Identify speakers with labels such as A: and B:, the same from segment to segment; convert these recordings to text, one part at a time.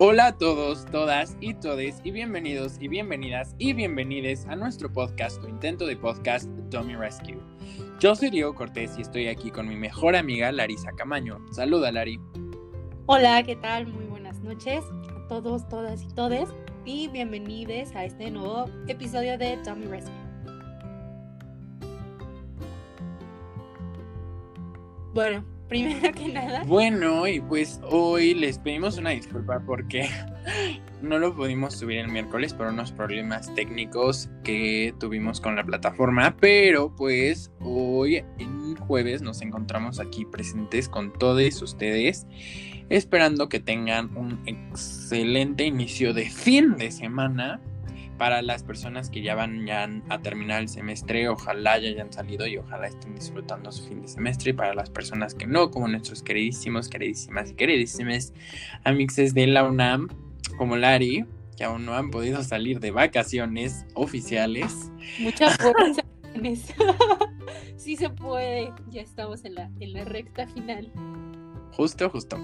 A: Hola a todos, todas y todes y bienvenidos y bienvenidas y bienvenides a nuestro podcast o intento de podcast Dummy Rescue. Yo soy Diego Cortés y estoy aquí con mi mejor amiga Larisa Camaño. Saluda Lari.
B: Hola, ¿qué tal? Muy buenas noches a todos, todas y todes y bienvenidos a este nuevo episodio de Dummy Rescue. Bueno, primero que nada.
A: Bueno, y pues hoy les pedimos una disculpa porque no lo pudimos subir el miércoles por unos problemas técnicos que tuvimos con la plataforma, pero pues hoy en jueves nos encontramos aquí presentes con todos ustedes, esperando que tengan un excelente inicio de fin de semana para las personas que ya van ya a terminar el semestre, ojalá ya hayan salido y ojalá estén disfrutando su fin de semestre. Y para las personas que no, como nuestros queridísimos, queridísimas y queridísimas amixes de la UNAM, como Lari, que aún no han podido salir de vacaciones oficiales.
B: Muchas fuerza. sí se puede, ya estamos en la, en la recta final.
A: Justo, justo.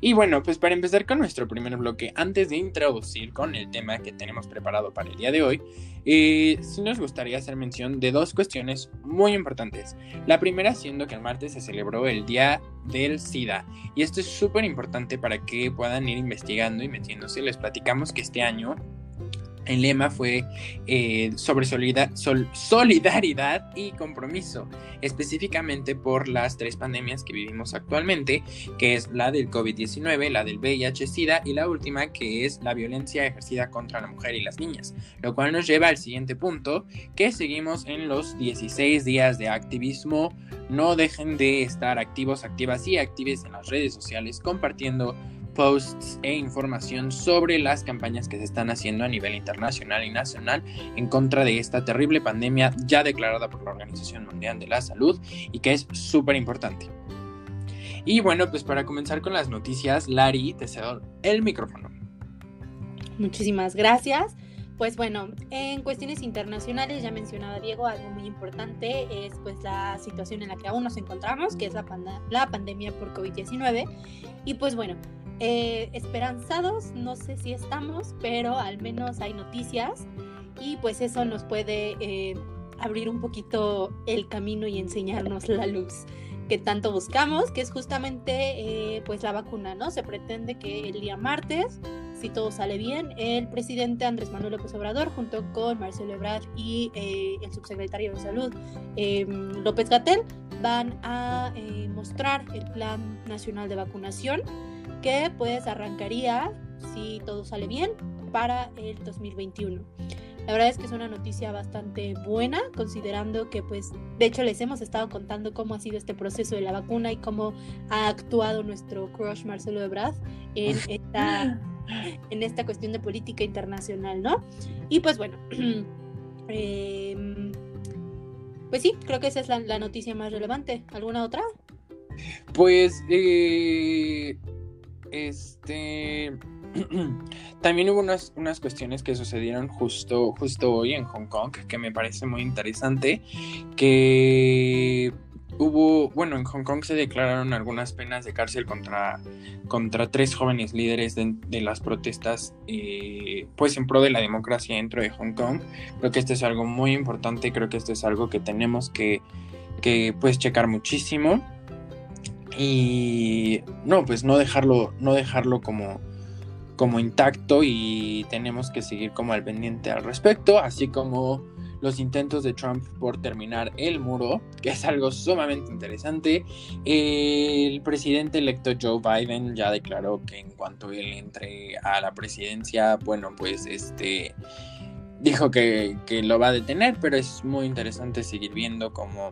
A: Y bueno, pues para empezar con nuestro primer bloque, antes de introducir con el tema que tenemos preparado para el día de hoy, eh, sí nos gustaría hacer mención de dos cuestiones muy importantes. La primera siendo que el martes se celebró el Día del SIDA. Y esto es súper importante para que puedan ir investigando y metiéndose. Les platicamos que este año el lema fue eh, sobre solidaridad y compromiso, específicamente por las tres pandemias que vivimos actualmente, que es la del COVID-19, la del VIH-Sida y la última que es la violencia ejercida contra la mujer y las niñas, lo cual nos lleva al siguiente punto, que seguimos en los 16 días de activismo. No dejen de estar activos, activas y actives en las redes sociales compartiendo posts e información sobre las campañas que se están haciendo a nivel internacional y nacional en contra de esta terrible pandemia ya declarada por la Organización Mundial de la Salud y que es súper importante. Y bueno, pues para comenzar con las noticias, Lari, te cedo el micrófono.
B: Muchísimas gracias. Pues bueno, en cuestiones internacionales, ya mencionaba Diego, algo muy importante es pues la situación en la que aún nos encontramos, que es la, la pandemia por COVID-19. Y pues bueno, eh, esperanzados, no sé si estamos, pero al menos hay noticias y pues eso nos puede eh, abrir un poquito el camino y enseñarnos la luz que tanto buscamos, que es justamente eh, pues la vacuna, ¿no? Se pretende que el día martes, si todo sale bien, el presidente Andrés Manuel López Obrador, junto con Marcelo Ebrard y el subsecretario de Salud em, López Gatel, van a mostrar el Plan Nacional de Vacunación que pues arrancaría, si todo sale bien, para el 2021. La verdad es que es una noticia bastante buena, considerando que pues de hecho les hemos estado contando cómo ha sido este proceso de la vacuna y cómo ha actuado nuestro crush Marcelo Ebrard en esta, en esta cuestión de política internacional, ¿no? Y pues bueno, em, pues sí, creo que esa es la, la noticia más relevante. ¿Alguna otra?
A: Pues eh, este. También hubo unas, unas, cuestiones que sucedieron justo, justo hoy en Hong Kong que me parece muy interesante. Que hubo, bueno, en Hong Kong se declararon algunas penas de cárcel contra, contra tres jóvenes líderes de, las protestas, eh, pues en pro de la democracia dentro de Hong Kong. Creo que esto es algo muy importante, creo que esto es algo que tenemos que, que pues checar muchísimo y no, pues no dejarlo, no dejarlo como, como intacto y tenemos que seguir como al pendiente al respecto, así como los intentos de Trump por terminar el muro, que es algo sumamente interesante. El presidente electo Joe Biden ya declaró que en cuanto él entre a la presidencia, bueno, pues este dijo que, que lo va a detener, pero es muy interesante seguir viendo cómo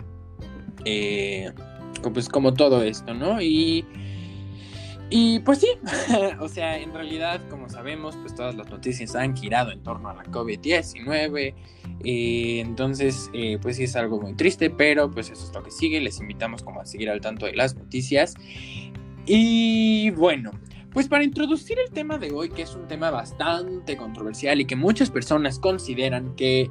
A: eh, pues como todo esto, ¿no? Y, y pues sí, o sea, en realidad, como sabemos, pues todas las noticias han girado en torno a la COVID-19. Eh, entonces, eh, pues sí es algo muy triste, pero pues eso es lo que sigue. Les invitamos como a seguir al tanto de las noticias. Y bueno, pues para introducir el tema de hoy, que es un tema bastante controversial y que muchas personas consideran que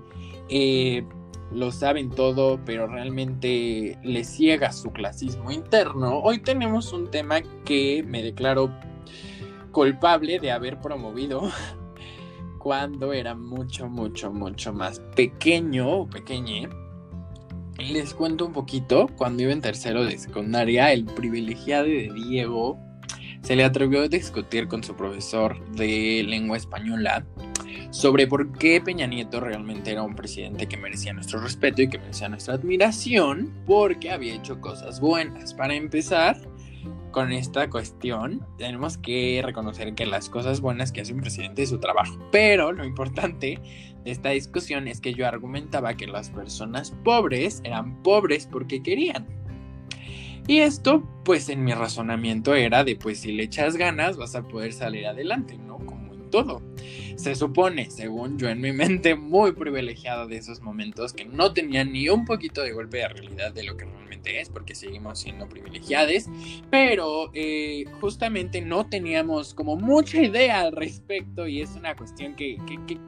A: eh, lo saben todo, pero realmente les ciega su clasismo interno. Hoy tenemos un tema que me declaro culpable de haber promovido cuando era mucho, mucho, mucho más pequeño o pequeñe. Les cuento un poquito, cuando iba en tercero de secundaria, el privilegiado de Diego se le atrevió a discutir con su profesor de lengua española sobre por qué Peña Nieto realmente era un presidente que merecía nuestro respeto y que merecía nuestra admiración, porque había hecho cosas buenas. Para empezar, con esta cuestión, tenemos que reconocer que las cosas buenas que hace un presidente es su trabajo. Pero lo importante de esta discusión es que yo argumentaba que las personas pobres eran pobres porque querían. Y esto, pues en mi razonamiento era de, pues si le echas ganas vas a poder salir adelante, ¿no? Todo. Se supone, según yo en mi mente muy privilegiado de esos momentos, que no tenía ni un poquito de golpe de realidad de lo que realmente es, porque seguimos siendo privilegiados, pero eh, justamente no teníamos como mucha idea al respecto y es una cuestión que, que,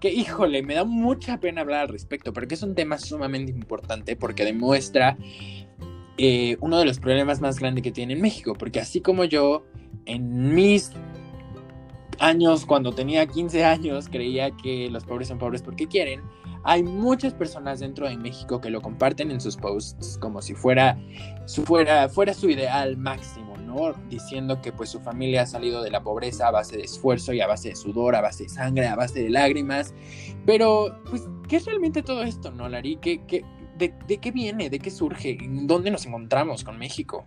A: que híjole, me da mucha pena hablar al respecto, pero que es un tema sumamente importante porque demuestra eh, uno de los problemas más grandes que tiene en México, porque así como yo en mis años, cuando tenía 15 años, creía que los pobres son pobres porque quieren, hay muchas personas dentro de México que lo comparten en sus posts como si fuera su, fuera, fuera su ideal máximo, ¿no? Diciendo que pues su familia ha salido de la pobreza a base de esfuerzo y a base de sudor, a base de sangre, a base de lágrimas. Pero, pues, ¿qué es realmente todo esto, no, Lari? ¿Qué, qué, de, qué viene? ¿De qué surge? ¿Dónde nos encontramos con México?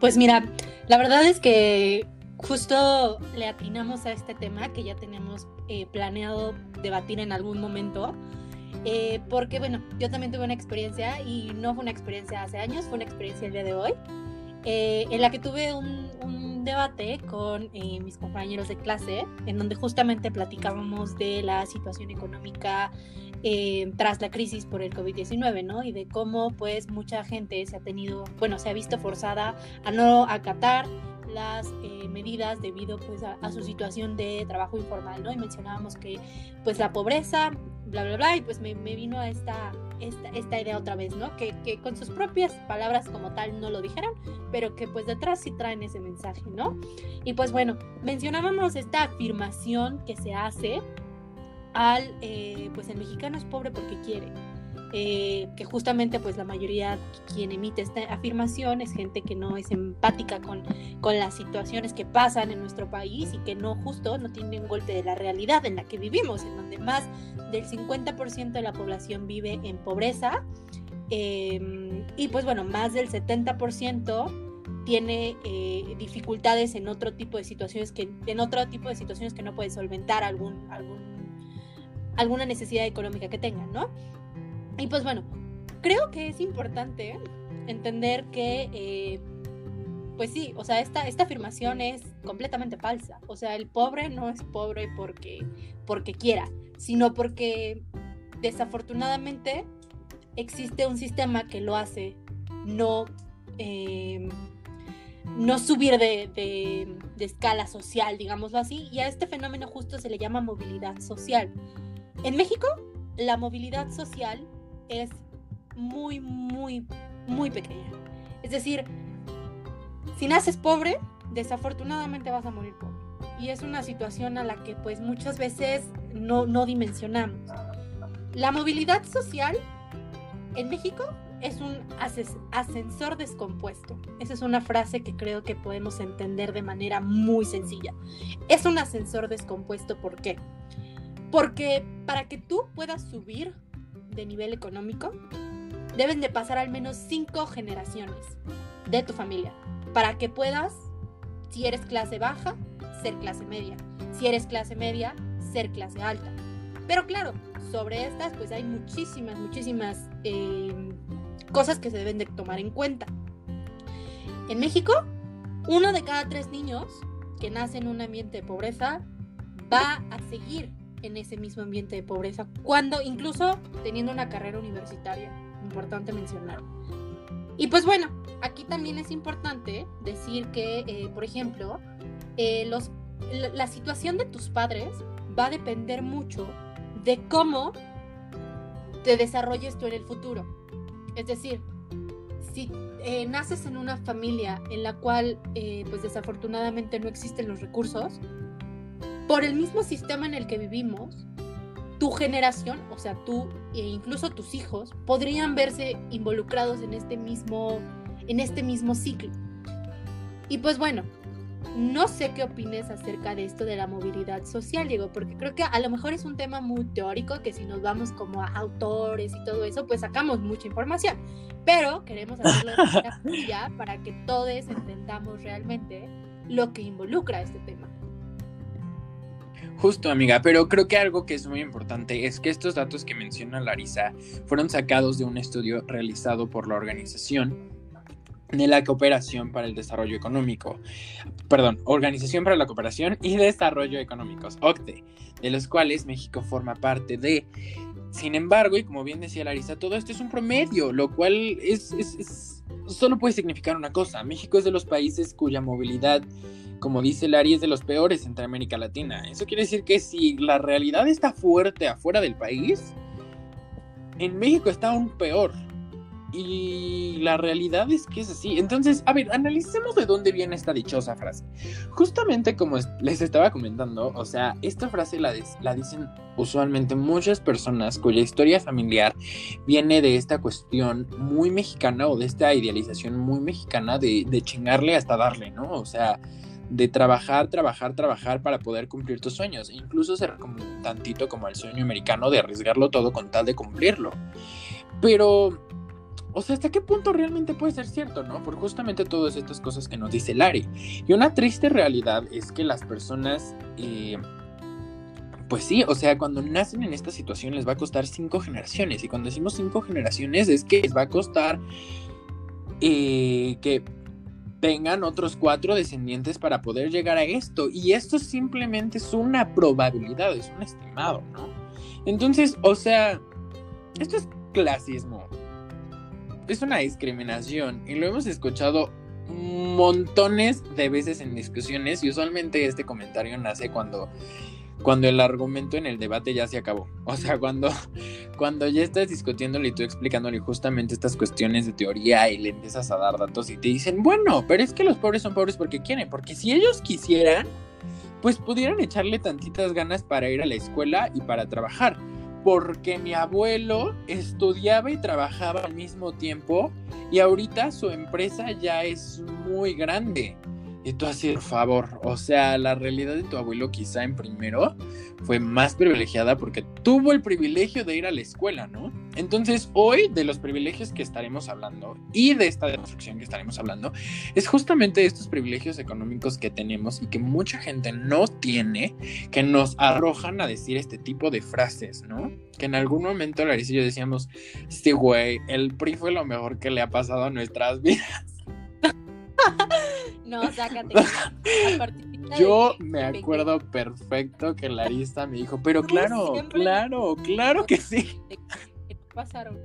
B: Pues mira, la verdad es que justo le atinamos a este tema que ya tenemos eh, planeado debatir en algún momento. Eh, porque bueno, yo también tuve una experiencia y no fue una experiencia hace años, fue una experiencia el día de hoy, eh, en la que tuve un, un debate con mis compañeros de clase, en donde justamente platicábamos de la situación económica eh, tras la crisis por el COVID-19, ¿no? Y de cómo pues mucha gente se ha tenido, bueno, se ha visto forzada a no acatar las eh, medidas debido pues a, su situación de trabajo informal, ¿no? Y mencionábamos que pues la pobreza, bla, bla, bla, y pues me, vino a esta, esta, esta, idea otra vez, ¿no? Que, que, con sus propias palabras como tal no lo dijeron, pero que pues detrás sí traen ese mensaje, ¿no? Y pues bueno, mencionábamos esta afirmación que se hace al, eh, pues el mexicano es pobre porque quiere. Eh, que justamente pues la mayoría quien emite esta afirmación es gente que no es empática con, con las situaciones que pasan en nuestro país y que no justo no tiene un golpe de la realidad en la que vivimos, en donde más del 50% de la población vive en pobreza em, y pues bueno, más del 70% tiene eh, dificultades en otro tipo de situaciones que en otro tipo de situaciones que no puede solventar algún algún alguna necesidad económica que tengan, ¿no? Y pues bueno, creo que es importante entender que, eh, pues sí, o sea, esta, esta afirmación es completamente falsa. O sea, el pobre no es pobre porque, porque quiera, sino porque desafortunadamente existe un sistema que lo hace no, em, no subir de, de, escala social, digámoslo así, y a este fenómeno justo se le llama movilidad social. En México, la movilidad social es muy, muy, muy pequeña. Es decir, si naces pobre, desafortunadamente vas a morir pobre. Y es una situación a la que pues muchas veces no, no dimensionamos. La movilidad social en México es un ascensor descompuesto. Esa es una frase que creo que podemos entender de manera muy sencilla. Es un ascensor descompuesto, ¿por qué? Porque para que tú puedas subir de nivel económico, deben de pasar al menos cinco generaciones de tu familia. Para que puedas, si eres clase baja, ser clase media. Si eres clase media, ser clase alta. Pero claro, sobre estas pues hay muchísimas, muchísimas eh, cosas que se deben de tomar en cuenta. En México, uno de cada tres niños que nace en un ambiente de pobreza va a seguir en ese mismo ambiente de pobreza, cuando incluso teniendo una carrera universitaria, importante mencionar. Y pues bueno, aquí también es importante decir que, eh, por ejemplo, eh, los, la, situación de tus padres va a depender mucho de cómo te desarrolles tú en el futuro. Es decir, si eh, naces en una familia en la cual, pues desafortunadamente no existen los recursos, por el mismo sistema en el que vivimos, tu generación, o sea, tú e incluso tus hijos, podrían verse involucrados en este mismo, en este mismo ciclo. Y pues bueno, no sé qué opines acerca de esto de la movilidad social, Diego, porque creo que a lo mejor es un tema muy teórico que si nos vamos como a autores y todo eso, pues sacamos mucha información. Pero queremos hacerlo de manera para que todos entendamos realmente lo que involucra este tema.
A: Justo, amiga, pero creo que algo que es muy importante es que estos datos que menciona Larisa fueron sacados de un estudio realizado por la organización de la Cooperación para el Desarrollo Económico, perdón, Organización para la Cooperación y Desarrollo Económicos, OCDE, de los cuales México forma parte de. Sin embargo, y como bien decía Larisa, todo esto es un promedio, lo cual es, es, solo puede significar una cosa. México es de los países cuya movilidad, como dice Larry, es de los peores entre América Latina. Eso quiere decir que si la realidad está fuerte afuera del país, en México está aún peor. Y la realidad es que es así. Entonces, a ver, analicemos de dónde viene esta dichosa frase. Justamente como les estaba comentando, o sea, esta frase la, la dicen usualmente muchas personas cuya historia familiar viene de esta cuestión muy mexicana o de esta idealización muy mexicana de, chingarle hasta darle, ¿no? O sea, de trabajar, trabajar, trabajar para poder cumplir tus sueños. Incluso ser como un tantito como el sueño americano de arriesgarlo todo con tal de cumplirlo. Pero o sea, ¿hasta qué punto realmente puede ser cierto, no? Por justamente todas estas cosas que nos dice Larry. Y una triste realidad es que las personas, eh, pues sí, o sea, cuando nacen en esta situación les va a costar cinco generaciones. Y cuando decimos cinco generaciones es que les va a costar eh, que tengan otros cuatro descendientes para poder llegar a esto. Y esto simplemente es una probabilidad, es un estimado, ¿no? Entonces, o sea, esto es clasismo es una discriminación y lo hemos escuchado montones de veces en discusiones y usualmente este comentario nace cuando cuando el argumento en el debate ya se acabó. O sea, cuando, cuando ya estás discutiéndole y tú explicándole justamente estas cuestiones de teoría y le empiezas a dar datos y te dicen, bueno, pero es que los pobres son pobres porque quieren, porque si ellos quisieran, pues pudieran echarle tantitas ganas para ir a la escuela y para trabajar porque mi abuelo estudiaba y trabajaba al mismo tiempo y ahorita su empresa ya es muy grande. Y tú así, por favor, o sea, la realidad de tu abuelo quizá en primero fue más privilegiada porque tuvo el privilegio de ir a la escuela, ¿no? Entonces, hoy de los privilegios que estaremos hablando y de esta demostración que estaremos hablando, es justamente estos privilegios económicos que tenemos y que mucha gente no tiene, que nos arrojan a decir este tipo de frases, ¿no? Que en algún momento Larissa y yo decíamos, sí, güey, el PRI fue lo mejor que le ha pasado a nuestras vidas.
B: no, sácate.
A: Yo me acuerdo perfecto que Larissa me dijo, pero claro, claro, claro que sí.
B: Pasaron.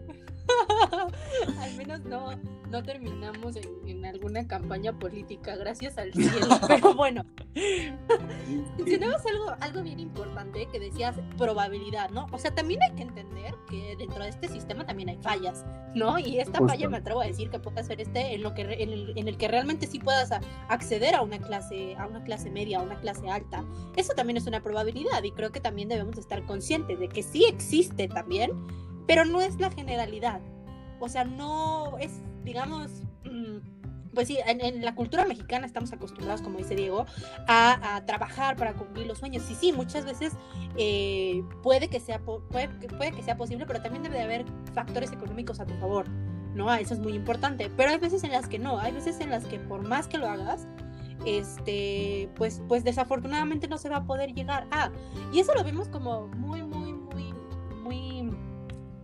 B: Al menos no, no terminamos en, alguna campaña política, gracias al cielo. Pero bueno, tenemos algo, algo bien importante que decías probabilidad, ¿no? O sea, también hay que entender que dentro de este sistema también hay fallas, ¿no? Y esta falla me atrevo a decir que puede ser este en lo que en el, en el que realmente sí puedas acceder a una clase, a una clase media, a una clase alta. Eso también es una probabilidad y creo que también debemos estar conscientes de que sí existe también pero no es la generalidad. O sea, no es, digamos, mm, pues sí, en, la cultura mexicana estamos acostumbrados, como dice Diego, a, trabajar para cumplir los sueños. Y sí, muchas veces eh, puede, que sea, puede, puede que sea posible, pero también debe de haber factores económicos a tu favor, ¿no? Eso es muy importante. Pero hay veces en las que no, hay veces en las que por más que lo hagas, este, pues, pues desafortunadamente no se va a poder llegar a. Y eso lo vemos como muy, muy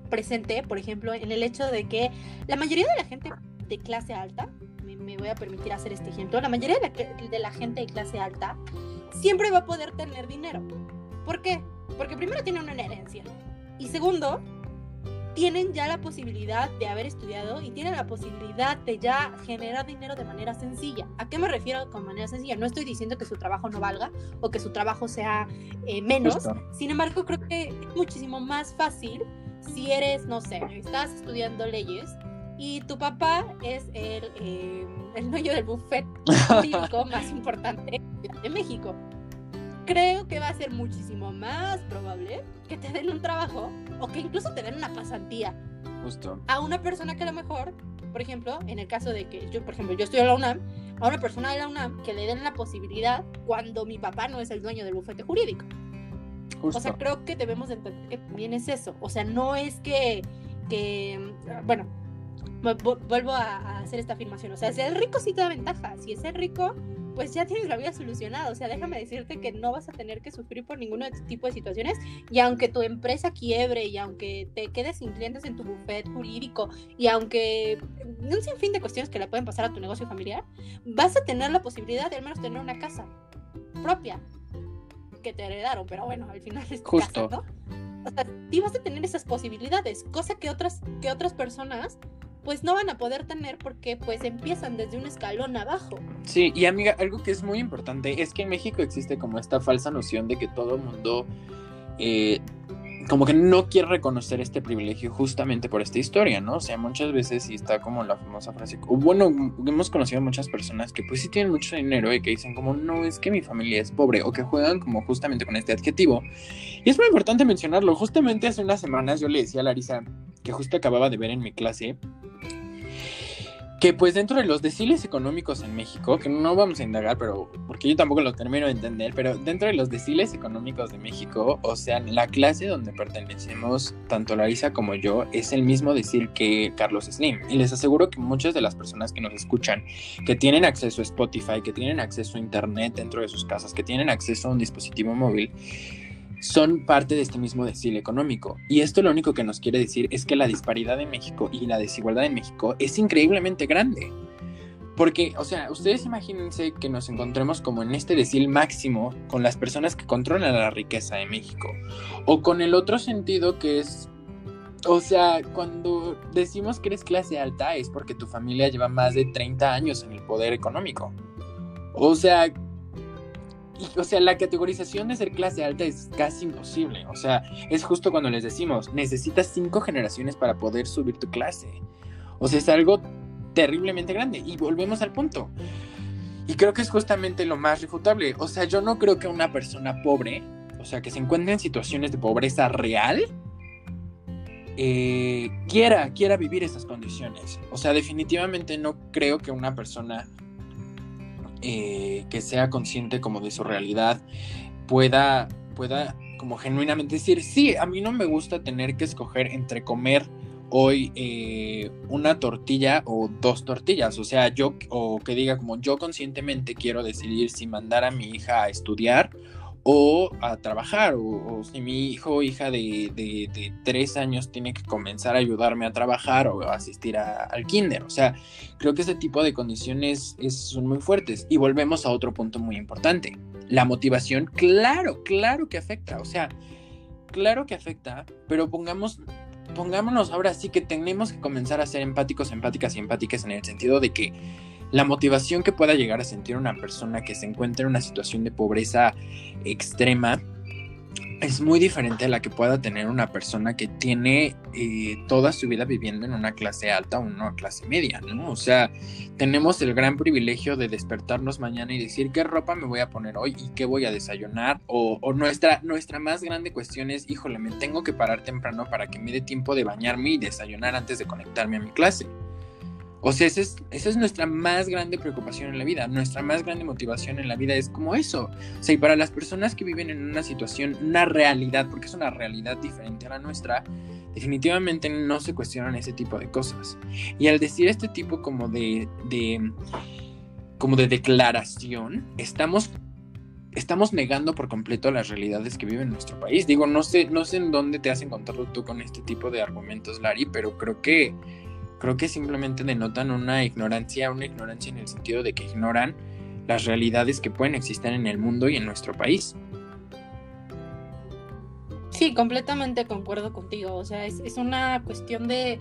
B: presente, por ejemplo, en el hecho de que la mayoría de la gente de clase alta, me, voy a permitir hacer este ejemplo, la mayoría de la, gente de clase alta siempre va a poder tener dinero. ¿Por qué? Porque primero tienen una herencia y segundo, tienen ya la posibilidad de haber estudiado y tienen la posibilidad de ya generar dinero de manera sencilla. ¿A qué me refiero con manera sencilla? No estoy diciendo que su trabajo no valga o que su trabajo sea eh, menos. Sin embargo, creo que es muchísimo más fácil si eres, no sé, estás estudiando leyes y tu papá es el, eh, el dueño del buffet jurídico más importante de México. Creo que va a ser muchísimo más probable que te den un trabajo o que incluso te den una pasantía.
A: Justo.
B: A una persona que a lo mejor, por ejemplo, en el caso de que yo, por ejemplo, yo estoy en la UNAM, a una persona de la UNAM que le den la posibilidad cuando mi papá no es el dueño del bufete jurídico.
A: Justo.
B: O sea, creo que debemos de entender que también es eso. O sea, no es que, que bueno, vuelvo a, a, hacer esta afirmación. O sea, si el rico sí te da ventaja. Si es rico, pues ya tienes la vida solucionada. O sea, déjame decirte que no vas a tener que sufrir por ningún tipo de situaciones. Y aunque tu empresa quiebre y aunque te quedes sin clientes en tu buffet jurídico y aunque un sinfín de cuestiones que le pueden pasar a tu negocio familiar, vas a tener la posibilidad de al menos tener una casa propia que te heredaron, pero bueno, al final es tu
A: Justo.
B: casa, ¿no? O sea, sí vas a tener esas posibilidades, cosa que otras, que otras personas pues no van a poder tener porque pues empiezan desde un escalón abajo.
A: Sí, y amiga, algo que es muy importante es que en México existe como esta falsa noción de que todo mundo eh, como que no quiere reconocer este privilegio justamente por esta historia, ¿no? O sea, muchas veces y está como la famosa frase, bueno, hemos conocido muchas personas que pues sí tienen mucho dinero y que dicen como, no, es que mi familia es pobre, o que juegan como justamente con este adjetivo. Y es muy importante mencionarlo, justamente hace unas semanas yo le decía a Larisa, que justo acababa de ver en mi clase, que pues dentro de los deciles económicos en México, que no vamos a indagar, pero porque yo tampoco lo termino de entender, pero dentro de los deciles económicos de México, o sea, la clase donde pertenecemos, tanto Larisa como yo, es el mismo decil que Carlos Slim. Y les aseguro que muchas de las personas que nos escuchan, que tienen acceso a Spotify, que tienen acceso a Internet dentro de sus casas, que tienen acceso a un dispositivo móvil, son parte de este mismo decil económico. Y esto lo único que nos quiere decir es que la disparidad en México y la desigualdad en México es increíblemente grande. Porque, o sea, ustedes imagínense que nos encontremos como en este decil máximo con las personas que controlan la riqueza de México. O con el otro sentido que es, o sea, cuando decimos que eres clase alta es porque tu familia lleva más de 30 años en el poder económico. O sea, y, o sea, la categorización de ser clase alta es casi imposible. O sea, es justo cuando les decimos, necesitas cinco generaciones para poder subir tu clase. O sea, es algo terriblemente grande. Y volvemos al punto. Y creo que es justamente lo más refutable. O sea, yo no creo que una persona pobre, o sea, que se encuentre en situaciones de pobreza real, eh, quiera, quiera vivir esas condiciones. O sea, definitivamente no creo que una persona eh, que sea consciente como de su realidad pueda, pueda como genuinamente decir, sí, a mí no me gusta tener que escoger entre comer hoy eh, una tortilla o dos tortillas, o sea, yo, o que diga como yo conscientemente quiero decidir si mandar a mi hija a estudiar o a trabajar, o, si mi hijo o hija de, de, tres años tiene que comenzar a ayudarme a trabajar o a asistir a, al kinder. O sea, creo que ese tipo de condiciones es, son muy fuertes. Y volvemos a otro punto muy importante. La motivación, claro, claro que afecta. O sea, claro que afecta, pero pongamos, pongámonos ahora sí que tenemos que comenzar a ser empáticos, empáticas y empáticas en el sentido de que la motivación que pueda llegar a sentir una persona que se encuentra en una situación de pobreza extrema es muy diferente a la que pueda tener una persona que tiene eh, toda su vida viviendo en una clase alta o una clase media, ¿no? O sea, tenemos el gran privilegio de despertarnos mañana y decir qué ropa me voy a poner hoy y qué voy a desayunar. O, nuestra, nuestra más grande cuestión es, híjole, me tengo que parar temprano para que me dé tiempo de bañarme y desayunar antes de conectarme a mi clase. O sea, esa es, nuestra más grande preocupación en la vida, nuestra más grande motivación en la vida es como eso. O sea, y para las personas que viven en una situación, una realidad, porque es una realidad diferente a la nuestra, definitivamente no se cuestionan ese tipo de cosas. Y al decir este tipo como de, de como de declaración, estamos estamos negando por completo las realidades que vive en nuestro país. Digo, no sé, no sé en dónde te has encontrado tú con este tipo de argumentos, Lari, pero creo que creo que simplemente denotan una ignorancia, una ignorancia en el sentido de que ignoran las realidades que pueden existir en el mundo y en nuestro país.
B: Sí, completamente concuerdo contigo. O sea, es, es una cuestión de,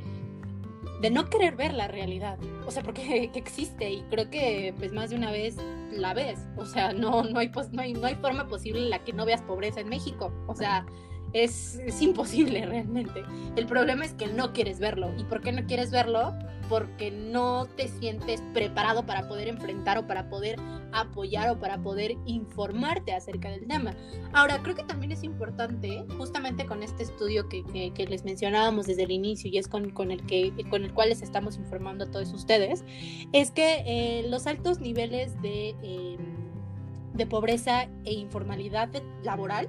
B: de, no querer ver la realidad. O sea, porque que existe y creo que pues más de una vez la ves. O sea, no, no, hay, no, hay, no hay forma posible en la que no veas pobreza en México. O sea, es, imposible realmente. El problema es que no quieres verlo. ¿Y por qué no quieres verlo? Porque no te sientes preparado para poder enfrentar o para poder apoyar o para poder informarte acerca del tema. Ahora, creo que también es importante, justamente con este estudio que, les mencionábamos desde el inicio y es con, el, que, con el cual les estamos informando a todos ustedes, es que eh, los altos niveles de, em, de pobreza e informalidad laboral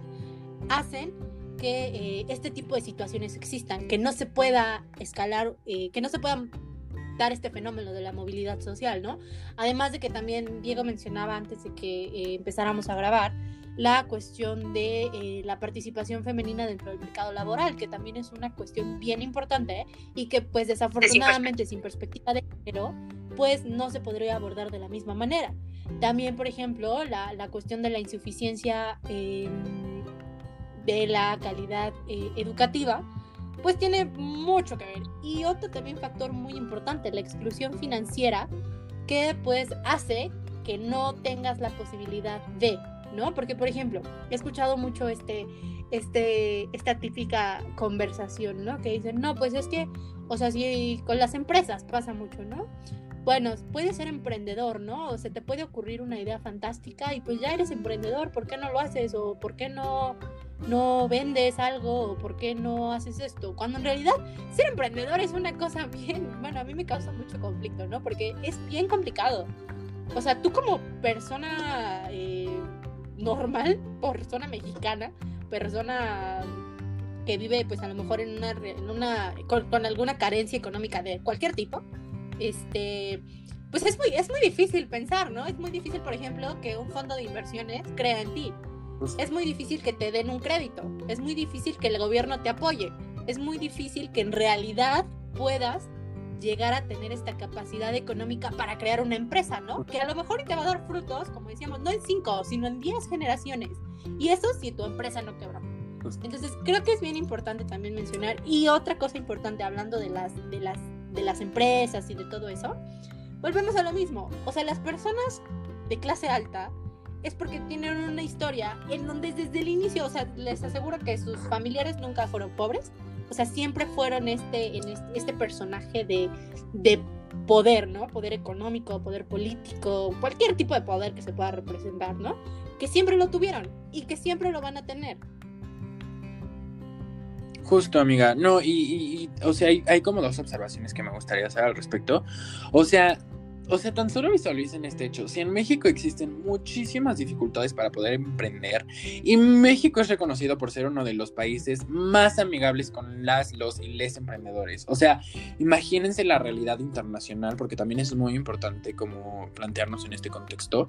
B: hacen que eh, este tipo de situaciones existan, que no se pueda escalar, eh, que no se puedan dar este fenómeno de la movilidad social, ¿no? Además de que también Diego mencionaba antes de que eh, empezáramos a grabar la cuestión de la participación femenina dentro del mercado laboral, que también es una cuestión bien importante y que pues desafortunadamente sin perspectiva de género, pues no se podría abordar de la misma manera. También, por ejemplo, la, la cuestión de la insuficiencia de la calidad eh, educativa, pues tiene mucho que ver. Y otro también factor muy importante, la exclusión financiera, que pues hace que no tengas la posibilidad de, ¿no? Porque, por ejemplo, he escuchado mucho este, este, esta típica conversación, ¿no? Que dicen, no, pues es que, o sea, si con las empresas pasa mucho, ¿no? Bueno, puedes ser emprendedor, ¿no? O se te puede ocurrir una idea fantástica y pues ya eres emprendedor, ¿por qué no lo haces? O ¿por qué no no vendes algo o por qué no haces esto. Cuando en realidad ser emprendedor es una cosa bien, bueno, a mí me causa mucho conflicto, ¿no? Porque es bien complicado. O sea, tú como persona eh, normal, persona mexicana, persona que vive pues a lo mejor en una, en una con, alguna carencia económica de cualquier tipo, este, pues es muy, es muy difícil pensar, ¿no? Es muy difícil, por ejemplo, que un fondo de inversiones crea en ti pues es muy difícil que te den un crédito, es muy difícil que el gobierno te apoye, es muy difícil que en realidad puedas llegar a tener esta capacidad económica para crear una empresa, ¿no? Que a lo mejor te va a dar frutos, como decíamos, no en cinco, sino en diez generaciones. Y eso si tu empresa no quebra. Pues Entonces creo que es bien importante también mencionar. Y otra cosa importante, hablando de las, de las, de las empresas y de todo eso, volvemos a lo mismo. O sea, las personas de clase alta es porque tienen una historia en donde desde el inicio, o sea, les aseguro que sus familiares nunca fueron pobres, o sea, siempre fueron este, este, personaje de, de, poder, ¿no? Poder económico, poder político, cualquier tipo de poder que se pueda representar, ¿no? Que siempre lo tuvieron y que siempre lo van a tener.
A: Justo, amiga. No, y, o sea, hay, hay, como dos observaciones que me gustaría hacer al respecto. O sea, o sea, tan solo visualicen este hecho. Si en México existen muchísimas dificultades para poder emprender y México es reconocido por ser uno de los países más amigables con las, los y les emprendedores. O sea, imagínense la realidad internacional porque también es muy importante como plantearnos en este contexto.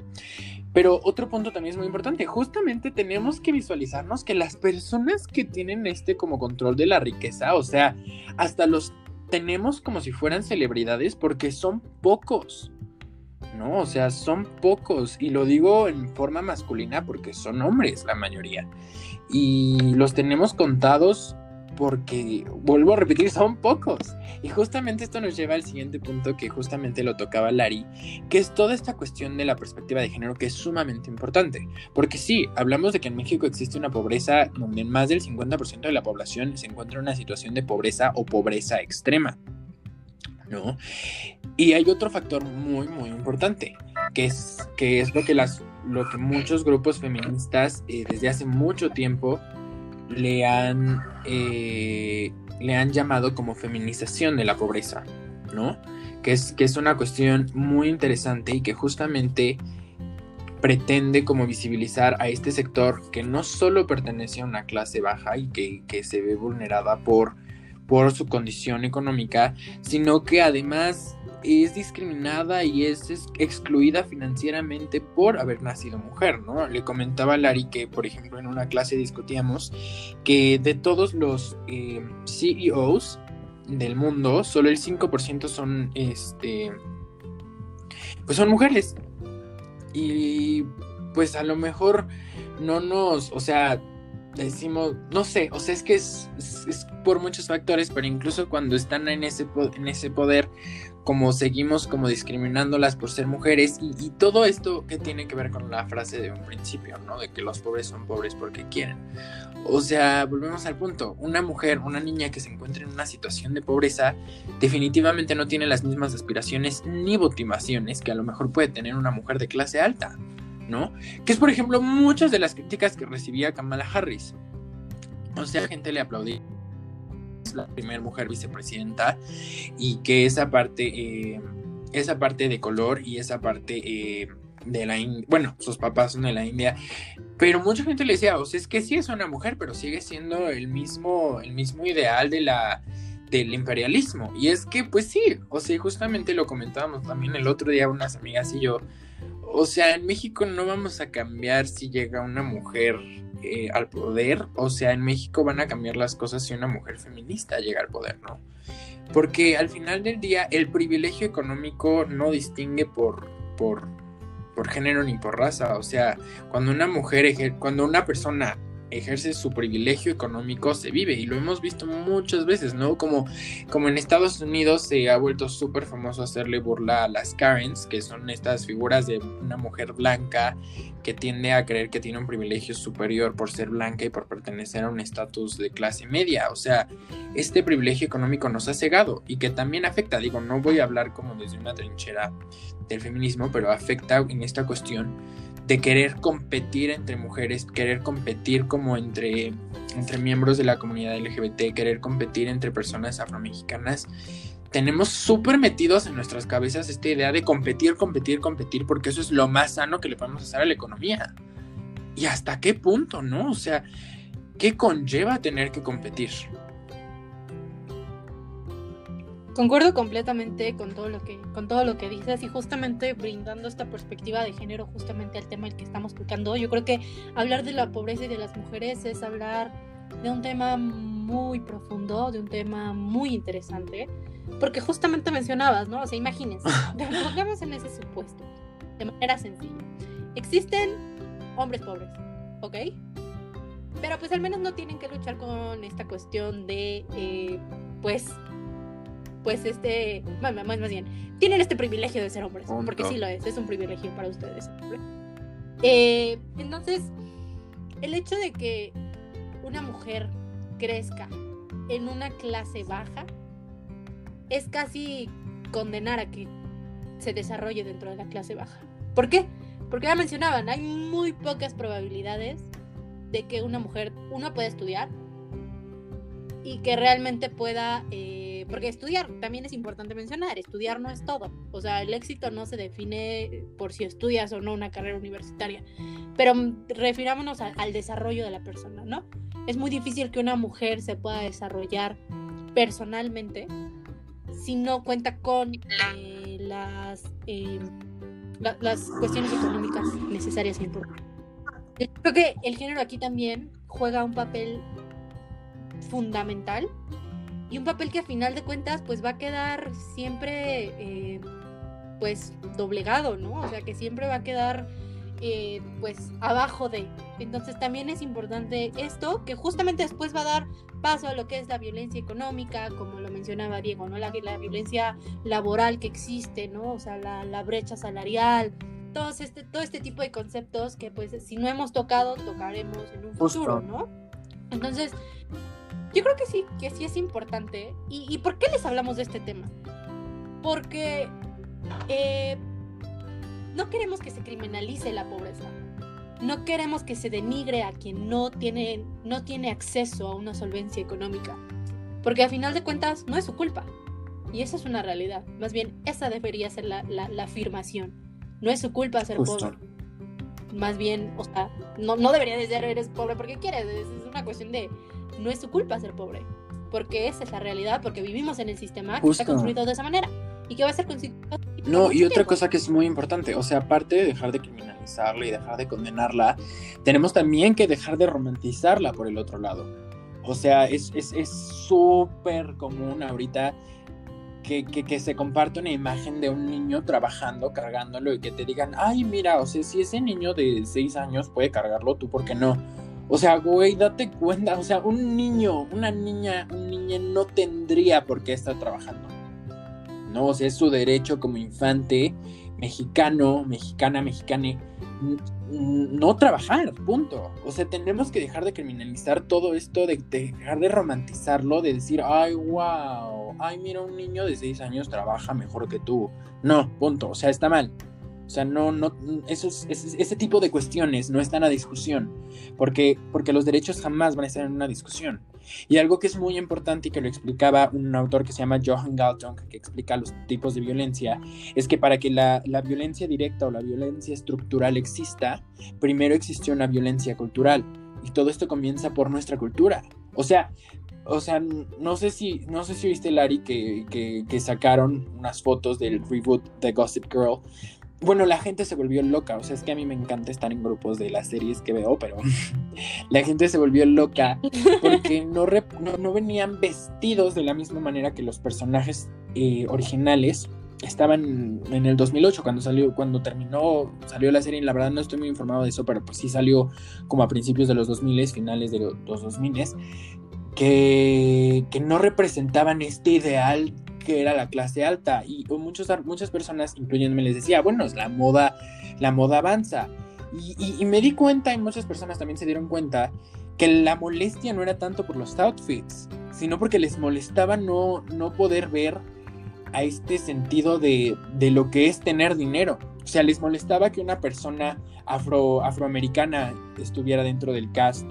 A: Pero otro punto también es muy importante. Justamente tenemos que visualizarnos que las personas que tienen este como control de la riqueza, o sea, hasta los tenemos como si fueran celebridades porque son pocos. ¿no? O sea, son pocos. Y lo digo en forma masculina porque son hombres la mayoría. Y los tenemos contados porque, vuelvo a repetir, son pocos. Y justamente esto nos lleva al siguiente punto que justamente lo tocaba Lari, que es toda esta cuestión de la perspectiva de género que es sumamente importante. Porque sí, hablamos de que en México existe una pobreza donde más del 50% de la población se encuentra en una situación de pobreza o pobreza extrema. ¿No? Y hay otro factor muy, muy importante, que es, que es lo, que las, lo que muchos grupos feministas eh, desde hace mucho tiempo le han, eh, le han llamado como feminización de la pobreza, ¿no? Que es, que es una cuestión muy interesante y que justamente pretende como visibilizar a este sector que no solo pertenece a una clase baja y que, que se ve vulnerada por, por su condición económica, sino que además es discriminada y es, excluida financieramente por haber nacido mujer, ¿no? Le comentaba a Lari que, por ejemplo, en una clase discutíamos que de todos los eh, CEOs del mundo, solo el 5% son, este, pues son mujeres. Y pues a lo mejor no nos, o sea, decimos, no sé, o sea, es que es, por muchos factores, pero incluso cuando están en ese, en ese poder, como seguimos como discriminándolas por ser mujeres y, todo esto que tiene que ver con la frase de un principio, ¿no? De que los pobres son pobres porque quieren. O sea, volvemos al punto, una mujer, una niña que se encuentra en una situación de pobreza, definitivamente no tiene las mismas aspiraciones ni motivaciones que a lo mejor puede tener una mujer de clase alta. ¿no? Que es, por ejemplo, muchas de las críticas que recibía Kamala Harris. O sea, gente le aplaudía la primera mujer vicepresidenta y que esa parte, eh, esa parte de color y esa parte eh, de la India, bueno, sus papás son de la India, pero mucha gente le decía, o sea, es que sí es una mujer, pero sigue siendo el mismo, el mismo ideal de la del imperialismo. Y es que, pues sí, o sea, justamente lo comentábamos también el otro día unas amigas y yo, o sea, en México no vamos a cambiar si llega una mujer eh, al poder. O sea, en México van a cambiar las cosas si una mujer feminista llega al poder, ¿no? Porque al final del día el privilegio económico no distingue por, por, por género ni por raza. O sea, cuando una mujer, cuando una persona ejerce su privilegio económico se vive y lo hemos visto muchas veces, ¿no? Como, como en Estados Unidos se ha vuelto súper famoso hacerle burla a las Karens, que son estas figuras de una mujer blanca que tiende a creer que tiene un privilegio superior por ser blanca y por pertenecer a un estatus de clase media. O sea, este privilegio económico nos ha cegado y que también afecta, digo, no voy a hablar como desde una trinchera del feminismo, pero afecta en esta cuestión de querer competir entre mujeres, querer competir como entre, entre miembros de la comunidad LGBT, querer competir entre personas afromexicanas, tenemos súper metidos en nuestras cabezas esta idea de competir, competir, competir, porque eso es lo más sano que le podemos hacer a la economía. ¿Y hasta qué punto, no? O sea, ¿qué conlleva tener que competir?
B: Concuerdo completamente con todo lo que con todo lo que dices y justamente brindando esta perspectiva de género justamente al tema el que estamos tocando. Yo creo que hablar de la pobreza y de las mujeres es hablar de un tema muy profundo, de un tema muy interesante, porque justamente mencionabas, ¿no? O sea, imagínense, pongamos en ese supuesto, de manera sencilla. Existen hombres pobres, ¿ok? Pero pues al menos no tienen que luchar con esta cuestión de, eh, pues, pues este, más, más, bien, tienen este privilegio de ser hombres, porque sí lo es, es un privilegio para ustedes. Eh, entonces, el hecho de que una mujer crezca en una clase baja es casi condenar a que se desarrolle dentro de la clase baja. ¿Por qué? Porque ya mencionaban, hay muy pocas probabilidades de que una mujer, uno pueda estudiar y que realmente pueda... Eh, porque estudiar también es importante mencionar, estudiar no es todo. O sea, el éxito no se define por si estudias o no una carrera universitaria. Pero refirámonos al desarrollo de la persona, ¿no? Es muy difícil que una mujer se pueda desarrollar personalmente si no cuenta con eh, las, em, las cuestiones económicas necesarias e importantes. Creo que el género aquí también juega un papel fundamental y un papel que a final de cuentas pues va a quedar siempre eh, pues doblegado, ¿no? O sea, que siempre va a quedar eh, pues abajo de. Entonces también es importante esto, que justamente después va a dar paso a lo que es la violencia económica, como lo mencionaba Diego, ¿no? La, la violencia laboral que existe, ¿no? O sea, la, brecha salarial, todo este, todo este tipo de conceptos que pues si no hemos tocado, tocaremos en un futuro, ¿no? Entonces, yo creo que sí, que sí es importante. ¿Y, por qué les hablamos de este tema? Porque eh, no queremos que se criminalice la pobreza. No queremos que se denigre a quien no tiene, no tiene acceso a una solvencia económica. Porque al final de cuentas no es su culpa. Y esa es una realidad. Más bien, esa debería ser la, afirmación. No es su culpa ser pobre. Más bien, o sea, no, no debería de ser eres pobre porque quieres. Es una cuestión de, no es su culpa ser pobre, porque esa es la realidad, porque vivimos en el sistema que está construido de esa manera y que va a ser
A: No, y otra cosa que es muy importante, o sea, aparte de dejar de criminalizarla y dejar de condenarla, tenemos también que dejar de romantizarla por el otro lado. O sea, es súper es, común ahorita que, que, que, se comparte una imagen de un niño trabajando, cargándolo y que te digan, ay, mira, o sea, si ese niño de 6 años puede cargarlo, tú, ¿por qué no? O sea, güey, date cuenta, o sea, un niño, una niña, un niño no tendría por qué estar trabajando. No, o sea, es su derecho como infante mexicano, mexicana, mexicane, no trabajar, punto. O sea, tenemos que dejar de criminalizar todo esto, de, dejar de romantizarlo, de decir, ay, wow, ay, mira, un niño de 6 años trabaja mejor que tú. No, punto. O sea, está mal. O sea, no, no, esos, ese, tipo de cuestiones no están a discusión, porque, porque los derechos jamás van a estar en una discusión. Y algo que es muy importante y que lo explicaba un autor que se llama Johan Galtung, que explica los tipos de violencia, es que para que la, la violencia directa o la violencia estructural exista, primero existió una violencia cultural. Y todo esto comienza por nuestra cultura. O sea, o sea, no sé si, no sé si viste, Larry, que, que, que, sacaron unas fotos del reboot de Gossip Girl, bueno, la gente se volvió loca. O sea, es que a mí me encanta estar en grupos de las series que veo, pero la gente se volvió loca porque no, no, venían vestidos de la misma manera que los personajes eh, originales. Estaban en el 2008 cuando salió, cuando terminó, salió la serie. Y la verdad no estoy muy informado de eso, pero pues sí salió como a principios de los 2000, finales de los 2000, que, que no representaban este ideal que era la clase alta y muchos, muchas personas, incluyéndome, les decía, bueno, la moda, la moda avanza. Y, me di cuenta y muchas personas también se dieron cuenta que la molestia no era tanto por los outfits, sino porque les molestaba no, no poder ver a este sentido de, de lo que es tener dinero. O sea, les molestaba que una persona afro, afroamericana estuviera dentro del cast,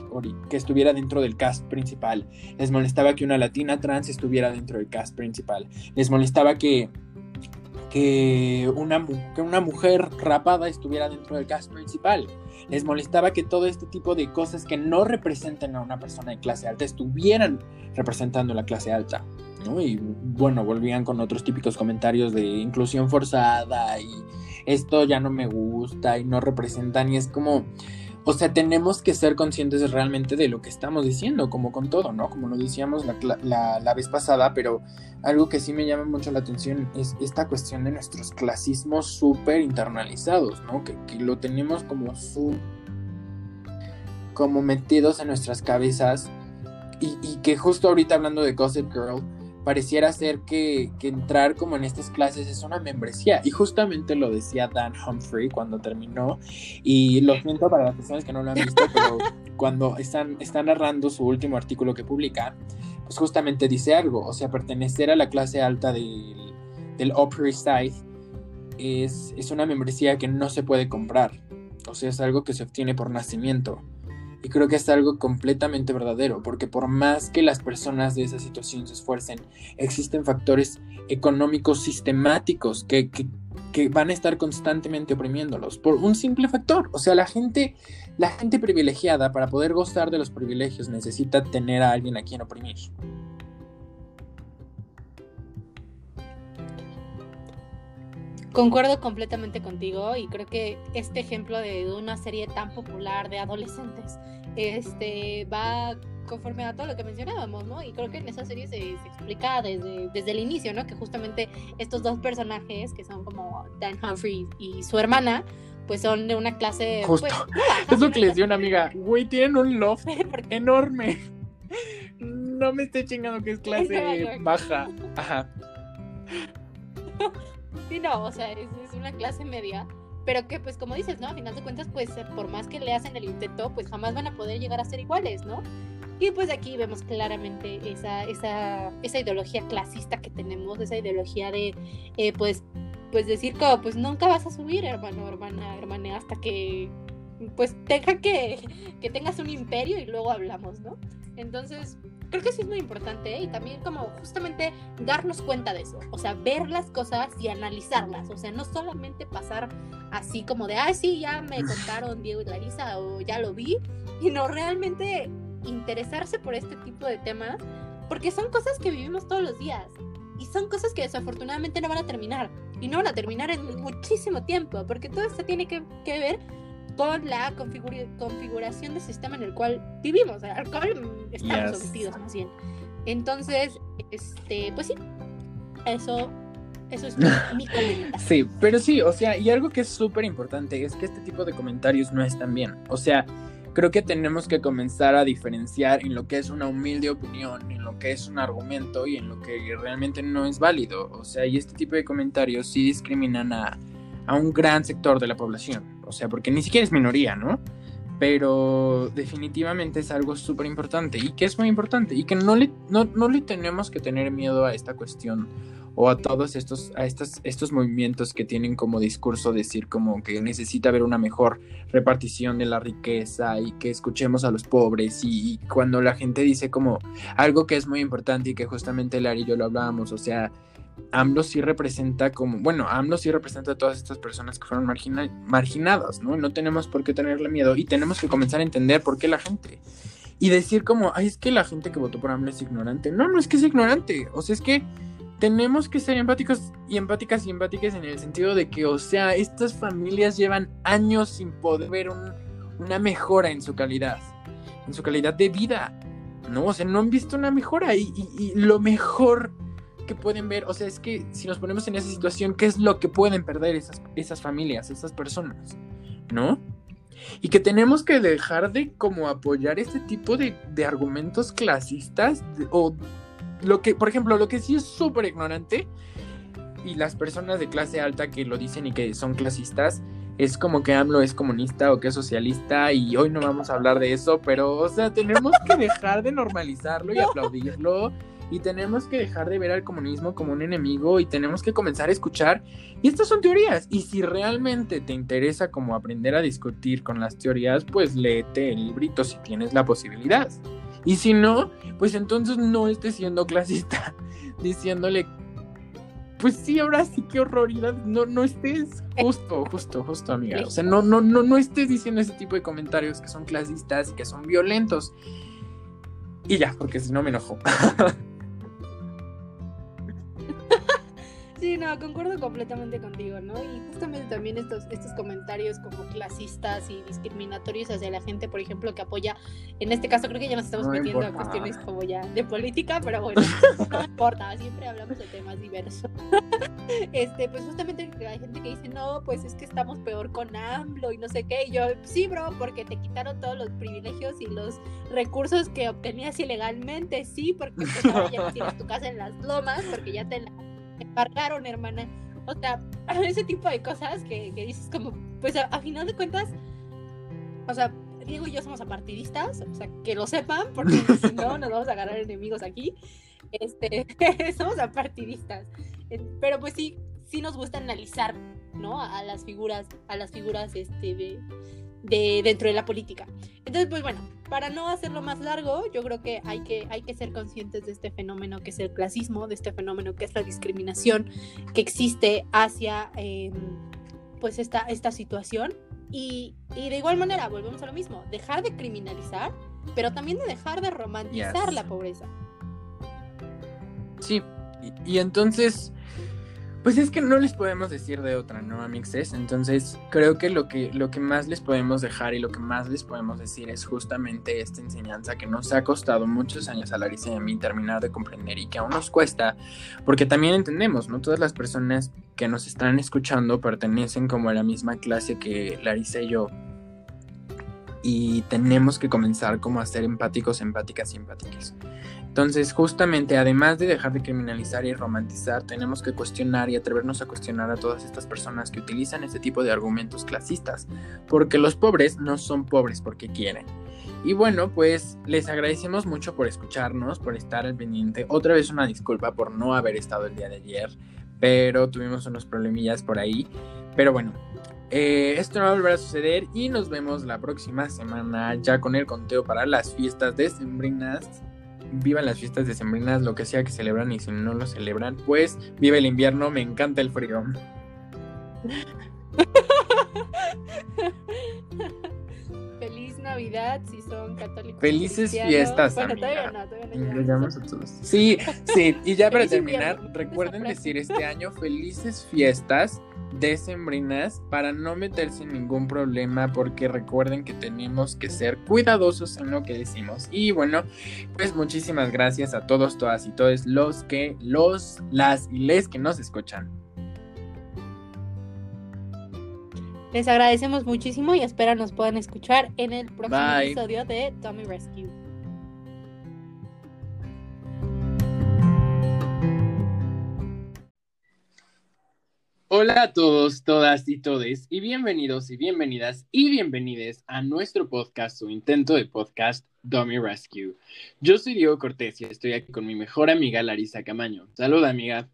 A: que estuviera dentro del cast principal. Les molestaba que una latina trans estuviera dentro del cast principal. Les molestaba que, que, una, que una mujer rapada estuviera dentro del cast principal. Les molestaba que todo este tipo de cosas que no representen a una persona de clase alta estuvieran representando la clase alta. Y bueno, volvían con otros típicos comentarios de inclusión forzada y esto ya no me gusta y no representan y es como, o sea, tenemos que ser conscientes realmente de lo que estamos diciendo, como con todo, ¿no? Como lo decíamos la, vez pasada, pero algo que sí me llama mucho la atención es esta cuestión de nuestros clasismos súper internalizados, ¿no? Que, lo tenemos como su como metidos en nuestras cabezas y, y que justo ahorita hablando de Gossip Girl, pareciera ser que, entrar como en estas clases es una membresía. Y justamente lo decía Dan Humphrey cuando terminó. Y lo siento para las personas que no lo han visto, pero cuando están, están narrando su último artículo que publica, pues justamente dice algo. O sea, pertenecer a la clase alta del, del Upper East Side es, es una membresía que no se puede comprar. O sea, es algo que se obtiene por nacimiento. Y creo que es algo completamente verdadero, porque por más que las personas de esa situación se esfuercen, existen factores económicos sistemáticos que, van a estar constantemente oprimiéndolos por un simple factor. O sea, la gente, la gente privilegiada para poder gozar de los privilegios necesita tener a alguien a quien oprimir.
B: Concuerdo completamente contigo y creo que este ejemplo de una serie tan popular de adolescentes este, va conforme a todo lo que mencionábamos, ¿no? Y creo que en esa serie se, explica desde, desde el inicio, ¿no? Que justamente estos dos personajes, que son como Dan Humphrey y su hermana, pues son de una clase...
A: Justo.
B: Pues,
A: es lo que les dio una amiga. Güey, tienen un loft enorme. No me esté chingando que es clase baja. Ajá.
B: Sí, no, o sea, es, una clase media, pero que pues como dices, ¿no? A final de cuentas, pues por más que le hacen el intento, pues jamás van a poder llegar a ser iguales, ¿no? Y pues aquí vemos claramente esa, esa, esa ideología clasista que tenemos, esa ideología de, eh, pues, pues decir como, pues nunca vas a subir, hermano, hermana, hermana, hasta que, pues, tenga que, que tengas un imperio y luego hablamos, ¿no? Entonces, creo que sí es muy importante ¿eh? y también como justamente darnos cuenta de eso, o sea, ver las cosas y analizarlas, o sea, no solamente pasar así como de, ay, sí, ya me contaron Diego y Larisa o ya lo vi, y no realmente interesarse por este tipo de temas, porque son cosas que vivimos todos los días y son cosas que desafortunadamente no van a terminar y no van a terminar en muchísimo tiempo, porque todo esto tiene que, que ver con la configuración del sistema en el cual vivimos, al cual estamos sometidos más bien. Entonces, este, pues sí, eso, eso es mi, comentario.
A: Sí, pero sí, o sea, y algo que es súper importante es que este tipo de comentarios no están bien. O sea, creo que tenemos que comenzar a diferenciar en lo que es una humilde opinión, en lo que es un argumento y en lo que realmente no es válido. O sea, y este tipo de comentarios sí discriminan a, a un gran sector de la población. O sea, porque ni siquiera es minoría, ¿no? Pero definitivamente es algo súper importante y que es muy importante y que no le, no, no le tenemos que tener miedo a esta cuestión o a todos estos, a estos, estos movimientos que tienen como discurso decir como que necesita haber una mejor repartición de la riqueza y que escuchemos a los pobres y, cuando la gente dice como algo que es muy importante y que justamente Larry y yo lo hablábamos, o sea, AMLO sí representa como, bueno, AMLO sí representa a todas estas personas que fueron marginadas, ¿no? No tenemos por qué tenerle miedo y tenemos que comenzar a entender por qué la gente. Y decir como, ay, es que la gente que votó por AMLO es ignorante. No, no es que es ignorante, o sea, es que tenemos que ser empáticos y empáticas y empáticas en el sentido de que, o sea, estas familias llevan años sin poder ver una mejora en su calidad, en su calidad de vida, ¿no? O sea, no han visto una mejora y, lo mejor que pueden ver, o sea, es que si nos ponemos en esa situación, ¿qué es lo que pueden perder esas, esas familias, esas personas, ¿no? Y que tenemos que dejar de como apoyar este tipo de, de argumentos clasistas o lo que, por ejemplo, lo que sí es súper ignorante y las personas de clase alta que lo dicen y que son clasistas, es como que AMLO es comunista o que es socialista y hoy no vamos a hablar de eso, pero, o sea, tenemos que dejar de normalizarlo y aplaudirlo y tenemos que dejar de ver al comunismo como un enemigo y tenemos que comenzar a escuchar. Y estas son teorías y si realmente te interesa como aprender a discutir con las teorías, pues léete el librito si tienes la posibilidad. Y si no, pues entonces no estés siendo clasista, diciéndole, pues sí, ahora sí, qué horroridad, no, no estés justo, justo, justo, amiga. O sea, no, no, no, no estés diciendo ese tipo de comentarios que son clasistas y que son violentos. Y ya, porque si no me enojo.
B: Sí, no, concuerdo completamente contigo, ¿no? Y justamente también estos, estos comentarios como clasistas y discriminatorios hacia la gente, por ejemplo, que apoya, en este caso creo que ya nos estamos metiendo a cuestiones como ya de política, pero bueno, no importa, siempre hablamos de temas diversos. este, pues justamente hay gente que dice, no, pues es que estamos peor con AMLO y no sé qué, y yo, sí, bro, porque te quitaron todos los privilegios y los recursos que obtenías ilegalmente, sí, porque pues ahora ya no tienes tu casa en las lomas, porque ya te la embargaron, hermana. O sea, ese tipo de cosas que, dices como, pues a, final de cuentas, o sea, Diego y yo somos apartidistas, o sea, que lo sepan, porque si no nos vamos a agarrar enemigos aquí. Este, somos apartidistas. Pero pues sí, sí nos gusta analizar, ¿no? A, las figuras, a las figuras este, de, de dentro de la política. Entonces, pues bueno, para no hacerlo más largo, yo creo que hay que, hay que ser conscientes de este fenómeno que es el clasismo, de este fenómeno que es la discriminación que existe hacia em, pues esta, esta situación. Y, de igual manera, volvemos a lo mismo, dejar de criminalizar, pero también de dejar de romantizar la pobreza.
A: Sí, y entonces pues es que no les podemos decir de otra, ¿no, amixes? Entonces, creo que lo, que lo que más les podemos dejar y lo que más les podemos decir es justamente esta enseñanza que nos ha costado muchos años a Larissa y a mí terminar de comprender y que aún nos cuesta, porque también entendemos, ¿no? Todas las personas que nos están escuchando pertenecen como a la misma clase que Larissa y yo. Y tenemos que comenzar como a ser empáticos, empáticas y empáticas. Entonces, justamente, además de dejar de criminalizar y romantizar, tenemos que cuestionar y atrevernos a cuestionar a todas estas personas que utilizan este tipo de argumentos clasistas, porque los pobres no son pobres porque quieren. Y bueno, pues les agradecemos mucho por escucharnos, por estar al pendiente. Otra vez una disculpa por no haber estado el día de ayer, pero tuvimos unos problemillas por ahí. Pero bueno, eh, esto no va a volver a suceder y nos vemos la próxima semana ya con el conteo para las fiestas decembrinas. Vivan las fiestas decembrinas, lo que sea que celebran y si no lo celebran, pues vive el invierno, me encanta el frío.
B: Feliz Navidad si son católicos.
A: Felices fiestas, bueno, Sí, sí, y ya para terminar, recuerden decir este año felices fiestas decembrinas para no meterse en ningún problema porque recuerden que tenemos que ser cuidadosos en lo que decimos. Y bueno pues muchísimas gracias a todos todas y todos los que los las y les que nos escuchan.
B: Les agradecemos muchísimo y espero nos puedan escuchar en el próximo episodio de Tommy Rescue.
A: Hola a todos, todas y todes, y bienvenidos y bienvenidas y bienvenides a nuestro podcast, su intento de podcast Dummy Rescue. Yo soy Diego Cortés y estoy aquí con mi mejor amiga Larisa Camaño. Saluda, amiga.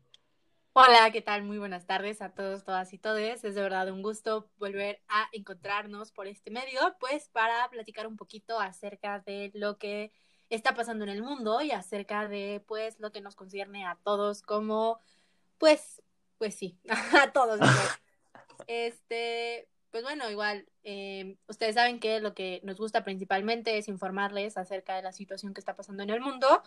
B: Hola, ¿qué tal? Muy buenas tardes a todos, todas y todes. Es de verdad un gusto volver a encontrarnos por este medio, pues para platicar un poquito acerca de lo que está pasando en el mundo y acerca de pues lo que nos concierne a todos como pues pues sí, a todos. este, pues bueno, igual, eh, ustedes saben que lo que nos gusta principalmente es informarles acerca de la situación que está pasando en el mundo.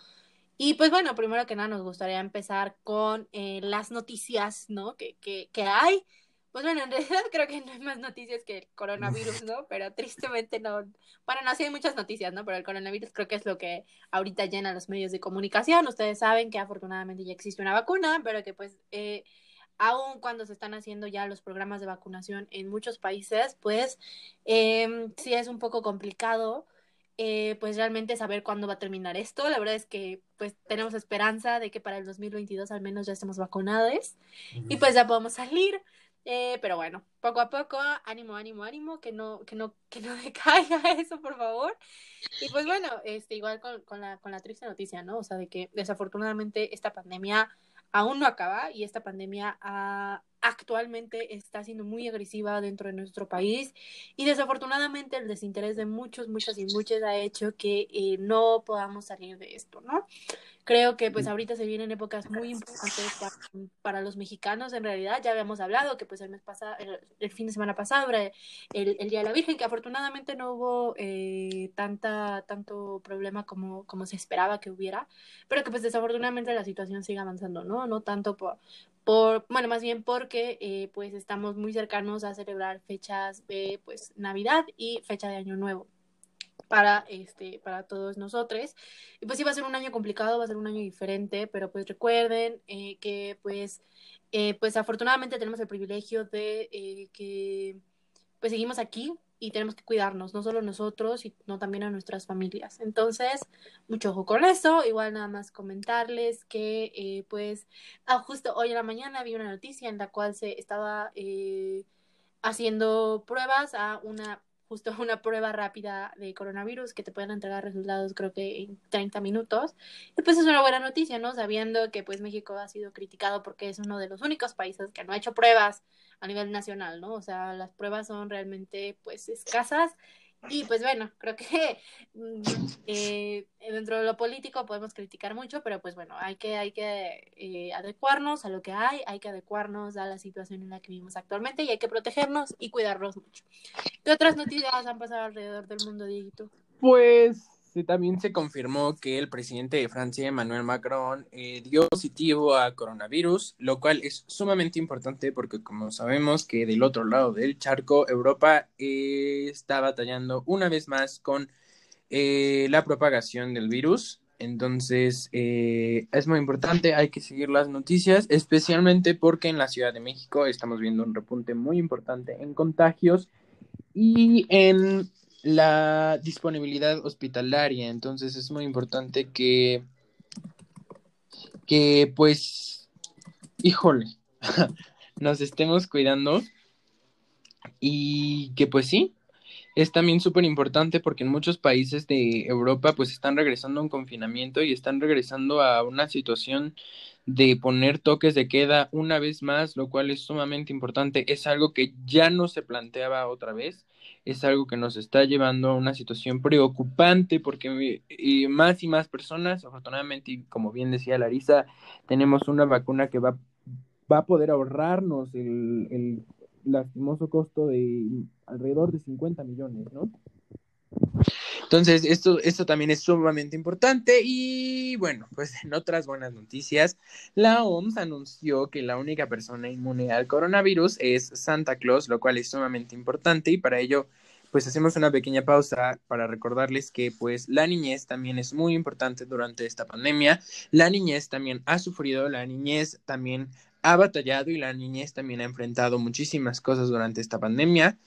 B: Y pues bueno, primero que nada nos gustaría empezar con eh, las noticias, ¿no? Que, que, que hay. Pues bueno, en realidad creo que no hay más noticias que el coronavirus, ¿no? Pero tristemente no. Bueno, no, sí hay muchas noticias, ¿no? Pero el coronavirus creo que es lo que ahorita llena los medios de comunicación. Ustedes saben que afortunadamente ya existe una vacuna, pero que pues eh, aun cuando se están haciendo ya los programas de vacunación en muchos países, pues eh, sí es un poco complicado, eh, pues realmente saber cuándo va a terminar esto. La verdad es que pues tenemos esperanza de que para el 2022 al menos ya estemos vacunados y pues ya podemos salir. Eh, pero bueno, poco a poco, ánimo, ánimo, ánimo, que no, que no, que no decaiga eso, por favor. Y pues bueno, este, igual con, con, la, con la triste noticia, ¿no? O sea, de que desafortunadamente esta pandemia aún no acaba y esta pandemia ah, actualmente está siendo muy agresiva dentro de nuestro país y desafortunadamente el desinterés de muchos, muchas y muchas ha hecho que eh, no podamos salir de esto, ¿no? Creo que pues ahorita se vienen épocas muy importantes para, los mexicanos, en realidad ya habíamos hablado que pues el mes pasado, el, fin de semana pasado el, el, Día de la Virgen, que afortunadamente no hubo eh, tanta, tanto problema como, como se esperaba que hubiera, pero que pues desafortunadamente la situación sigue avanzando, ¿no? No tanto por, por bueno, más bien porque eh, pues estamos muy cercanos a celebrar fechas de pues Navidad y fecha de Año Nuevo para este para todos nosotros y pues sí va a ser un año complicado va a ser un año diferente pero pues recuerden eh, que pues eh, pues afortunadamente tenemos el privilegio de que pues seguimos aquí y tenemos que cuidarnos no solo nosotros sino también a nuestras familias entonces mucho ojo con eso igual nada más comentarles que pues ah, justo hoy en la mañana vi una noticia en la cual se estaba haciendo pruebas a una justo una prueba rápida de coronavirus que te pueden entregar resultados creo que en 30 minutos. Y pues es una buena noticia, ¿no? Sabiendo que pues México ha sido criticado porque es uno de los únicos países que no ha hecho pruebas a nivel nacional, ¿no? O sea, las pruebas son realmente pues escasas y pues bueno, creo que mm, eh, dentro de lo político podemos criticar mucho, pero pues bueno, hay que, hay que eh, adecuarnos a lo que hay, hay que adecuarnos a la situación en la que vivimos actualmente y hay que protegernos y cuidarnos mucho. ¿Qué otras noticias han pasado alrededor del mundo, Dieguito?
A: Pues también se confirmó que el presidente de Francia, Emmanuel Macron, eh, dio positivo a coronavirus, lo cual es sumamente importante porque como sabemos que del otro lado del charco, Europa eh, está batallando una vez más con eh, la propagación del virus. Entonces, es muy importante, hay que seguir las noticias, especialmente porque en la Ciudad de México estamos viendo un repunte muy importante en contagios y en la disponibilidad hospitalaria. Entonces es muy importante que, que pues, híjole, nos estemos cuidando y que pues sí, es también súper importante porque en muchos países de Europa pues están regresando a un confinamiento y están regresando a una situación de poner toques de queda una vez más, lo cual es sumamente importante. Es algo que ya no se planteaba otra vez es algo que nos está llevando a una situación preocupante porque eh, más y más personas, afortunadamente, y como bien decía Larisa, tenemos una vacuna que va, va a poder ahorrarnos el, el lastimoso costo de alrededor de 50 millones, ¿no? Entonces, esto, esto también es sumamente importante y bueno, pues en otras buenas noticias, la OMS anunció que la única persona inmune al coronavirus es Santa Claus, lo cual es sumamente importante y para ello pues hacemos una pequeña pausa para recordarles que pues la niñez también es muy importante durante esta pandemia. La niñez también ha sufrido, la niñez también ha batallado y la niñez también ha enfrentado muchísimas cosas durante esta pandemia.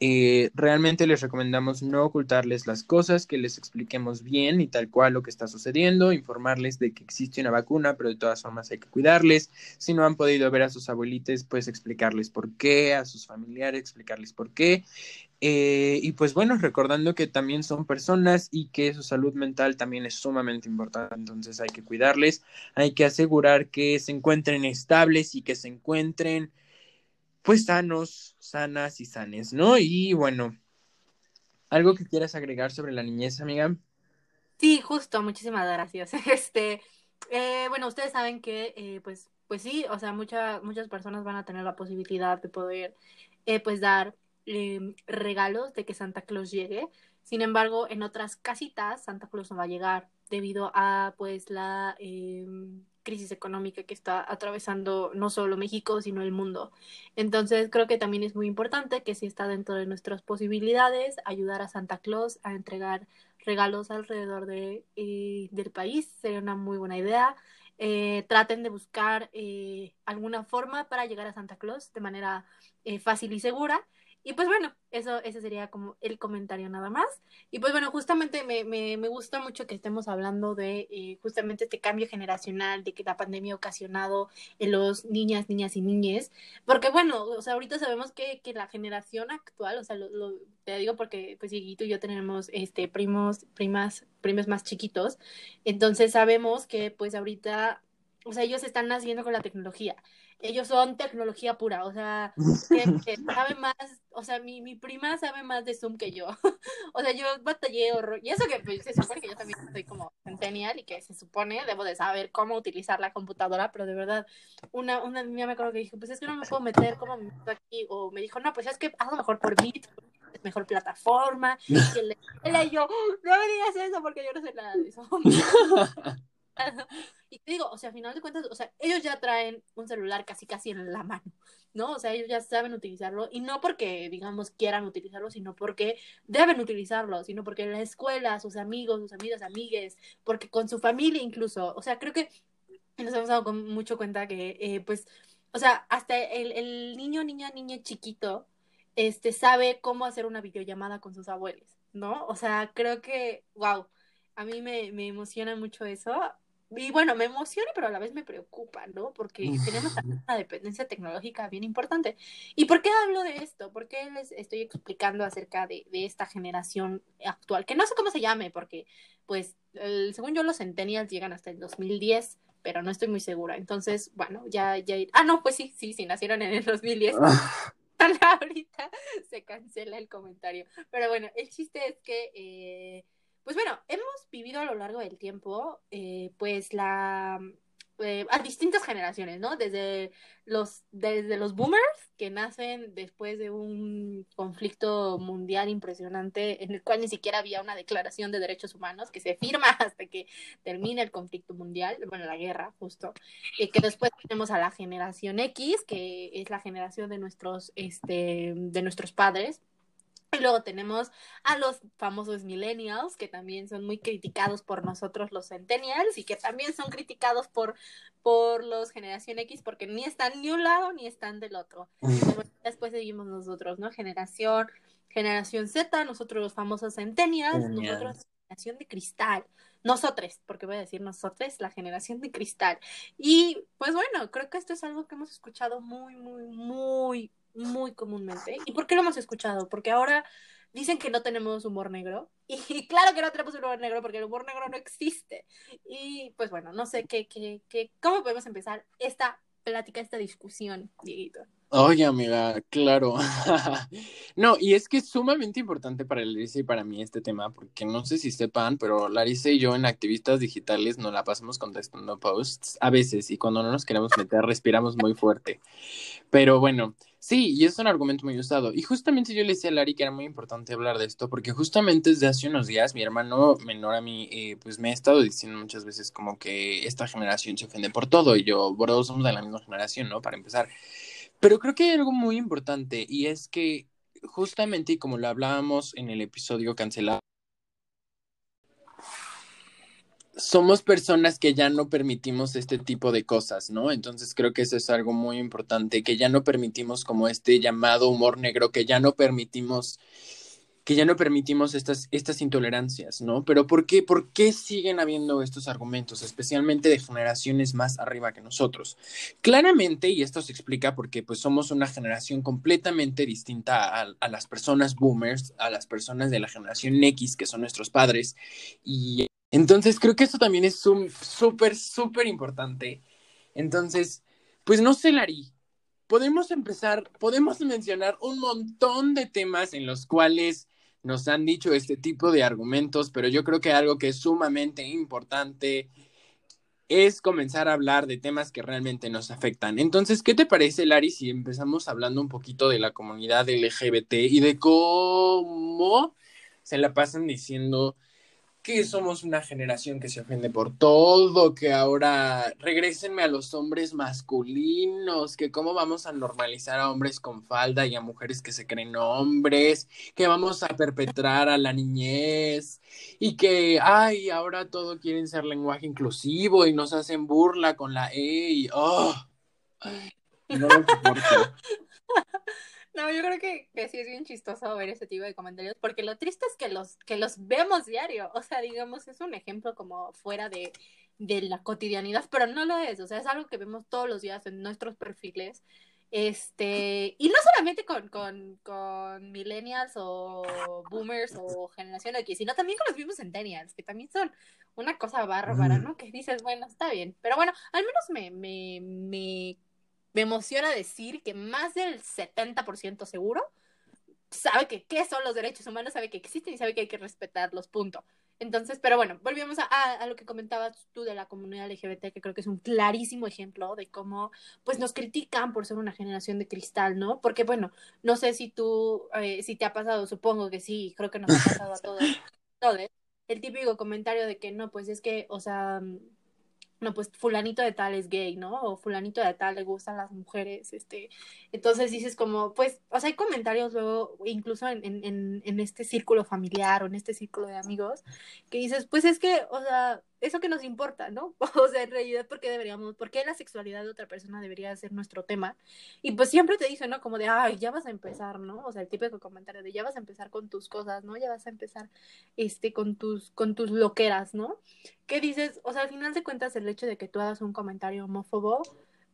A: Eh, realmente les recomendamos no ocultarles las cosas, que les expliquemos bien y tal cual lo que está sucediendo, informarles de que existe una vacuna, pero de todas formas hay que cuidarles. Si no han podido ver a sus abuelitos, pues explicarles por qué, a sus familiares explicarles por qué. Eh, y pues bueno, recordando que también son personas y que su salud mental también es sumamente importante, entonces hay que cuidarles, hay que asegurar que se encuentren estables y que se encuentren pues sanos, sanas y sanes, ¿no? Y bueno, ¿algo que quieras agregar sobre la niñez, amiga?
B: Sí, justo, muchísimas gracias. Este, eh, bueno, ustedes saben que, eh, pues, pues sí, o sea, muchas muchas personas van a tener la posibilidad de poder, pues, dar Em, regalos de que Santa Claus llegue. Sin embargo, en otras casitas Santa Claus no va a llegar debido a pues la em, crisis económica que está atravesando no solo México, sino el mundo. Entonces, creo que también es muy importante que si está dentro de nuestras posibilidades, ayudar a Santa Claus a entregar regalos alrededor de, eh, del país sería una muy buena idea. Eh, traten de buscar eh, alguna forma para llegar a Santa Claus de manera fácil y segura. Y pues bueno, eso, ese sería como el comentario nada más. Y pues bueno, justamente me, me, me gusta mucho que estemos hablando de eh, justamente este cambio generacional, de que la pandemia ha ocasionado en los niñas, niñas y niñes. Porque bueno, o sea, ahorita sabemos que, que la generación actual, o sea, lo, lo, te digo porque pues Dieguito y yo tenemos este primos, primas, primos más chiquitos. Entonces sabemos que pues ahorita, o sea, ellos están naciendo con la tecnología ellos son tecnología pura, o sea, que, sabe más, o sea, mi, mi prima sabe más de Zoom que yo. o sea, yo batallé horror. Y eso que pues, se supone que yo también soy como centennial y que se supone debo de saber cómo utilizar la computadora, pero de verdad, una, una niña me acuerdo que dijo, pues es que no me puedo meter como me meto aquí, o me dijo, no, pues es que hazlo mejor por Meet, es mejor plataforma. Y, él, y yo, no me digas eso porque yo no sé nada de eso. y te digo, o sea, a final de cuentas, o sea, ellos ya traen un celular casi casi en la mano, ¿no? O sea, ellos ya saben utilizarlo y no porque, digamos, quieran utilizarlo, sino porque deben utilizarlo, sino porque en la escuela, sus amigos, sus amigas, amigues, porque con su familia incluso, o sea, creo que nos hemos dado mucho cuenta que, eh, pues, o sea, hasta el, el niño, niña, niña chiquito, este, sabe cómo hacer una videollamada con sus abuelos, ¿no? O sea, creo que, wow, a mí me, me emociona mucho eso y bueno, me emociona, pero a la vez me preocupa, ¿no? Porque tenemos una dependencia tecnológica bien importante. ¿Y por qué hablo de esto? ¿Por qué les estoy explicando acerca de, de esta generación actual? Que no sé cómo se llame, porque, pues, el, según yo, los centennials llegan hasta el 2010, pero no estoy muy segura. Entonces, bueno, ya, ya. Ah, no, pues sí, sí, sí, nacieron en el 2010. Ahorita se cancela el comentario. Pero bueno, el chiste es que. Eh, pues bueno, hemos vivido a lo largo del tiempo, eh, pues la eh, a distintas generaciones, ¿no? Desde los, desde los boomers que nacen después de un conflicto mundial impresionante en el cual ni siquiera había una declaración de derechos humanos que se firma hasta que termine el conflicto mundial, bueno, la guerra, justo, y que después tenemos a la generación X, que es la generación de nuestros, este, de nuestros padres, y luego tenemos a los famosos millennials, que también son muy criticados por nosotros los centennials y que también son criticados por, por los generación X porque ni están ni un lado ni están del otro. Después seguimos nosotros, ¿no? Generación, generación Z, nosotros los famosos centennials, nosotros generación de cristal. Nosotros, porque voy a decir nosotros, la generación de cristal. Y pues bueno, creo que esto es algo que hemos escuchado muy, muy, muy, muy comúnmente. ¿Y por qué lo hemos escuchado? Porque ahora dicen que no tenemos humor negro. Y claro que no tenemos humor negro porque el humor negro no existe. Y pues bueno, no sé qué, qué, qué, cómo podemos empezar esta plática, esta discusión, Dieguito.
A: Oye, amiga, claro. no, y es que es sumamente importante para Larissa y para mí este tema, porque no sé si sepan, pero Larissa y yo en activistas digitales nos la pasamos contestando posts a veces y cuando no nos queremos meter respiramos muy fuerte. Pero bueno, sí, y es un argumento muy usado. Y justamente yo le decía a Lari que era muy importante hablar de esto, porque justamente desde hace unos días mi hermano menor a mí, eh, pues me ha estado diciendo muchas veces como que esta generación se ofende por todo y yo, bro, somos de la misma generación, ¿no? Para empezar. Pero creo que hay algo muy importante y es que justamente, y como lo hablábamos en el episodio cancelado, somos personas que ya no permitimos este tipo de cosas, ¿no? Entonces creo que eso es algo muy importante, que ya no permitimos como este llamado humor negro, que ya no permitimos que ya no permitimos estas, estas intolerancias, ¿no? Pero ¿por qué, ¿por qué siguen habiendo estos argumentos, especialmente de generaciones más arriba que nosotros? Claramente, y esto se explica porque pues somos una generación completamente distinta a, a las personas boomers, a las personas de la generación X, que son nuestros padres, y entonces creo que eso también es súper, súper importante. Entonces, pues no sé, Lari, podemos empezar, podemos mencionar un montón de temas en los cuales nos han dicho este tipo de argumentos, pero yo creo que algo que es sumamente importante es comenzar a hablar de temas que realmente nos afectan. Entonces, ¿qué te parece, Lari, si empezamos hablando un poquito de la comunidad LGBT y de cómo se la pasan diciendo que somos una generación que se ofende por todo, que ahora regresenme a los hombres masculinos, que cómo vamos a normalizar a hombres con falda y a mujeres que se creen hombres, que vamos a perpetrar a la niñez y que, ay, ahora todo quieren ser lenguaje inclusivo y nos hacen burla con la E y, oh, no lo soporto.
B: No, yo creo que, que, sí es bien chistoso ver ese tipo de comentarios, porque lo triste es que los, que los vemos diario, o sea, digamos, es un ejemplo como fuera de, de la cotidianidad, pero no lo es, o sea, es algo que vemos todos los días en nuestros perfiles, este, y no solamente con, con, con millennials o boomers o generación X, sino también con los mismos centennials, que también son una cosa bárbara, ¿no? Que dices, bueno, está bien, pero bueno, al menos me, me, me me emociona decir que más del 70% seguro sabe que qué son los derechos humanos, sabe que existen y sabe que hay que respetarlos, punto. Entonces, pero bueno, volvemos a, a, lo que comentabas tú de la comunidad LGBT, que creo que es un clarísimo ejemplo de cómo, pues, nos critican por ser una generación de cristal, ¿no? Porque, bueno, no sé si tú, eh, si te ha pasado, supongo que sí, creo que nos ha pasado a todos, todos, el típico comentario de que no, pues es que, o sea, no, pues fulanito de tal es gay, ¿no? O fulanito de tal le gustan las mujeres, este, entonces dices como, pues, o sea, hay comentarios luego, incluso en, en, en este círculo familiar o en este círculo de amigos, que dices, pues es que, o sea, eso que nos importa, ¿no? O sea, en realidad, ¿por qué deberíamos, por qué la sexualidad de otra persona debería ser nuestro tema? Y pues siempre te dicen, ¿no? Como de, ay, ya vas a empezar, ¿no? O sea, el típico comentario de, ya vas a empezar con tus cosas, ¿no? Ya vas a empezar, este, con tus, con tus loqueras, ¿no? ¿Qué dices? O sea, al final de cuentas, el hecho de que tú hagas un comentario homófobo,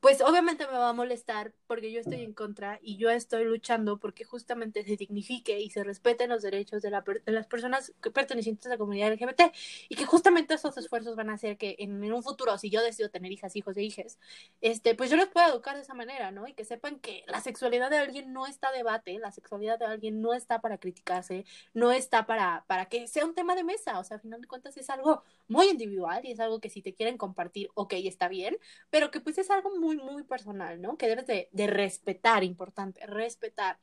B: pues obviamente me va a molestar porque yo estoy en contra y yo estoy luchando porque justamente se dignifique y se respeten los derechos de, la, de las personas pertenecientes a la comunidad LGBT y que justamente esos esfuerzos van a hacer que en, un futuro, si yo decido tener hijas, hijos e hijas, este, pues yo los pueda educar de esa manera, ¿no? Y que sepan que la sexualidad de alguien no está debate, la sexualidad de alguien no está para criticarse, no está para, para que sea un tema de mesa, o sea, a final de cuentas es algo muy individual y es algo que si te quieren compartir, ok, está bien, pero que pues es algo muy muy, muy personal, ¿no? Que debes de, de respetar, importante, respetar.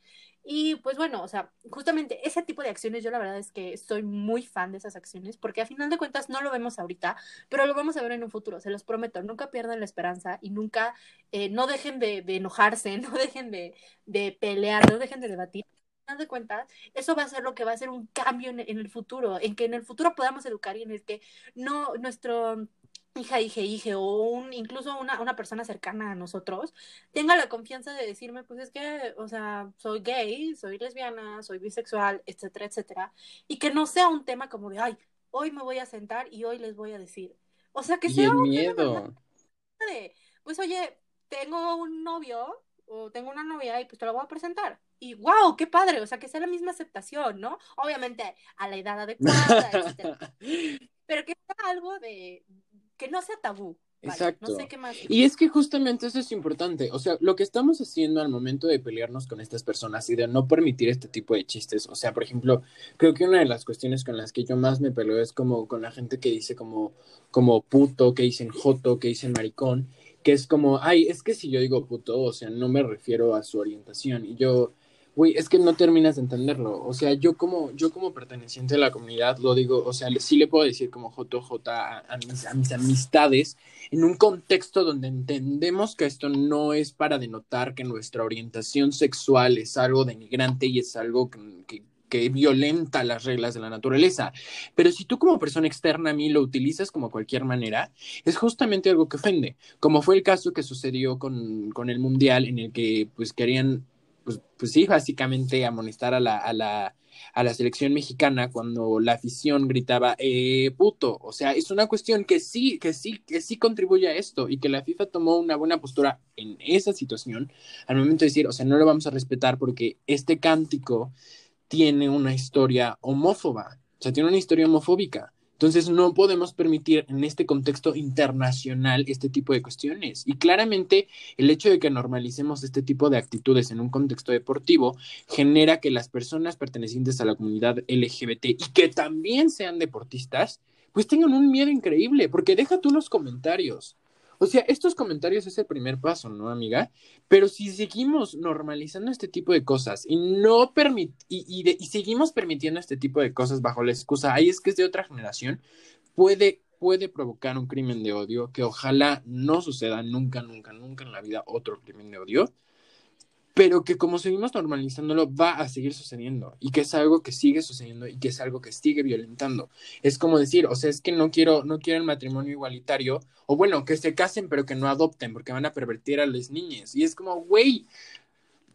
B: Y pues bueno, o sea, justamente ese tipo de acciones, yo la verdad es que soy muy fan de esas acciones, porque a final de cuentas no lo vemos ahorita, pero lo vamos a ver en un futuro, se los prometo, nunca pierdan la esperanza y nunca, eh, no dejen de, de, enojarse, no dejen de, de pelear, no dejen de debatir. De cuentas, eso va a ser lo que va a ser un cambio en, en el futuro, en que en el futuro podamos educar y en el que no, nuestro hija, hija, hija, o un, incluso una, una persona cercana a nosotros, tenga la confianza de decirme, pues es que, o sea, soy gay, soy lesbiana, soy bisexual, etcétera, etcétera, y que no sea un tema como de, ay, hoy me voy a sentar y hoy les voy a decir. O sea, que sea
A: el
B: un
A: miedo.
B: tema de, pues oye, tengo un novio o tengo una novia y pues te lo voy a presentar. Y wow, qué padre, o sea, que sea la misma aceptación, ¿no? Obviamente a la edad adecuada, etcétera. Pero que sea algo de, que no sea tabú.
A: Exacto.
B: No sé qué más.
A: Y es que justamente eso es importante. O sea, lo que estamos haciendo al momento de pelearnos con estas personas y de no permitir este tipo de chistes. O sea, por ejemplo, creo que una de las cuestiones con las que yo más me peleo es como con la gente que dice como, como puto, que dicen joto, que dicen maricón, que es como, ay, es que si yo digo puto, o sea, no me refiero a su orientación. Y yo, güey, es que no terminas de entenderlo. O sea, yo como, yo como perteneciente a la comunidad lo digo, o sea, sí le puedo decir como JJ a, a, mis, a mis amistades en un contexto donde entendemos que esto no es para denotar que nuestra orientación sexual es algo denigrante y es algo que, que que violenta las reglas de la naturaleza. Pero si tú como persona externa a mí lo utilizas como cualquier manera, es justamente algo que ofende, como fue el caso que sucedió con, con el Mundial en el que pues querían, pues, pues sí, básicamente amonestar a la, a la a la selección mexicana cuando la afición gritaba eh, puto. O sea, es una cuestión que sí, que sí, que sí contribuye a esto y que la FIFA tomó una buena postura en esa situación al momento de decir, o sea, no lo vamos a respetar porque este cántico tiene una historia homófoba, o sea, tiene una historia homofóbica. Entonces no podemos permitir en este contexto internacional este tipo de cuestiones. Y claramente el hecho de que normalicemos este tipo de actitudes en un contexto deportivo genera que las personas pertenecientes a la comunidad LGBT y que también sean deportistas, pues tengan un miedo increíble, porque deja tú los comentarios. O sea, estos comentarios es el primer paso, ¿no, amiga? Pero si seguimos normalizando este tipo de cosas y no permit y, y, seguimos permitiendo este tipo de cosas bajo la excusa, ay, es que es de otra generación, puede, puede provocar un crimen de odio que ojalá no suceda nunca, nunca, nunca en la vida otro crimen de odio pero que como seguimos normalizándolo va a seguir sucediendo y que es algo que sigue sucediendo y que es algo que sigue violentando. Es como decir, o sea, es que no quiero no quiero el matrimonio igualitario o bueno, que se casen pero que no adopten porque van a pervertir a las niñas y es como, güey,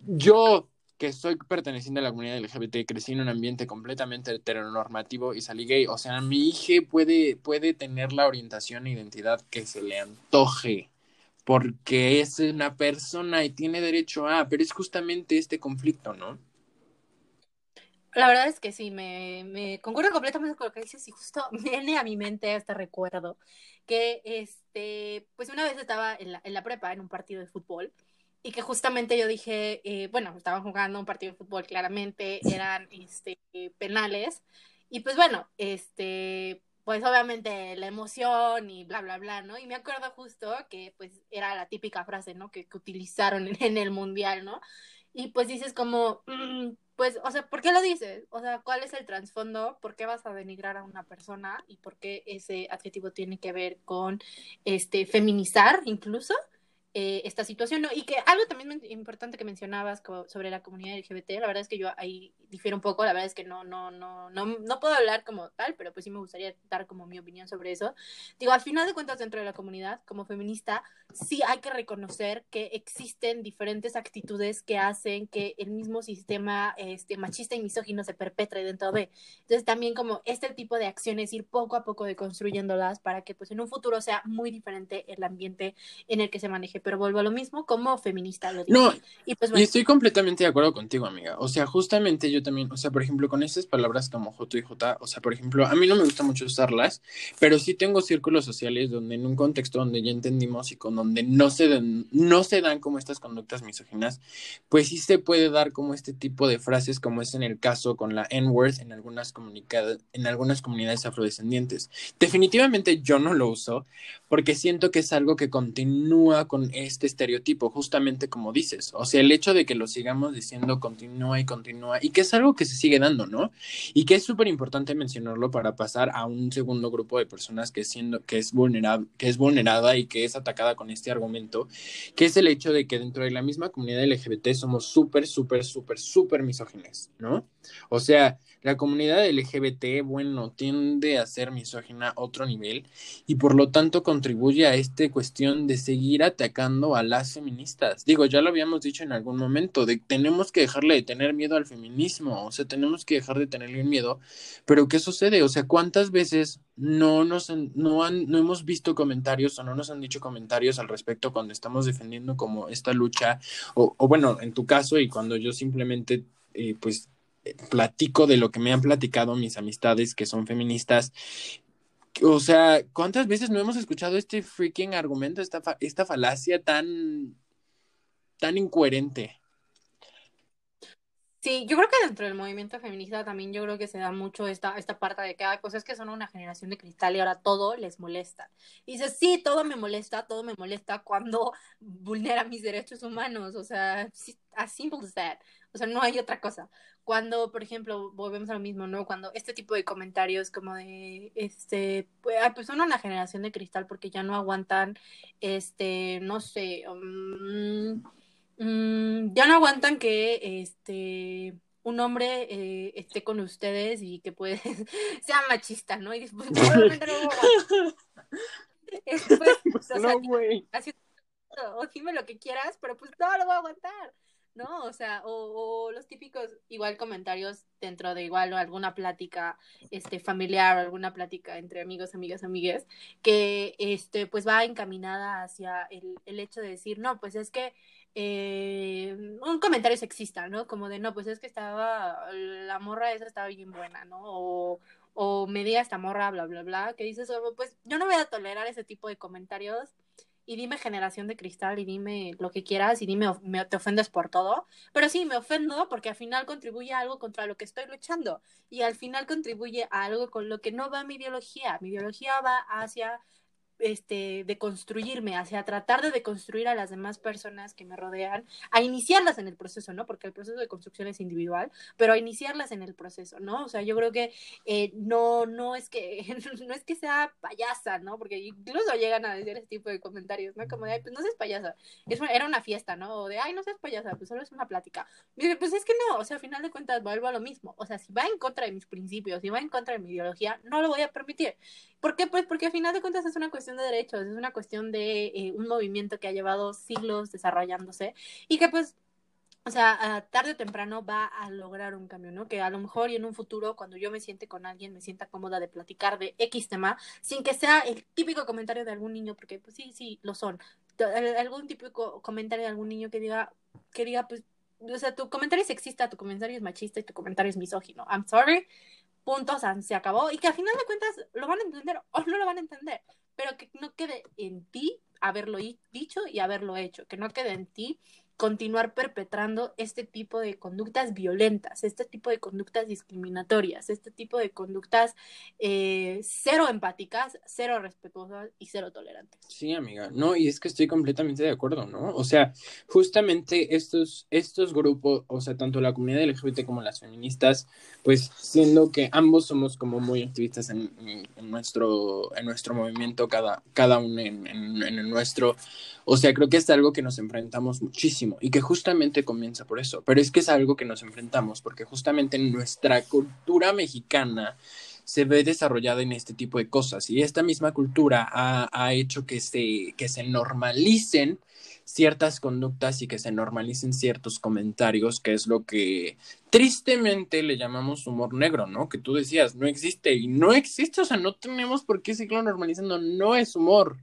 A: yo que soy perteneciente a la comunidad LGBT, crecí en un ambiente completamente heteronormativo y salí gay. O sea, mi hija puede, puede tener la orientación e identidad que se le antoje porque es una persona y tiene derecho a, pero es justamente este conflicto, ¿no?
B: La verdad es que sí, me, me concuerdo completamente con lo que dices y justo viene a mi mente este recuerdo que, este, pues una vez estaba en la, en la prepa en un partido de fútbol y que justamente yo dije, eh, bueno, estaban jugando un partido de fútbol, claramente eran este, penales y pues bueno, este, pues obviamente la emoción y bla, bla, bla, ¿no? Y me acuerdo justo que pues era la típica frase, ¿no? Que, que utilizaron en, el mundial, ¿no? Y pues dices como, mm, pues, o sea, ¿por qué lo dices? O sea, ¿cuál es el trasfondo? ¿Por qué vas a denigrar a una persona? ¿Y por qué ese adjetivo tiene que ver con, este, feminizar incluso? Eh, esta situación, ¿no? Y que algo también importante que mencionabas sobre la comunidad LGBT, la verdad es que yo ahí difiero un poco, la verdad es que no, no, no, no, no puedo hablar como tal, pero pues sí me gustaría dar como mi opinión sobre eso. Digo, al final de cuentas, dentro de la comunidad, como feminista, sí hay que reconocer que existen diferentes actitudes que hacen que el mismo sistema este, machista y misógino se perpetre dentro de. Entonces, también como este tipo de acciones, ir poco a poco deconstruyéndolas para que pues en un futuro sea muy diferente el ambiente en el que se maneje pero vuelvo a lo mismo como feminista lo digo.
A: No, y, pues, y estoy completamente de acuerdo contigo, amiga. O sea, justamente yo también, o sea, por ejemplo, con estas palabras como J y J, o sea, por ejemplo, a mí no me gusta mucho usarlas, pero sí tengo círculos sociales donde en un contexto donde ya entendimos y con donde no se dan, no se dan como estas conductas misóginas, pues sí se puede dar como este tipo de frases, como es en el caso con la N-word en algunas, en algunas comunidades afrodescendientes. Definitivamente yo no lo uso porque siento que es algo que continúa con este estereotipo, justamente como dices. O sea, el hecho de que lo sigamos diciendo continúa y continúa, y que es algo que se sigue dando, ¿no? Y que es súper importante mencionarlo para pasar a un segundo grupo de personas que, siendo, que, es vulnerable, que es vulnerada y que es atacada con este argumento, que es el hecho de que dentro de la misma comunidad LGBT somos súper, súper, súper, súper misógines, ¿no? O sea, la comunidad LGBT, bueno, tiende a ser misógina a otro nivel y por lo tanto contribuye a esta cuestión de seguir atacando a las feministas. Digo, ya lo habíamos dicho en algún momento, de tenemos que dejarle de tener miedo al feminismo, o sea, tenemos que dejar de tenerle miedo, pero ¿qué sucede? O sea, ¿cuántas veces no nos no han, no hemos visto comentarios o no nos han dicho comentarios al respecto cuando estamos defendiendo como esta lucha o, o bueno, en tu caso y cuando yo simplemente eh, pues platico de lo que me han platicado mis amistades que son feministas. O sea, ¿cuántas veces no hemos escuchado este freaking argumento, esta, esta falacia tan, tan incoherente?
B: Sí, yo creo que dentro del movimiento feminista también yo creo que se da mucho esta, esta parte de que hay cosas que son una generación de cristal y ahora todo les molesta. Y dices, sí, todo me molesta, todo me molesta cuando vulnera mis derechos humanos. O sea, as simple as that. O sea, no hay otra cosa. Cuando, por ejemplo, volvemos a lo mismo, ¿no? Cuando este tipo de comentarios como de, este, pues, pues son una generación de cristal porque ya no aguantan, este, no sé, um, mm, ya no aguantan que, este, un hombre eh, esté con ustedes y que puede sea machista, ¿no? Y después, pues, no, güey. o dime lo que quieras, pero pues no lo voy a aguantar. ¿No? O sea, o, los típicos igual comentarios dentro de igual o alguna plática este familiar o alguna plática entre amigos, amigas, amigues, que este pues va encaminada hacia el, el hecho de decir, no, pues es que eh, un comentario sexista, ¿no? Como de, no, pues es que estaba, la morra esa estaba bien buena, ¿no? O, o me diga esta morra, bla, bla, bla, que dices, pues yo no voy a tolerar ese tipo de comentarios y dime generación de cristal y dime lo que quieras y dime me, te ofendes por todo, pero sí, me ofendo porque al final contribuye a algo contra lo que estoy luchando y al final contribuye a algo con lo que no va mi ideología. Mi ideología va hacia este, de construirme, hacia tratar de deconstruir a las demás personas que me rodean, a iniciarlas en el proceso, ¿no? Porque el proceso de construcción es individual, pero a iniciarlas en el proceso, ¿no? O sea, yo creo que eh, no, no es que, no es que sea payasa, ¿no? Porque incluso llegan a decir ese tipo de comentarios, ¿no? Como de, ay, pues no seas payasa, es era una fiesta, ¿no? O de, ay, no seas payasa, pues solo es una plática. Y pues es que no, o sea, a final de cuentas vuelvo a lo mismo, o sea, si va en contra de mis principios, si va en contra de mi ideología, no lo voy a permitir. ¿Por qué? Pues porque a final de cuentas es una cuestión de derechos, es una cuestión de eh, un movimiento que ha llevado siglos desarrollándose y que pues, o sea, tarde o temprano va a lograr un cambio, ¿no? Que a lo mejor y en un futuro, cuando yo me siente con alguien, me sienta cómoda de platicar de X tema, sin que sea el típico comentario de algún niño, porque pues sí, sí, lo son. Algún típico comentario de algún niño que diga, que diga, pues, o sea, tu comentario es sexista, tu comentario es machista y tu comentario es misógino. I'm sorry, puntos, se acabó y que al final de cuentas lo van a entender o no lo van a entender, pero que no quede en ti haberlo dicho y haberlo hecho, que no quede en ti continuar perpetrando este tipo de conductas violentas, este tipo de conductas discriminatorias, este tipo de conductas eh, cero empáticas, cero respetuosas y cero tolerantes.
A: Sí, amiga, no, y es que estoy completamente de acuerdo, ¿no? O sea, justamente estos, estos grupos, o sea, tanto la comunidad LGBT como las feministas, pues siendo que ambos somos como muy activistas en, nuestro, en nuestro movimiento, cada, cada uno en, en nuestro, o sea, creo que es algo que nos enfrentamos muchísimo y que justamente comienza por eso, pero es que es algo que nos enfrentamos porque justamente nuestra cultura mexicana se ve desarrollada en este tipo de cosas y esta misma cultura ha, ha hecho que se, que se normalicen ciertas conductas y que se normalicen ciertos comentarios, que es lo que tristemente le llamamos humor negro, ¿no? Que tú decías, no existe y no existe, o sea, no tenemos por qué seguirlo normalizando, no es humor.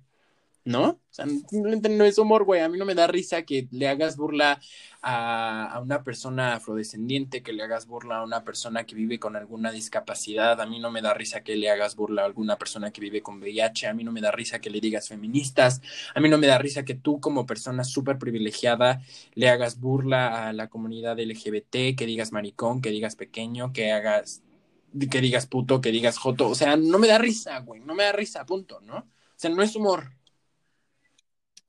A: ¿No? O sea, simplemente no es humor, güey. A mí no me da risa que le hagas burla a, una persona afrodescendiente, que le hagas burla a una persona que vive con alguna discapacidad. A mí no me da risa que le hagas burla a alguna persona que vive con VIH. A mí no me da risa que le digas feministas. A mí no me da risa que tú, como persona súper privilegiada, le hagas burla a la comunidad LGBT, que digas maricón, que digas pequeño, que hagas que digas puto, que digas joto, o sea, no me da risa, güey, no me da risa, punto, ¿no? O sea, no es humor,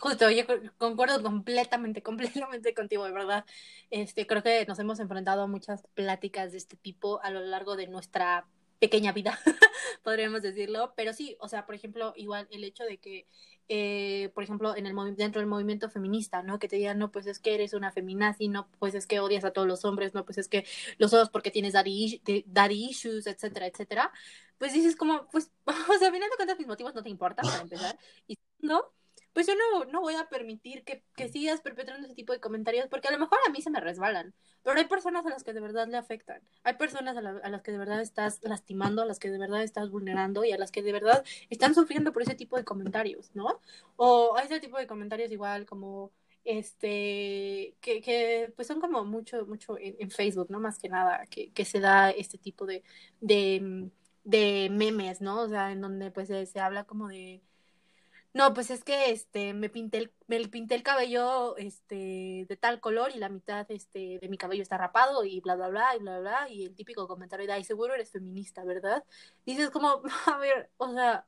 B: Justo, yo concuerdo completamente, completamente contigo, de verdad. Este, creo que nos hemos enfrentado a muchas pláticas de este tipo a lo largo de nuestra pequeña vida, podríamos decirlo. Pero sí, o sea, por ejemplo, igual el hecho de que, eh, por ejemplo, en el dentro del movimiento feminista, ¿no? Que te digan, no, pues es que eres una feminazi, no, pues es que odias a todos los hombres, no, pues es que los ojos porque tienes daddy, daddy issues, etcétera, etcétera. Pues dices como, pues, o sea, al final de cuentas mis motivos no te importan, para empezar. Y no, pues yo no, no voy a permitir que, que, sigas perpetrando ese tipo de comentarios, porque a lo mejor a mí se me resbalan, pero hay personas a las que de verdad le afectan, hay personas a, las que de verdad estás lastimando, a las que de verdad estás vulnerando y a las que de verdad están sufriendo por ese tipo de comentarios, ¿no? O ese tipo de comentarios igual como este que, que pues son como mucho mucho en, Facebook no más que nada que, que se da este tipo de, de, de memes no o sea en donde pues se habla como de no, pues es que este me pinté el, me pinté el cabello este de tal color y la mitad este de mi cabello está rapado y bla bla bla y bla bla y el típico comentario de ay seguro eres feminista, ¿verdad? Dices como, a ver, o sea,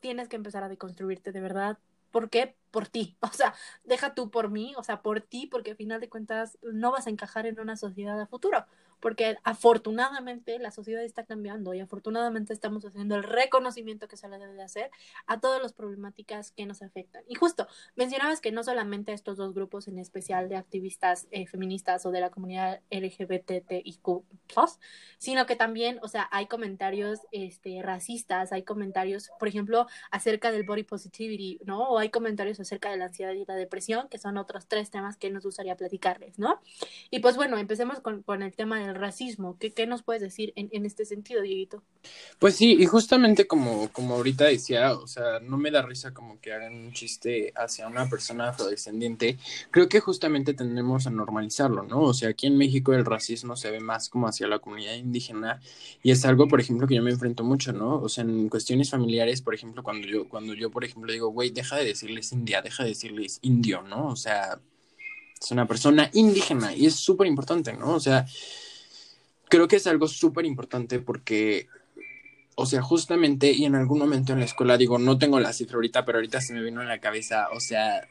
B: tienes que empezar a deconstruirte de verdad. ¿Por qué? por ti, o sea, deja tú por mí, o sea, por ti, porque al final de cuentas no vas a encajar en una sociedad a futuro porque afortunadamente la sociedad está cambiando y afortunadamente estamos haciendo el reconocimiento que se le debe de hacer a todas las problemáticas que nos afectan. Y justo, mencionabas que no solamente estos dos grupos en especial de activistas eh, feministas o de la comunidad LGBTIQ+, sino que también, o sea, hay comentarios este, racistas, hay comentarios, por ejemplo, acerca del body positivity, ¿no? O hay comentarios acerca de la ansiedad y la depresión, que son otros tres temas que nos gustaría platicarles, ¿no? Y pues bueno, empecemos con, con el tema de el racismo. ¿Qué, qué nos puedes decir en, en, este sentido, Dieguito?
A: Pues sí, y justamente como, como ahorita decía, o sea, no me da risa como que hagan un chiste hacia una persona afrodescendiente. Creo que justamente tendremos a normalizarlo, ¿no? O sea, aquí en México el racismo se ve más como hacia la comunidad indígena y es algo, por ejemplo, que yo me enfrento mucho, ¿no? O sea, en cuestiones familiares, por ejemplo, cuando yo, cuando yo por ejemplo, digo, güey, deja de decirles india, deja de decirles indio, ¿no? O sea, es una persona indígena y es súper importante, ¿no? O sea, creo que es algo súper importante porque, o sea, justamente, y en algún momento en la escuela, digo, no tengo la cifra ahorita, pero ahorita se me vino en la cabeza, o sea,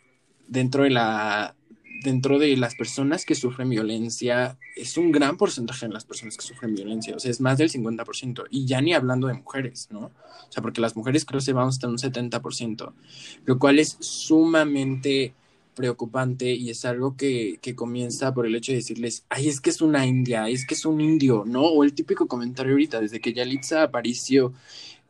A: dentro de la dentro de las personas que sufren violencia, es un gran porcentaje de las personas que sufren violencia, o sea, es más del 50%, y ya ni hablando de mujeres, ¿no? O sea, porque las mujeres creo que se van hasta un 70%, lo cual es sumamente preocupante y es algo que, que, comienza por el hecho de decirles, ay, es que es una india, es que es un indio, ¿no? O el típico comentario ahorita, desde que Yalitza apareció,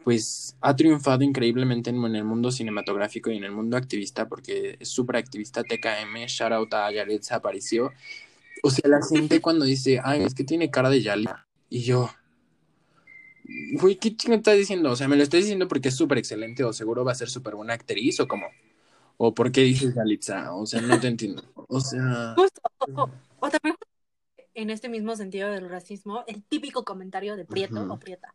A: pues ha triunfado increíblemente en, el mundo cinematográfico y en el mundo activista, porque es súper activista TKM, shout out a Yalitza apareció. O sea, la gente cuando dice, ay, es que tiene cara de Yalitza, y yo, güey, ¿qué chingo estás diciendo? O sea, me lo estás diciendo porque es súper excelente o seguro va a ser súper buena actriz o como... ¿O por qué dices Galitza? O sea, no te entiendo. O sea.
B: Justo. O, también en este mismo sentido del racismo, el típico comentario de prieto o prieta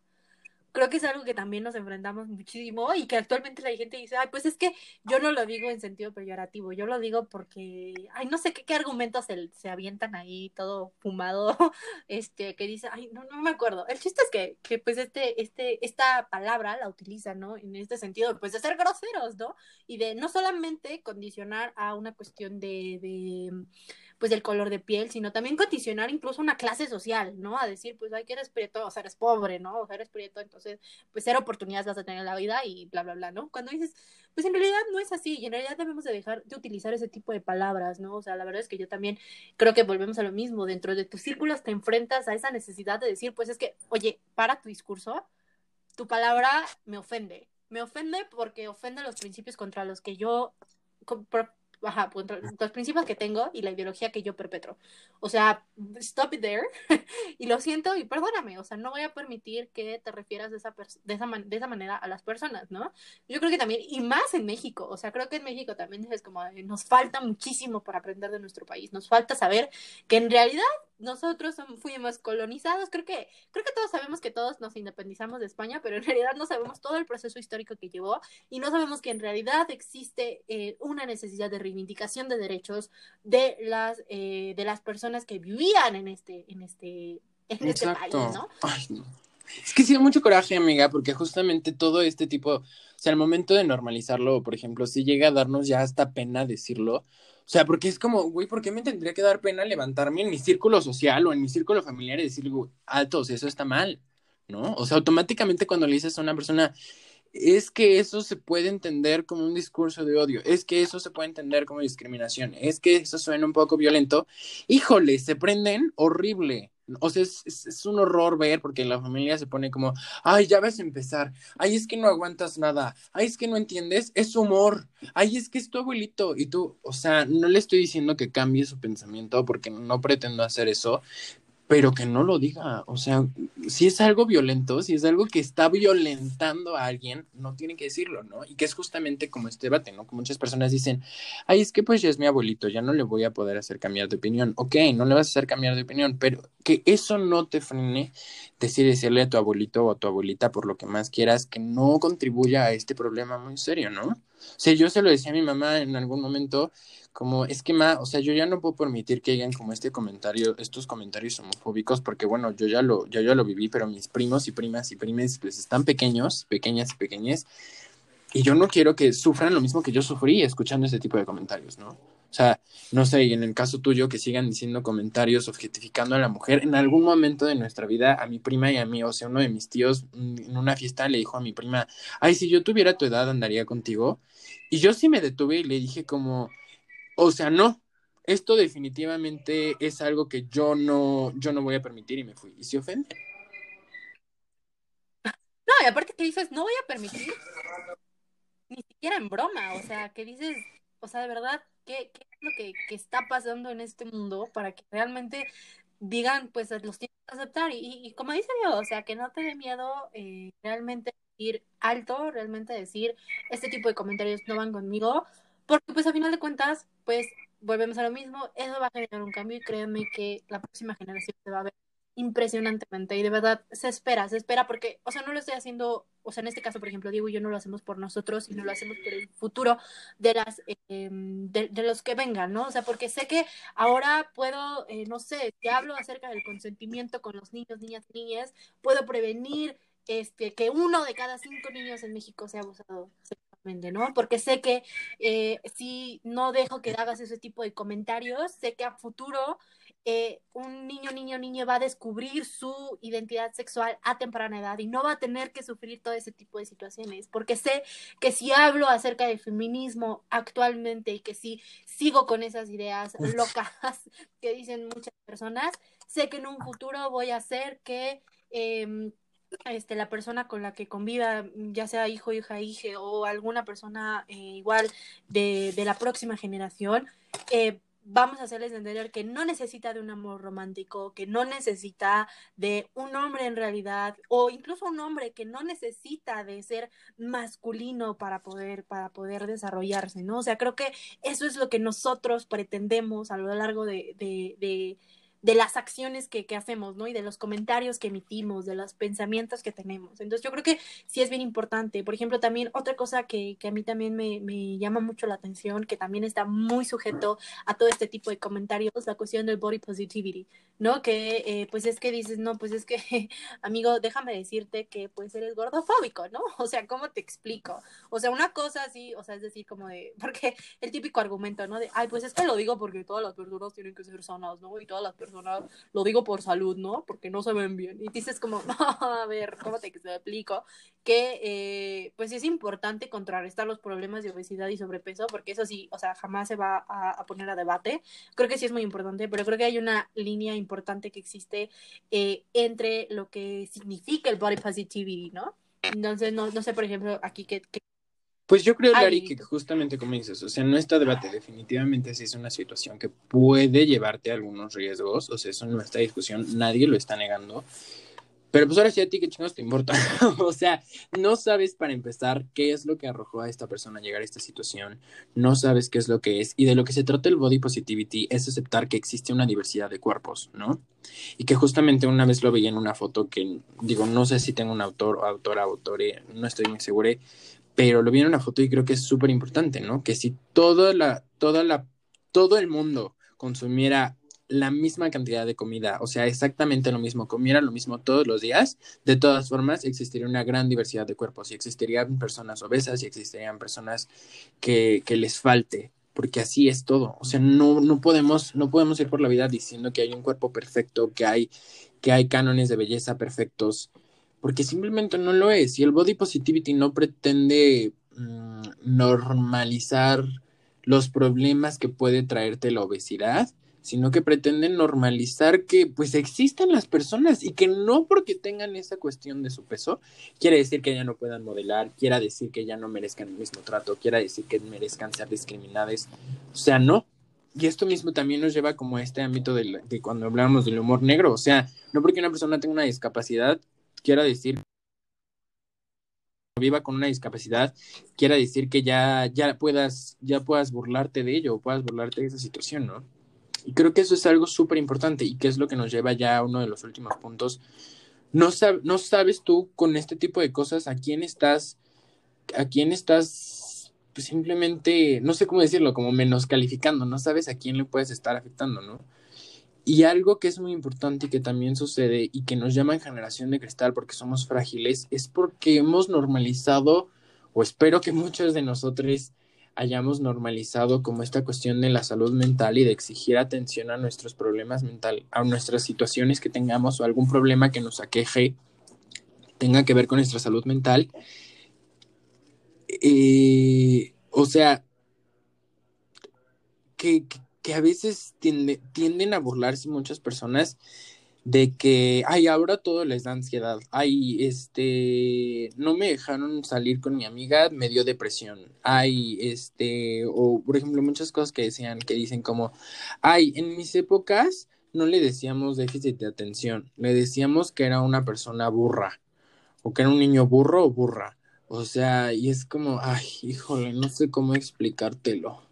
B: creo que es algo que también nos enfrentamos muchísimo y que actualmente la gente dice, ay, pues es que yo no lo digo en sentido peyorativo, yo lo digo porque, ay, no sé qué, qué argumentos se, se, avientan ahí, todo fumado, este, que dice, ay, no, no me acuerdo. El chiste es que, que pues este, este, esta palabra la utilizan, ¿no? En este sentido, pues de ser groseros, ¿no? Y de no solamente condicionar a una cuestión de, de pues del color de piel, sino también condicionar incluso una clase social, ¿no? A decir, pues, ay, que eres prieto, o sea, eres pobre, ¿no? O sea, eres prieto, entonces, pues, cero oportunidades vas a tener en la vida y bla, bla, bla, ¿no? Cuando dices, pues, en realidad no es así y en realidad debemos de dejar de utilizar ese tipo de palabras, ¿no? O sea, la verdad es que yo también creo que volvemos a lo mismo, dentro de tus círculos te enfrentas a esa necesidad de decir, pues, es que, oye, para tu discurso, tu palabra me ofende, me ofende porque ofende los principios contra los que yo ajá, los principios que tengo y la ideología que yo perpetro. O sea, stop it there. y lo siento y perdóname, o sea, no voy a permitir que te refieras de esa, de esa, de esa manera a las personas, ¿no? Yo creo que también, y más en México, o sea, creo que en México también es como, nos falta muchísimo por aprender de nuestro país, nos falta saber que en realidad nosotros fuimos colonizados, creo que, creo que todos sabemos que todos nos independizamos de España, pero en realidad no sabemos todo el proceso histórico que llevó y no sabemos que en realidad existe eh, una necesidad de reivindicación de derechos de las, eh, de las personas que vivían en este, en este, en este país, ¿no?
A: Es que sí mucho coraje, amiga, porque justamente todo este tipo, o sea, al momento de normalizarlo, por ejemplo, si llega a darnos ya hasta pena decirlo, o sea, porque es como, güey, ¿por qué me tendría que dar pena levantarme en mi círculo social o en mi círculo familiar y decir, altos, eso está mal, ¿no? O sea, automáticamente cuando le dices a una persona, es que eso se puede entender como un discurso de odio, es que eso se puede entender como discriminación, es que eso suena un poco violento, híjole, se prenden horrible, o sea, es, es, un horror ver porque la familia se pone como, ay, ya vas a empezar, ay, es que no aguantas nada, ay, es que no entiendes, es humor, ay, es que es tu abuelito. Y tú, o sea, no le estoy diciendo que cambie su pensamiento porque no pretendo hacer eso, pero que no lo diga. O sea, si es algo violento, si es algo que está violentando a alguien, no tiene que decirlo, ¿no? Y que es justamente como este debate, ¿no? Que muchas personas dicen, ay, es que pues ya es mi abuelito, ya no le voy a poder hacer cambiar de opinión. Ok, no le vas a hacer cambiar de opinión, pero que eso no te frene decir decirle a tu abuelito o a tu abuelita por lo que más quieras que no contribuya a este problema muy serio, ¿no? O sea, yo se lo decía a mi mamá en algún momento, como es que ma, o sea, yo ya no puedo permitir que hagan como este comentario, estos comentarios homofóbicos, porque bueno, yo ya lo, yo ya lo viví, pero mis primos y primas y primes pues están pequeños, pequeñas y pequeñas, y yo no quiero que sufran lo mismo que yo sufrí escuchando ese tipo de comentarios, ¿no? O sea, no sé, en el caso tuyo, que sigan diciendo comentarios objetificando a la mujer. En algún momento de nuestra vida, a mi prima y a mí, o sea, uno de mis tíos mm, en una fiesta le dijo a mi prima, ay, si yo tuviera tu edad, andaría contigo. Y yo sí me detuve y le dije como, o sea, no, esto definitivamente es algo que yo no, yo no voy a permitir y me fui. Y se ofende.
B: No, y aparte que dices, no voy a permitir, ni siquiera en broma, o sea, que dices, o sea, de verdad, ¿qué, qué es lo que, que, está pasando en este mundo para que realmente digan, pues los tienes que aceptar? Y, y, como dice Dios, o sea, que no te dé miedo eh, realmente ir alto, realmente decir, este tipo de comentarios no van conmigo, porque pues a final de cuentas, pues volvemos a lo mismo, eso va a generar un cambio y créanme que la próxima generación se va a ver impresionantemente y de verdad se espera, se espera porque, o sea, no lo estoy haciendo, o sea, en este caso, por ejemplo, Diego y yo no lo hacemos por nosotros, sino lo hacemos por el futuro de las, eh, de, de, los que vengan, ¿no? O sea, porque sé que ahora puedo, eh, no sé, si hablo acerca del consentimiento con los niños, niñas, niñas, puedo prevenir este, que uno de cada cinco niños en México sea abusado sexualmente, ¿no? Porque sé que eh, si no dejo que hagas ese tipo de comentarios, sé que a futuro eh, un niño, niño, niño va a descubrir su identidad sexual a temprana edad y no va a tener que sufrir todo ese tipo de situaciones, porque sé que si hablo acerca del feminismo actualmente y que si sigo con esas ideas locas que dicen muchas personas, sé que en un futuro voy a hacer que... Eh, este, la persona con la que conviva, ya sea hijo, hija, hija o alguna persona eh, igual de, de, la próxima generación, eh, vamos a hacerles entender que no necesita de un amor romántico, que no necesita de un hombre en realidad, o incluso un hombre que no necesita de ser masculino para poder, para poder desarrollarse, ¿no? O sea, creo que eso es lo que nosotros pretendemos a lo largo de de las acciones que, que, hacemos, ¿no? Y de los comentarios que emitimos, de los pensamientos que tenemos. Entonces yo creo que sí es bien importante. Por ejemplo, también otra cosa que, que a mí también me, me, llama mucho la atención, que también está muy sujeto a todo este tipo de comentarios, la cuestión del body positivity, ¿no? Que eh, pues es que dices, no, pues es que, amigo, déjame decirte que pues eres gordofóbico, ¿no? O sea, ¿cómo te explico? O sea, una cosa así, o sea, es decir, como de, porque el típico argumento, ¿no? De, ay, pues es que lo digo porque todas las personas tienen que ser sanas, ¿no? Y todas las personas lo digo por salud, ¿no? Porque no se ven bien. Y dices como, no, a ver, ¿cómo te explico? Que eh, pues es importante contrarrestar los problemas de obesidad y sobrepeso, porque eso sí, o sea, jamás se va a, a poner a debate. Creo que sí es muy importante, pero creo que hay una línea importante que existe eh, entre lo que significa el body positivity, ¿no? Entonces, no, no sé, por ejemplo, aquí qué, qué
A: pues yo creo, Lari, que justamente como dices, o sea, no está debate, definitivamente sí es una situación que puede llevarte a algunos riesgos, o sea, eso no está discusión, nadie lo está negando, pero pues ahora sí a ti, ¿qué chingados te importa? o sea, no sabes para empezar qué es lo que arrojó a esta persona a llegar a esta situación, no sabes qué es lo que es, y de lo que se trata el body positivity es aceptar que existe una diversidad de cuerpos, ¿no? Y que justamente una vez lo veía en una foto que, digo, no sé si tengo un autor o autora, autore, no estoy muy seguro, pero lo vi en una foto y creo que es súper importante, ¿no? Que si toda la, toda la, todo el mundo consumiera la misma cantidad de comida, o sea, exactamente lo mismo, comiera lo mismo todos los días, de todas formas existiría una gran diversidad de cuerpos y existirían personas obesas y existirían personas que, que les falte, porque así es todo, o sea, no, no, podemos, no podemos ir por la vida diciendo que hay un cuerpo perfecto, que hay, que hay cánones de belleza perfectos, porque simplemente no lo es. Y el body positivity no pretende mmm, normalizar los problemas que puede traerte la obesidad, sino que pretende normalizar que pues existen las personas y que no porque tengan esa cuestión de su peso, quiere decir que ya no puedan modelar, quiera decir que ya no merezcan el mismo trato, quiera decir que merezcan ser discriminadas. O sea, no. Y esto mismo también nos lleva como a este ámbito de, de cuando hablamos del humor negro. O sea, no porque una persona tenga una discapacidad, quiera decir viva con una discapacidad, quiera decir que ya, ya puedas, ya puedas burlarte de ello o puedas burlarte de esa situación, ¿no? Y creo que eso es algo súper importante y que es lo que nos lleva ya a uno de los últimos puntos. No, sab no sabes tú con este tipo de cosas a quién estás, a quién estás pues simplemente, no sé cómo decirlo, como menos calificando, no sabes a quién le puedes estar afectando, ¿no? Y algo que es muy importante y que también sucede y que nos llaman generación de cristal porque somos frágiles es porque hemos normalizado o espero que muchos de nosotros hayamos normalizado como esta cuestión de la salud mental y de exigir atención a nuestros problemas mental, a nuestras situaciones que tengamos o algún problema que nos aqueje tenga que ver con nuestra salud mental. Eh, o sea, que, que a veces tienden a burlarse muchas personas de que, ay, ahora todo les da ansiedad, ay, este, no me dejaron salir con mi amiga, me dio depresión, ay, este, o por ejemplo, muchas cosas que decían, que dicen como, ay, en mis épocas no le decíamos déficit de atención, le decíamos que era una persona burra, o que era un niño burro o burra, o sea, y es como, ay, híjole, no sé cómo explicártelo.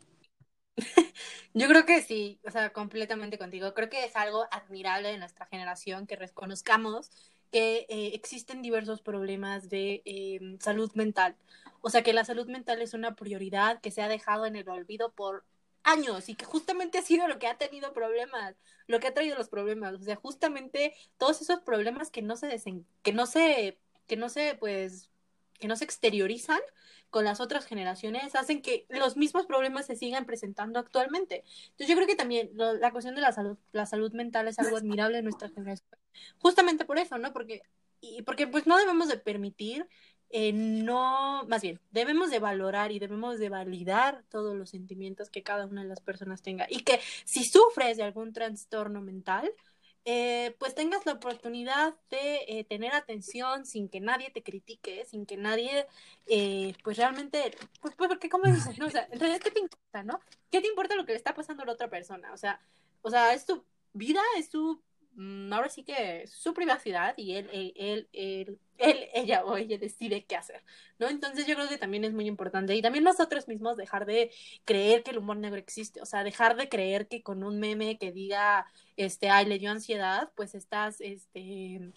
B: Yo creo que sí, o sea, completamente contigo. Creo que es algo admirable de nuestra generación que reconozcamos que eh, existen diversos problemas de em, salud mental. O sea, que la salud mental es una prioridad que se ha dejado en el olvido por años y que justamente ha sido lo que ha tenido problemas, lo que ha traído los problemas. O sea, justamente todos esos problemas que no se desen que no se, que no se, pues, que no se exteriorizan con las otras generaciones hacen que los mismos problemas se sigan presentando actualmente. Entonces yo creo que también la cuestión de la salud, la salud mental es algo admirable en nuestra generación. Justamente por eso, ¿no? Porque, y porque pues no debemos de permitir, eh, no, más bien, debemos de valorar y debemos de validar todos los sentimientos que cada una de las personas tenga. Y que si sufres de algún trastorno mental, eh, pues tengas la oportunidad de eh, tener atención sin que nadie te critique, sin que nadie, eh, pues realmente, pues, pues, porque como dices, ¿no? O sea, en realidad, ¿qué te importa, no? ¿Qué te importa lo que le está pasando a la otra persona? O sea, o sea, es tu vida, es tu ahora sí que su privacidad y él, él, él, él, ella o ella decide qué hacer, ¿no? Entonces yo creo que también es muy importante y también nosotros mismos dejar de creer que el humor negro existe, o sea, dejar de creer que con un meme que diga, este, ay, le dio ansiedad, pues estás, este,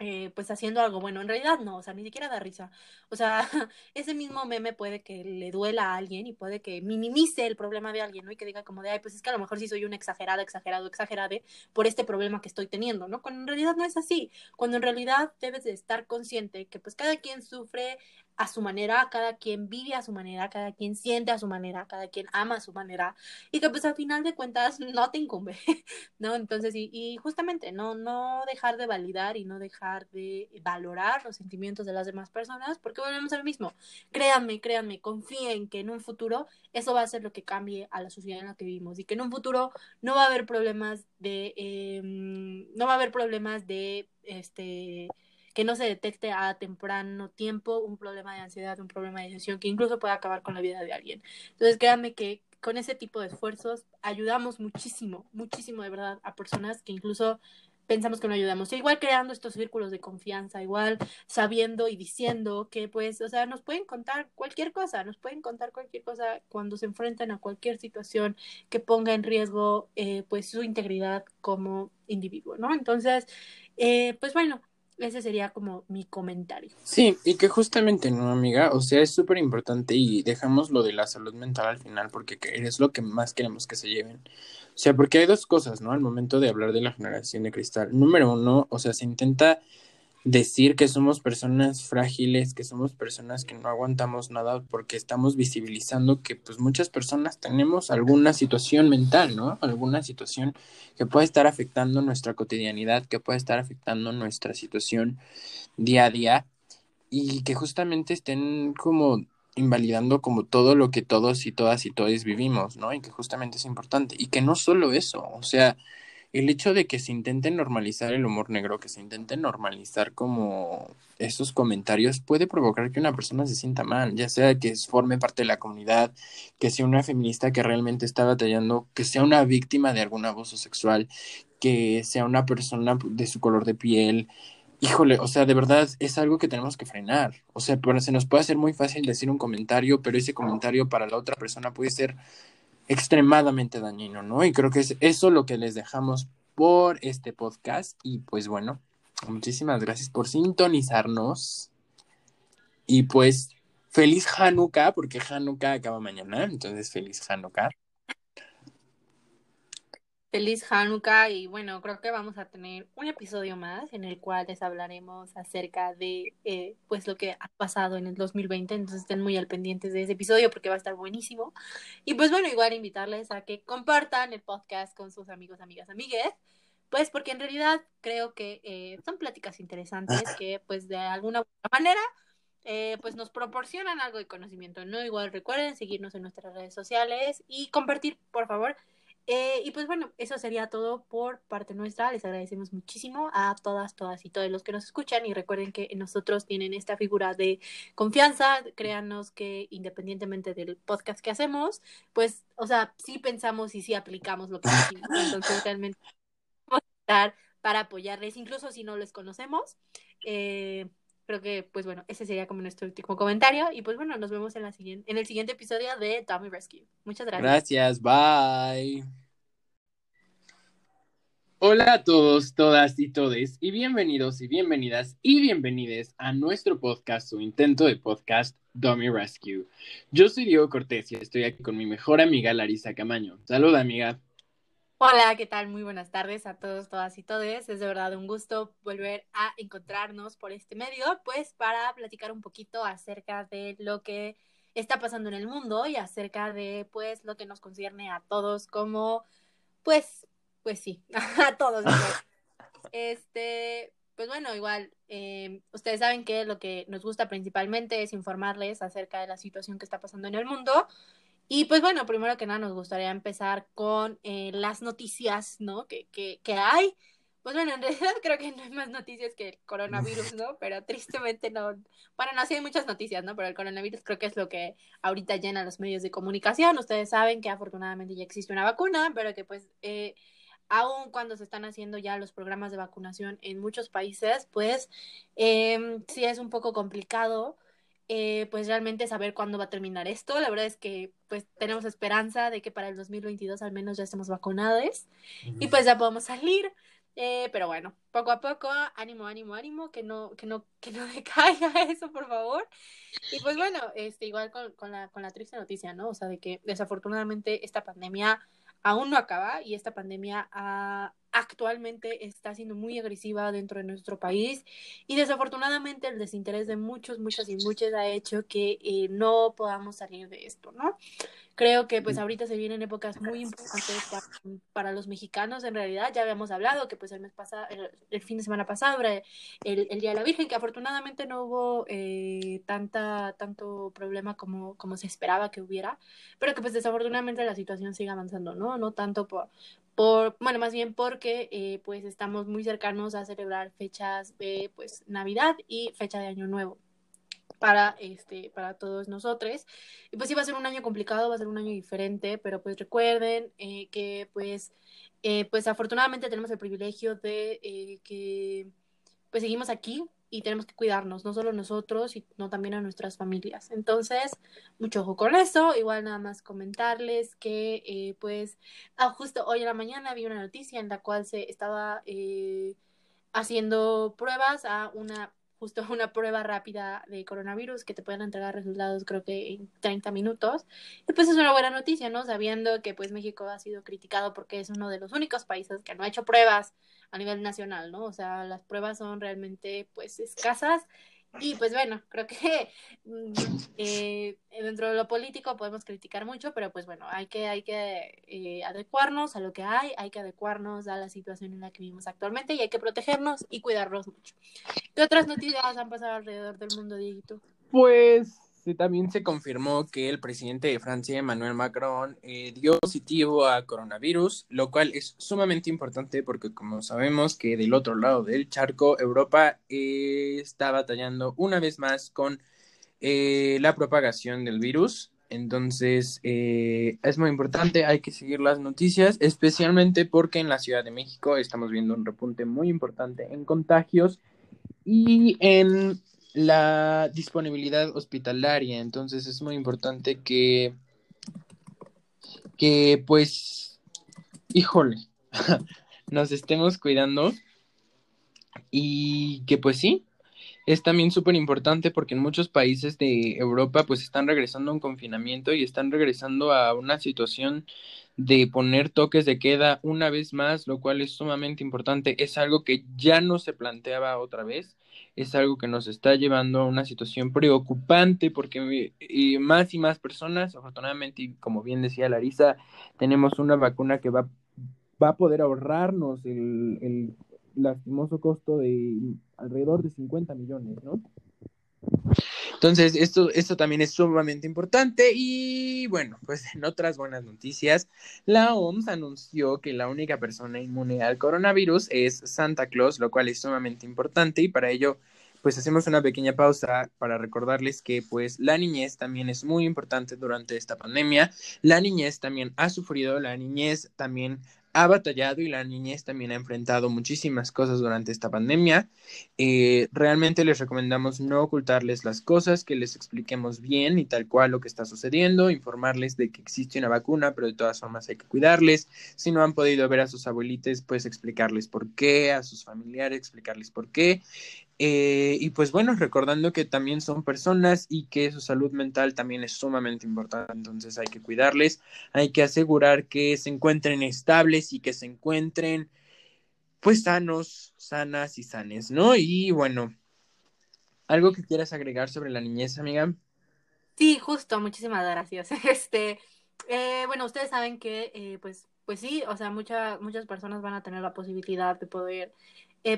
B: eh, pues haciendo algo bueno. En realidad no, o sea, ni siquiera da risa. O sea, ese mismo meme puede que le duela a alguien y puede que minimice el problema de alguien, ¿no? Y que diga como de, ay, pues es que a lo mejor sí soy un exagerada, exagerado, exagerade por este problema que estoy teniendo, ¿no? Cuando en realidad no es así. Cuando en realidad debes de estar consciente que pues cada quien sufre a su manera, cada quien vive a su manera, cada quien siente a su manera, cada quien ama a su manera y que pues al final de cuentas no te incumbe, ¿no? Entonces, y, justamente no, no dejar de validar y no dejar de valorar los sentimientos de las demás personas porque volvemos a lo mismo. Créanme, créanme, confíen que en un futuro eso va a ser lo que cambie a la sociedad en la que vivimos y que en un futuro no va a haber problemas de, eh, no va a haber problemas de, este, que no se detecte a temprano tiempo un problema de ansiedad, un problema de depresión que incluso puede acabar con la vida de alguien. Entonces, créanme que con ese tipo de esfuerzos ayudamos muchísimo, muchísimo de verdad a personas que incluso pensamos que no ayudamos. igual creando estos círculos de confianza, igual sabiendo y diciendo que pues, o sea, nos pueden contar cualquier cosa, nos pueden contar cualquier cosa cuando se enfrentan a cualquier situación que ponga en riesgo eh, pues su integridad como individuo, ¿no? Entonces, eh, pues bueno, ese sería como mi comentario.
A: Sí, y que justamente, ¿no, amiga? O sea, es súper importante y dejamos lo de la salud mental al final porque es lo que más queremos que se lleven. O sea, porque hay dos cosas, ¿no? Al momento de hablar de la generación de cristal. Número uno, o sea, se intenta decir que somos personas frágiles, que somos personas que no aguantamos nada porque estamos visibilizando que pues muchas personas tenemos alguna situación mental, ¿no? Alguna situación que puede estar afectando nuestra cotidianidad, que puede estar afectando nuestra situación día a día y que justamente estén como invalidando como todo lo que todos y todas y todos vivimos, ¿no? Y que justamente es importante. Y que no solo eso, o sea, el hecho de que se intente normalizar el humor negro, que se intente normalizar como esos comentarios, puede provocar que una persona se sienta mal, ya sea que forme parte de la comunidad, que sea una feminista que realmente está batallando, que sea una víctima de algún abuso sexual, que sea una persona de su color de piel. Híjole, o sea, de verdad es algo que tenemos que frenar. O sea, pero se nos puede hacer muy fácil decir un comentario, pero ese comentario para la otra persona puede ser extremadamente dañino, ¿no? Y creo que es eso lo que les dejamos por este podcast. Y pues bueno, muchísimas gracias por sintonizarnos. Y pues feliz Hanukkah, porque Hanukkah acaba mañana, entonces feliz Hanukkah.
B: Feliz Hanukkah y bueno, creo que vamos a tener un episodio más en el cual les hablaremos acerca de eh, pues lo que ha pasado en el 2020, entonces estén muy al pendientes de ese episodio porque va a estar buenísimo. Y pues bueno, igual invitarles a que compartan el podcast con sus amigos, amigas, amigues, pues porque en realidad creo que eh, son pláticas interesantes que pues de alguna manera eh, pues nos proporcionan algo de conocimiento, ¿no? Igual recuerden seguirnos en nuestras redes sociales y compartir, por favor, eh, y pues bueno, eso sería todo por parte nuestra. Les agradecemos muchísimo a todas, todas y todos los que nos escuchan y recuerden que nosotros tienen esta figura de confianza. Créanos que independientemente del podcast que hacemos, pues, o sea, sí pensamos y sí aplicamos lo que decimos. Entonces realmente vamos a estar para apoyarles, incluso si no les conocemos. Eh, creo que, pues bueno, ese sería como nuestro último comentario. Y pues bueno, nos vemos en, la siguiente, en el siguiente episodio de Tommy Rescue. Muchas
A: gracias. Gracias, bye. Hola a todos, todas y todes, y bienvenidos y bienvenidas y bienvenides a nuestro podcast, o intento de podcast Dummy Rescue. Yo soy Diego Cortés y estoy aquí con mi mejor amiga Larisa Camaño. Saluda, amiga.
B: Hola, ¿qué tal? Muy buenas tardes a todos, todas y todes. Es de verdad un gusto volver a encontrarnos por este medio, pues para platicar un poquito acerca de lo que está pasando en el mundo y acerca de pues lo que nos concierne a todos como pues pues sí, a todos. este, pues bueno, igual eh, ustedes saben que lo que nos gusta principalmente es informarles acerca de la situación que está pasando en el mundo y pues bueno, primero que nada nos gustaría empezar con eh, las noticias, ¿no? Que, que, que hay. Pues bueno, en realidad creo que no hay más noticias que el coronavirus, ¿no? Pero tristemente no. Bueno, no, sí hay muchas noticias, ¿no? Pero el coronavirus creo que es lo que ahorita llena los medios de comunicación. Ustedes saben que afortunadamente ya existe una vacuna, pero que pues eh, aún cuando se están haciendo ya los programas de vacunación en muchos países, pues eh, sí es un poco complicado eh, pues realmente saber cuándo va a terminar esto. La verdad es que pues tenemos esperanza de que para el 2022 al menos ya estemos vacunados y pues ya podemos salir. Eh, pero bueno, poco a poco, ánimo, ánimo, ánimo, que no, que no, que no decaiga eso, por favor. Y pues bueno, este, igual con, con, la, con la triste noticia, ¿no? O sea, de que desafortunadamente esta pandemia aún no acaba y esta pandemia ha, actualmente está siendo muy agresiva dentro de nuestro país y desafortunadamente el desinterés de muchos, muchas y muchas ha hecho que eh, no podamos salir de esto, ¿no? Creo que pues ahorita se vienen épocas muy importantes para, los mexicanos, en realidad ya habíamos hablado que pues el mes pasado, el, fin de semana pasado el, el, Día de la Virgen, que afortunadamente no hubo eh, tanta, tanto problema como, como se esperaba que hubiera, pero que pues desafortunadamente la situación sigue avanzando, ¿no? No tanto por, por, bueno, más bien porque eh, pues estamos muy cercanos a celebrar fechas de pues Navidad y fecha de Año Nuevo para este para todos nosotros y pues sí va a ser un año complicado va a ser un año diferente pero pues recuerden eh, que pues eh, pues afortunadamente tenemos el privilegio de que pues seguimos aquí y tenemos que cuidarnos, no solo nosotros, sino también a nuestras familias. Entonces, mucho ojo con eso. Igual nada más comentarles que, eh, pues, ah, justo hoy en la mañana vi una noticia en la cual se estaba eh, haciendo pruebas a una justo una prueba rápida de coronavirus que te pueden entregar resultados creo que en 30 minutos. Y pues es una buena noticia, ¿no? Sabiendo que pues México ha sido criticado porque es uno de los únicos países que no ha hecho pruebas a nivel nacional, ¿no? O sea, las pruebas son realmente pues escasas y pues bueno, creo que mm, eh, dentro de lo político podemos criticar mucho, pero pues bueno, hay que, hay que eh, adecuarnos a lo que hay, hay que adecuarnos a la situación en la que vivimos actualmente y hay que protegernos y cuidarnos mucho. ¿Qué otras noticias han pasado alrededor del mundo, Dieguito?
A: Pues también se confirmó que el presidente de Francia, Emmanuel Macron, eh, dio positivo a coronavirus, lo cual es sumamente importante porque como sabemos que del otro lado del charco, Europa eh, está batallando una vez más con eh, la propagación del virus. Entonces, es muy importante, hay que seguir las noticias, especialmente porque en la Ciudad de México estamos viendo un repunte muy importante en contagios y en la disponibilidad hospitalaria. Entonces es muy importante que, que pues, híjole, nos estemos cuidando y que pues sí, es también súper importante porque en muchos países de Europa pues están regresando a un confinamiento y están regresando a una situación de poner toques de queda una vez más, lo cual es sumamente importante. Es algo que ya no se planteaba otra vez, es algo que nos está llevando a una situación preocupante porque eh, más y más personas, afortunadamente, y como bien decía Larisa, tenemos una vacuna que va, va a poder ahorrarnos el, el lastimoso costo de alrededor de 50 millones, ¿no? Entonces, esto, esto también es sumamente importante y bueno, pues en otras buenas noticias, la OMS anunció que la única persona inmune al coronavirus es Santa Claus, lo cual es sumamente importante y para ello pues hacemos una pequeña pausa para recordarles que pues la niñez también es muy importante durante esta pandemia. La niñez también ha sufrido, la niñez también ha batallado y la niñez también ha enfrentado muchísimas cosas durante esta pandemia. Eh, realmente les recomendamos no ocultarles las cosas, que les expliquemos bien y tal cual lo que está sucediendo, informarles de que existe una vacuna, pero de todas formas hay que cuidarles. Si no han podido ver a sus abuelitos, pues explicarles por qué, a sus familiares explicarles por qué. Eh, y pues bueno, recordando que también son personas y que su salud mental también es sumamente importante, entonces hay que cuidarles, hay que asegurar que se encuentren estables y que se encuentren pues sanos, sanas y sanes, ¿no? Y bueno, ¿algo que quieras agregar sobre la niñez, amiga?
B: Sí, justo, muchísimas gracias. Este, eh, bueno, ustedes saben que, eh, pues, pues sí, o sea, muchas muchas personas van a tener la posibilidad de poder,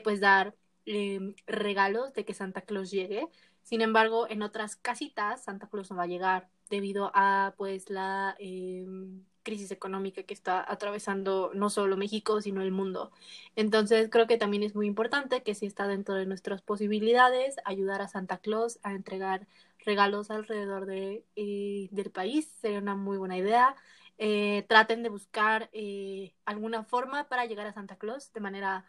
B: pues, dar Em, regalos de que Santa Claus llegue. Sin embargo, en otras casitas Santa Claus no va a llegar debido a pues la em, crisis económica que está atravesando no solo México, sino el mundo. Entonces, creo que también es muy importante que si está dentro de nuestras posibilidades, ayudar a Santa Claus a entregar regalos alrededor de, eh, del país sería una muy buena idea. Eh, traten de buscar eh, alguna forma para llegar a Santa Claus de manera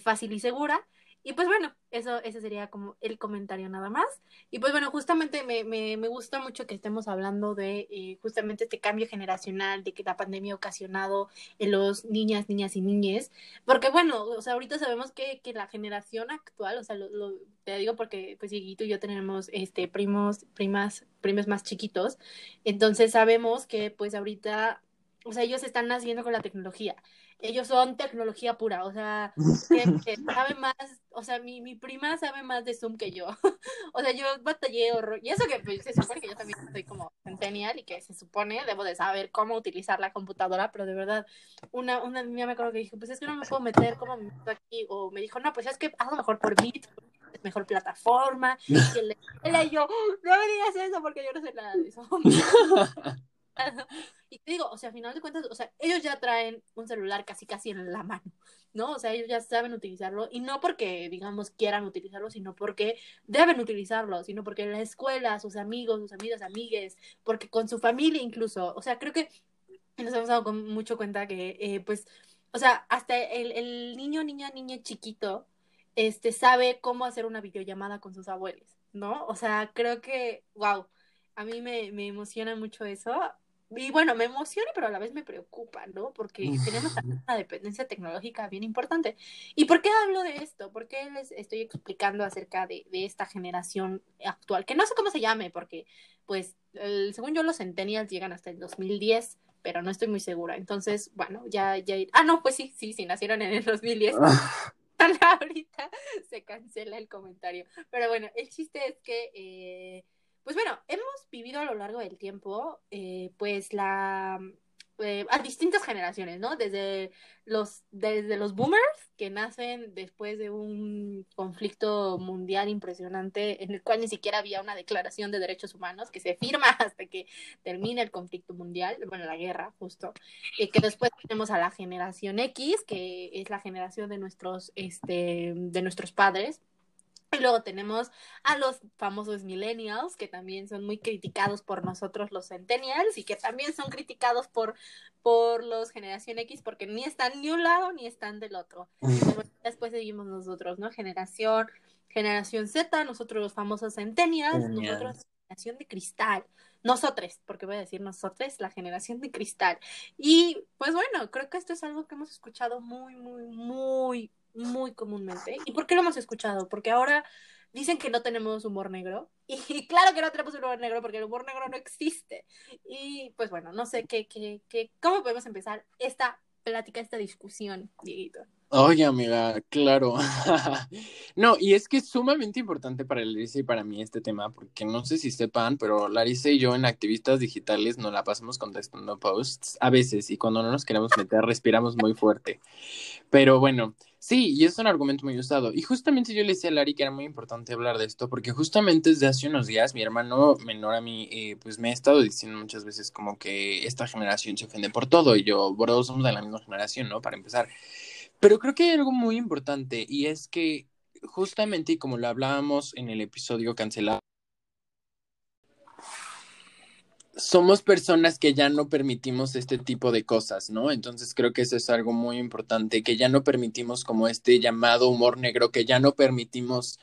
B: fácil y segura. Y pues bueno, eso, ese sería como el comentario nada más. Y pues bueno, justamente me, me, me gusta mucho que estemos hablando de eh, justamente este cambio generacional, de que la pandemia ha ocasionado en los niñas, niñas y niñes. Porque bueno, o sea, ahorita sabemos que, que la generación actual, o sea, lo, lo, te digo porque pues Dieguito y yo tenemos este primos, primas, primos más chiquitos. Entonces sabemos que pues ahorita, o sea, ellos están naciendo con la tecnología ellos son tecnología pura, o sea, que, sabe más, o sea, mi, mi prima sabe más de Zoom que yo. o sea, yo batallé horror. Y eso que pues, se supone que yo también soy como centennial y que se supone debo de saber cómo utilizar la computadora, pero de verdad, una, una niña me acuerdo que dijo, pues es que no me puedo meter como me meto aquí, o me dijo, no, pues es que hazlo mejor por Meet, es mejor plataforma. Y, él, y yo, no me digas eso porque yo no sé nada de eso. Y te digo, o sea, a final de cuentas, o sea, ellos ya traen un celular casi casi en la mano, ¿no? O sea, ellos ya saben utilizarlo y no porque, digamos, quieran utilizarlo, sino porque deben utilizarlo, sino porque en la escuela, sus amigos, sus amigas, amigues, porque con su familia incluso, o sea, creo que nos hemos dado con mucho cuenta que, eh, pues, o sea, hasta el, el niño, niña, niña chiquito, este, sabe cómo hacer una videollamada con sus abuelos, ¿no? O sea, creo que, wow, a mí me, me emociona mucho eso y bueno, me emociona, pero a la vez me preocupa, ¿no? Porque tenemos una dependencia tecnológica bien importante. ¿Y por qué hablo de esto? ¿Por qué les estoy explicando acerca de, de esta generación actual? Que no sé cómo se llame, porque, pues, el, según yo, los centennials llegan hasta el 2010, pero no estoy muy segura. Entonces, bueno, ya, ya. Ah, no, pues sí, sí, sí, nacieron en el 2010. Ahorita se cancela el comentario. Pero bueno, el chiste es que. Eh, pues bueno, hemos vivido a lo largo del tiempo, eh, pues la eh, a distintas generaciones, ¿no? Desde los, desde los boomers que nacen después de un conflicto mundial impresionante en el cual ni siquiera había una declaración de derechos humanos que se firma hasta que termine el conflicto mundial, bueno, la guerra, justo, y que después tenemos a la generación X, que es la generación de nuestros, este, de nuestros padres, y luego tenemos a los famosos millennials, que también son muy criticados por nosotros los centennials y que también son criticados por, por los generación X porque ni están ni un lado ni están del otro. Después seguimos nosotros, ¿no? Generación, generación Z, nosotros los famosos centennials, nosotros generación de cristal. Nosotros, porque voy a decir nosotros, la generación de cristal. Y pues bueno, creo que esto es algo que hemos escuchado muy, muy, muy, muy comúnmente. ¿Y por qué lo hemos escuchado? Porque ahora dicen que no tenemos humor negro. Y claro que no tenemos humor negro porque el humor negro no existe. Y pues bueno, no sé qué, qué, qué, cómo podemos empezar esta plática, esta discusión, Dieguito.
A: Oye, amiga, claro. no, y es que es sumamente importante para Larissa y para mí este tema, porque no sé si sepan, pero Larissa y yo en activistas digitales nos la pasamos contestando posts a veces, y cuando no nos queremos meter, respiramos muy fuerte. Pero bueno, sí, y es un argumento muy usado. Y justamente yo le decía a Lari que era muy importante hablar de esto, porque justamente desde hace unos días mi hermano menor a mí, eh, pues me ha estado diciendo muchas veces como que esta generación se ofende por todo, y yo, bro, somos de la misma generación, ¿no? Para empezar. Pero creo que hay algo muy importante y es que justamente y como lo hablábamos en el episodio cancelado, somos personas que ya no permitimos este tipo de cosas, ¿no? Entonces creo que eso es algo muy importante, que ya no permitimos como este llamado humor negro, que ya no permitimos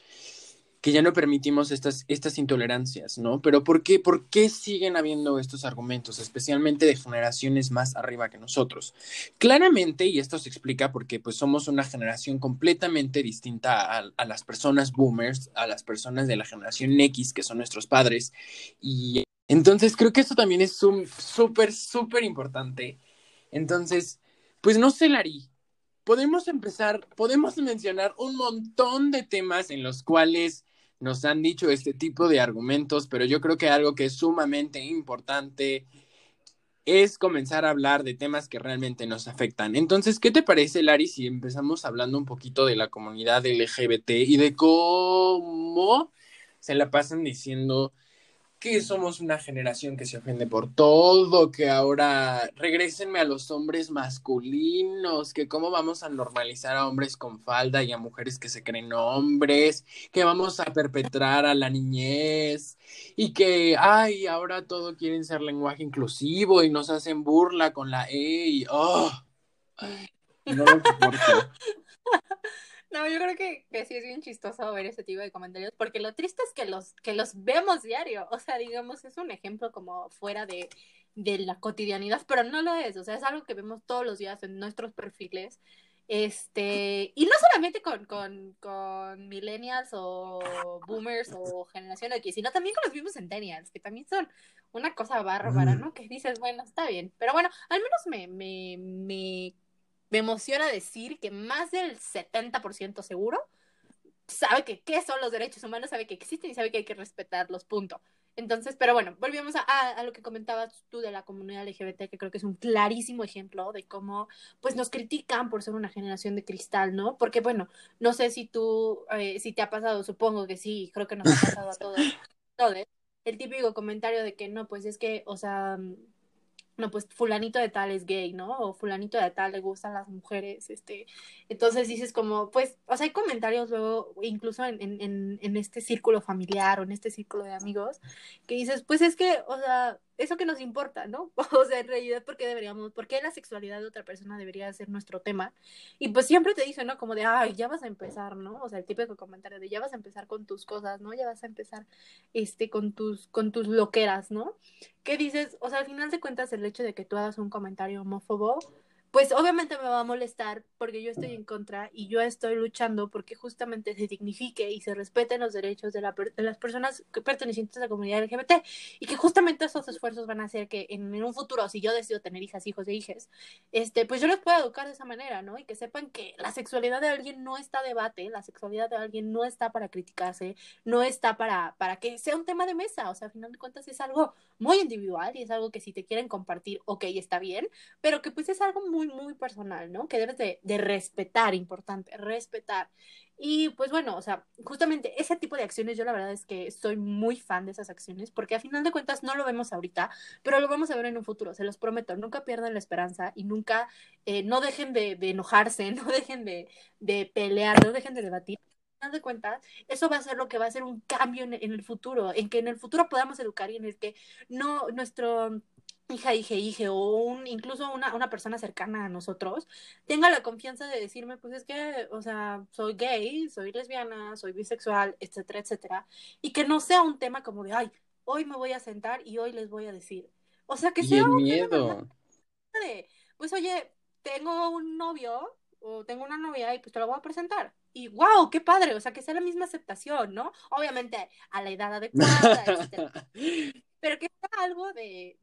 A: que ya no permitimos estas, estas intolerancias, ¿no? Pero ¿por qué, ¿por qué siguen habiendo estos argumentos, especialmente de generaciones más arriba que nosotros? Claramente, y esto se explica porque pues somos una generación completamente distinta a, a las personas boomers, a las personas de la generación X, que son nuestros padres, y entonces creo que eso también es súper, súper importante. Entonces, pues no sé, Lari, podemos empezar, podemos mencionar un montón de temas en los cuales nos han dicho este tipo de argumentos, pero yo creo que algo que es sumamente importante es comenzar a hablar de temas que realmente nos afectan. Entonces, ¿qué te parece, Lari, si empezamos hablando un poquito de la comunidad LGBT y de cómo se la pasan diciendo que somos una generación que se ofende por todo, que ahora regresenme a los hombres masculinos, que cómo vamos a normalizar a hombres con falda y a mujeres que se creen hombres, que vamos a perpetrar a la niñez y que, ay, ahora todo quieren ser lenguaje inclusivo y nos hacen burla con la E y, oh, no lo soporto.
B: No, yo creo que, que, sí es bien chistoso ver ese tipo de comentarios, porque lo triste es que los, que los vemos diario. O sea, digamos, es un ejemplo como fuera de, de la cotidianidad, pero no lo es. O sea, es algo que vemos todos los días en nuestros perfiles. Este, y no solamente con, con, con millennials o boomers o generación X, sino también con los mismos centennials, que también son una cosa bárbara, ¿no? Que dices, bueno, está bien. Pero bueno, al menos me, me, me me emociona decir que más del 70% seguro sabe que qué son los derechos humanos, sabe que existen y sabe que hay que respetarlos, punto. Entonces, pero bueno, volvemos a, a, lo que comentabas tú de la comunidad LGBT, que creo que es un clarísimo ejemplo de cómo, pues, nos critican por ser una generación de cristal, ¿no? Porque, bueno, no sé si tú, eh, si te ha pasado, supongo que sí, creo que nos ha pasado a todos, todos, el típico comentario de que no, pues es que, o sea, no, pues fulanito de tal es gay, ¿no? O fulanito de tal le gustan las mujeres, este, entonces dices como, pues, o sea, hay comentarios luego, incluso en, en, en este círculo familiar o en este círculo de amigos, que dices, pues es que, o sea, eso que nos importa, ¿no? O sea, en realidad, ¿por qué deberíamos, por qué la sexualidad de otra persona debería ser nuestro tema? Y pues siempre te dicen, ¿no? Como de, ay, ya vas a empezar, ¿no? O sea, el típico comentario de, ya vas a empezar con tus cosas, ¿no? Ya vas a empezar, este, con tus, con tus loqueras, ¿no? ¿Qué dices? O sea, al final de cuentas, el hecho de que tú hagas un comentario homófobo, pues obviamente me va a molestar porque yo estoy en contra y yo estoy luchando porque justamente se dignifique y se respeten los derechos de, la, de las personas pertenecientes a la comunidad LGBT y que justamente esos esfuerzos van a hacer que en, en, un futuro, si yo decido tener hijas, hijos e hijas, este, pues yo los pueda educar de esa manera, ¿no? Y que sepan que la sexualidad de alguien no está a debate, la sexualidad de alguien no está para criticarse, no está para, para que sea un tema de mesa, o sea, a final de cuentas es algo muy individual y es algo que si te quieren compartir, ok, está bien, pero que pues es algo muy muy, muy personal, ¿no? Que debes de, de respetar, importante, respetar. Y pues bueno, o sea, justamente ese tipo de acciones, yo la verdad es que soy muy fan de esas acciones, porque a final de cuentas no lo vemos ahorita, pero lo vamos a ver en un futuro, se los prometo, nunca pierdan la esperanza y nunca, eh, no dejen de, de, enojarse, no dejen de, de pelear, no dejen de debatir. De cuentas, eso va a ser lo que va a ser un cambio en, en el futuro, en que en el futuro podamos educar y en el que no, nuestro hija, hija, hija, o un, incluso una, una persona cercana a nosotros, tenga la confianza de decirme, pues es que, o sea, soy gay, soy lesbiana, soy bisexual, etcétera, etcétera, y que no sea un tema como de, ay, hoy me voy a sentar y hoy les voy a decir. O sea, que sea
A: el
B: un
A: miedo.
B: de, pues oye, tengo un novio o tengo una novia y pues te la voy a presentar. Y wow, qué padre, o sea, que sea la misma aceptación, ¿no? Obviamente a la edad adecuada, Pero que sea algo de,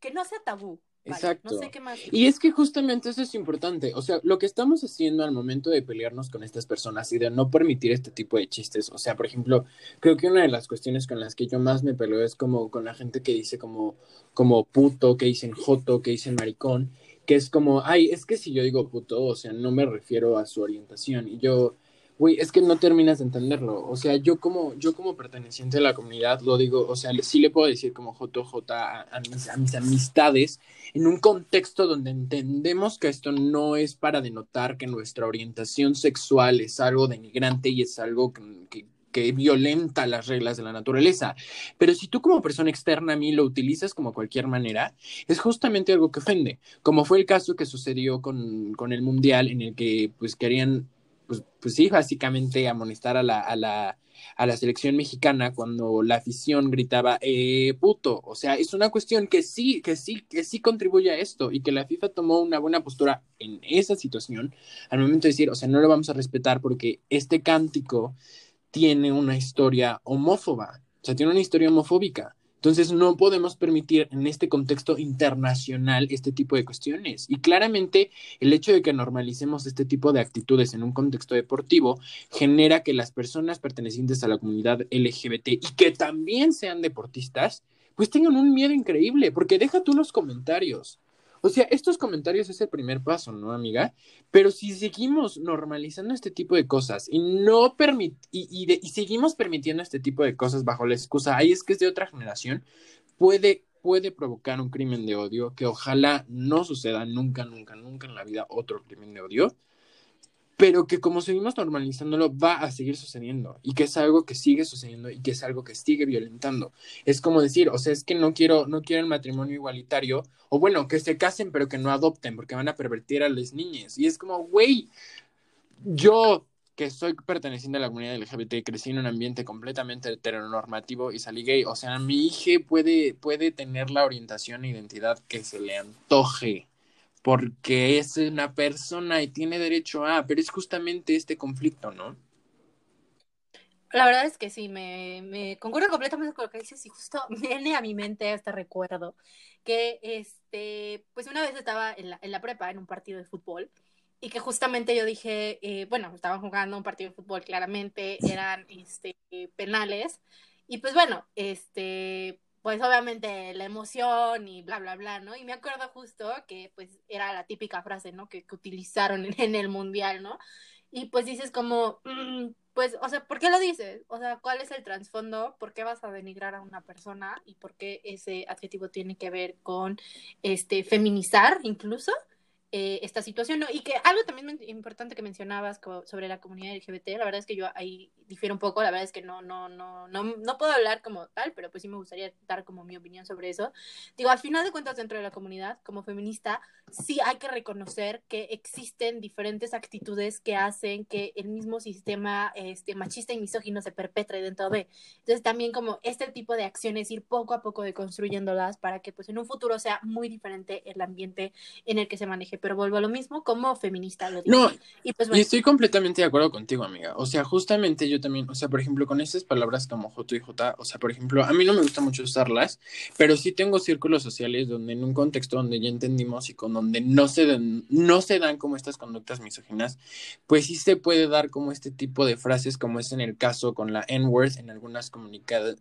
B: que no sea tabú. Exacto. No sé qué más.
A: Y es que justamente eso es importante. O sea, lo que estamos haciendo al momento de pelearnos con estas personas y de no permitir este tipo de chistes. O sea, por ejemplo, creo que una de las cuestiones con las que yo más me peleo es como con la gente que dice como, como puto, que dicen joto, que dicen maricón, que es como, ay, es que si yo digo puto, o sea, no me refiero a su orientación. Y yo, güey, es que no terminas de entenderlo. O sea, yo como, yo como perteneciente a la comunidad lo digo, o sea, sí le puedo decir como JJ a, a, mis, a mis amistades en un contexto donde entendemos que esto no es para denotar que nuestra orientación sexual es algo denigrante y es algo que, que violenta las reglas de la naturaleza. Pero si tú como persona externa a mí lo utilizas como cualquier manera, es justamente algo que ofende, como fue el caso que sucedió con, con el Mundial en el que pues querían pues, pues sí, básicamente amonestar a la, a la, a la selección mexicana cuando la afición gritaba eh, puto. O sea, es una cuestión que sí, que sí, que sí contribuye a esto y que la FIFA tomó una buena postura en esa situación al momento de decir, o sea, no lo vamos a respetar porque este cántico tiene una historia homófoba, o sea, tiene una historia homofóbica. Entonces no podemos permitir en este contexto internacional este tipo de cuestiones. Y claramente el hecho de que normalicemos este tipo de actitudes en un contexto deportivo genera que las personas pertenecientes a la comunidad LGBT y que también sean deportistas, pues tengan un miedo increíble, porque deja tú los comentarios. O sea, estos comentarios es el primer paso, ¿no, amiga? Pero si seguimos normalizando este tipo de cosas y no permit y, y, seguimos permitiendo este tipo de cosas bajo la excusa, ay, es que es de otra generación, puede, puede provocar un crimen de odio que ojalá no suceda nunca, nunca, nunca en la vida otro crimen de odio pero que como seguimos normalizándolo va a seguir sucediendo y que es algo que sigue sucediendo y que es algo que sigue violentando. Es como decir, o sea, es que no quiero no quiero el matrimonio igualitario o bueno, que se casen pero que no adopten porque van a pervertir a las niñas y es como, güey, yo que soy perteneciente a la comunidad LGBT, crecí en un ambiente completamente heteronormativo y salí gay. O sea, mi hija puede, puede tener la orientación e identidad que se le antoje porque es una persona y tiene derecho a, pero es justamente este conflicto, ¿no?
B: La verdad es que sí, me, me concuerdo completamente con lo que dices y justo viene a mi mente este recuerdo que, este, pues una vez estaba en la, en la prepa en un partido de fútbol y que justamente yo dije, eh, bueno, estaban jugando un partido de fútbol, claramente eran este, penales y pues bueno, este, pues obviamente la emoción y bla, bla, bla, ¿no? Y me acuerdo justo que pues era la típica frase, ¿no? Que, que utilizaron en, el mundial, ¿no? Y pues dices como, mm, pues, o sea, ¿por qué lo dices? O sea, ¿cuál es el trasfondo? ¿Por qué vas a denigrar a una persona? ¿Y por qué ese adjetivo tiene que ver con, este, feminizar incluso? Eh, esta situación, ¿no? Y que algo también importante que mencionabas sobre la comunidad LGBT, la verdad es que yo ahí difiero un poco, la verdad es que no, no, no, no, no puedo hablar como tal, pero pues sí me gustaría dar como mi opinión sobre eso. Digo, al final de cuentas, dentro de la comunidad, como feminista, sí hay que reconocer que existen diferentes actitudes que hacen que el mismo sistema este, machista y misógino se perpetre dentro de. Entonces, también como este tipo de acciones, ir poco a poco deconstruyéndolas para que pues en un futuro sea muy diferente el ambiente en el que se maneje pero vuelvo a lo mismo, como feminista lo digo.
A: No, y, pues, y estoy completamente de acuerdo contigo, amiga. O sea, justamente yo también, o sea, por ejemplo, con estas palabras como J y J, o sea, por ejemplo, a mí no me gusta mucho usarlas, pero sí tengo círculos sociales donde en un contexto donde ya entendimos y con donde no se dan, no se dan como estas conductas misóginas, pues sí se puede dar como este tipo de frases, como es en el caso con la N-word en algunas,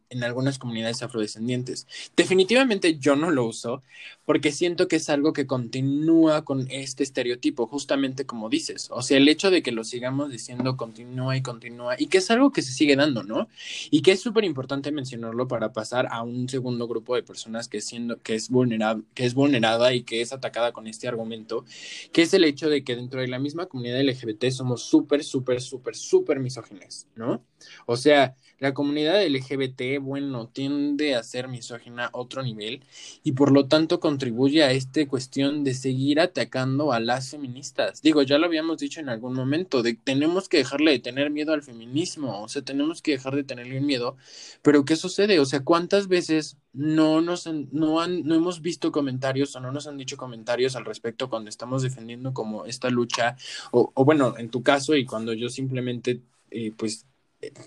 A: en algunas comunidades afrodescendientes. Definitivamente yo no lo uso porque siento que es algo que continúa con este estereotipo, justamente como dices. O sea, el hecho de que lo sigamos diciendo continúa y continúa, y que es algo que se sigue dando, ¿no? Y que es súper importante mencionarlo para pasar a un segundo grupo de personas que, siendo, que, es vulnerable, que es vulnerada y que es atacada con este argumento, que es el hecho de que dentro de la misma comunidad LGBT somos súper, súper, súper, súper misógines, ¿no? O sea, la comunidad LGBT, bueno, tiende a ser misógina a otro nivel y por lo tanto contribuye a esta cuestión de seguir atacando a las feministas. Digo, ya lo habíamos dicho en algún momento, de tenemos que dejarle de tener miedo al feminismo, o sea, tenemos que dejar de tenerle miedo, pero ¿qué sucede? O sea, ¿cuántas veces no nos no han, no hemos visto comentarios o no nos han dicho comentarios al respecto cuando estamos defendiendo como esta lucha o, o bueno, en tu caso y cuando yo simplemente eh, pues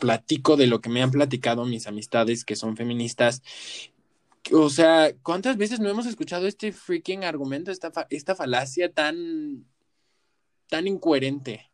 A: platico de lo que me han platicado mis amistades que son feministas. O sea, ¿cuántas veces no hemos escuchado este freaking argumento, esta, esta falacia tan, tan incoherente?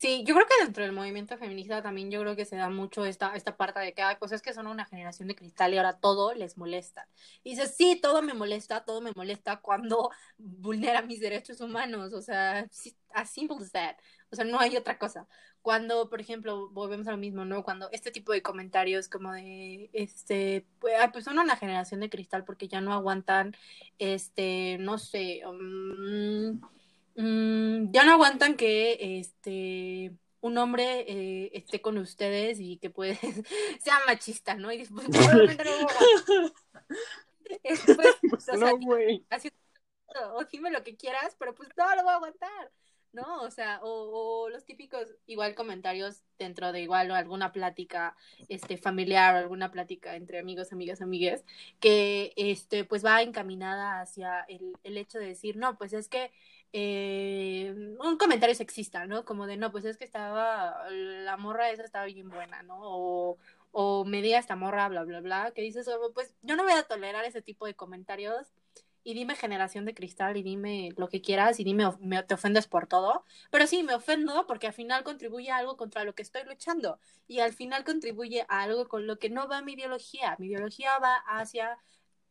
B: Sí, yo creo que dentro del movimiento feminista también yo creo que se da mucho esta, esta parte de que hay cosas que son una generación de cristal y ahora todo les molesta. Y dices, sí, todo me molesta, todo me molesta cuando vulnera mis derechos humanos. O sea, as simple as that. O sea, no hay otra cosa. Cuando, por ejemplo, volvemos a lo mismo, ¿no? Cuando este tipo de comentarios como de, este, pues, pues son una generación de cristal porque ya no aguantan, este, no sé, um, Mm, ya no aguantan que este un hombre eh, esté con ustedes y que puede sea machista, ¿no? Y después pues, no, güey. o dime lo que quieras, pero pues no lo voy a aguantar. ¿No? O sea, o, los típicos igual comentarios dentro de igual o alguna plática este familiar o alguna plática entre amigos, amigas, amigues, que este pues va encaminada hacia el, el hecho de decir, no, pues es que eh, un comentario sexista, ¿no? Como de, no, pues es que estaba, la morra esa estaba bien buena, ¿no? O, o me diga esta morra, bla, bla, bla, que dices, pues yo no voy a tolerar ese tipo de comentarios y dime generación de cristal y dime lo que quieras y dime me, te ofendes por todo, pero sí, me ofendo porque al final contribuye a algo contra lo que estoy luchando y al final contribuye a algo con lo que no va mi ideología, mi ideología va hacia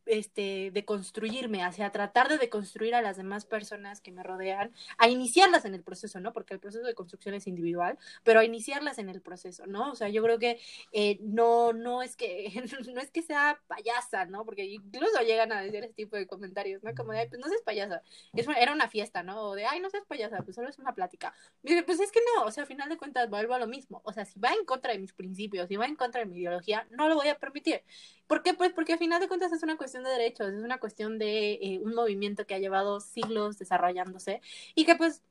B: este, de construirme, hacia tratar de deconstruir a las demás personas que me rodean, a iniciarlas en el proceso, ¿no? Porque el proceso de construcción es individual, pero a iniciarlas en el proceso, ¿no? O sea, yo creo que eh, no, no es que, no es que sea payasa, ¿no? Porque incluso llegan a decir ese tipo de comentarios, ¿no? Como de, ay, pues no seas payasa, es era una fiesta, ¿no? O de, ay, no seas payasa, pues solo es una plática. Y pues es que no, o sea, al final de cuentas vuelvo a lo mismo, o sea, si va en contra de mis principios, si va en contra de mi ideología, no lo voy a permitir. ¿Por qué? Pues porque al final de cuentas es una cuestión de derechos, es una cuestión de eh, un movimiento que ha llevado siglos desarrollándose y que pues,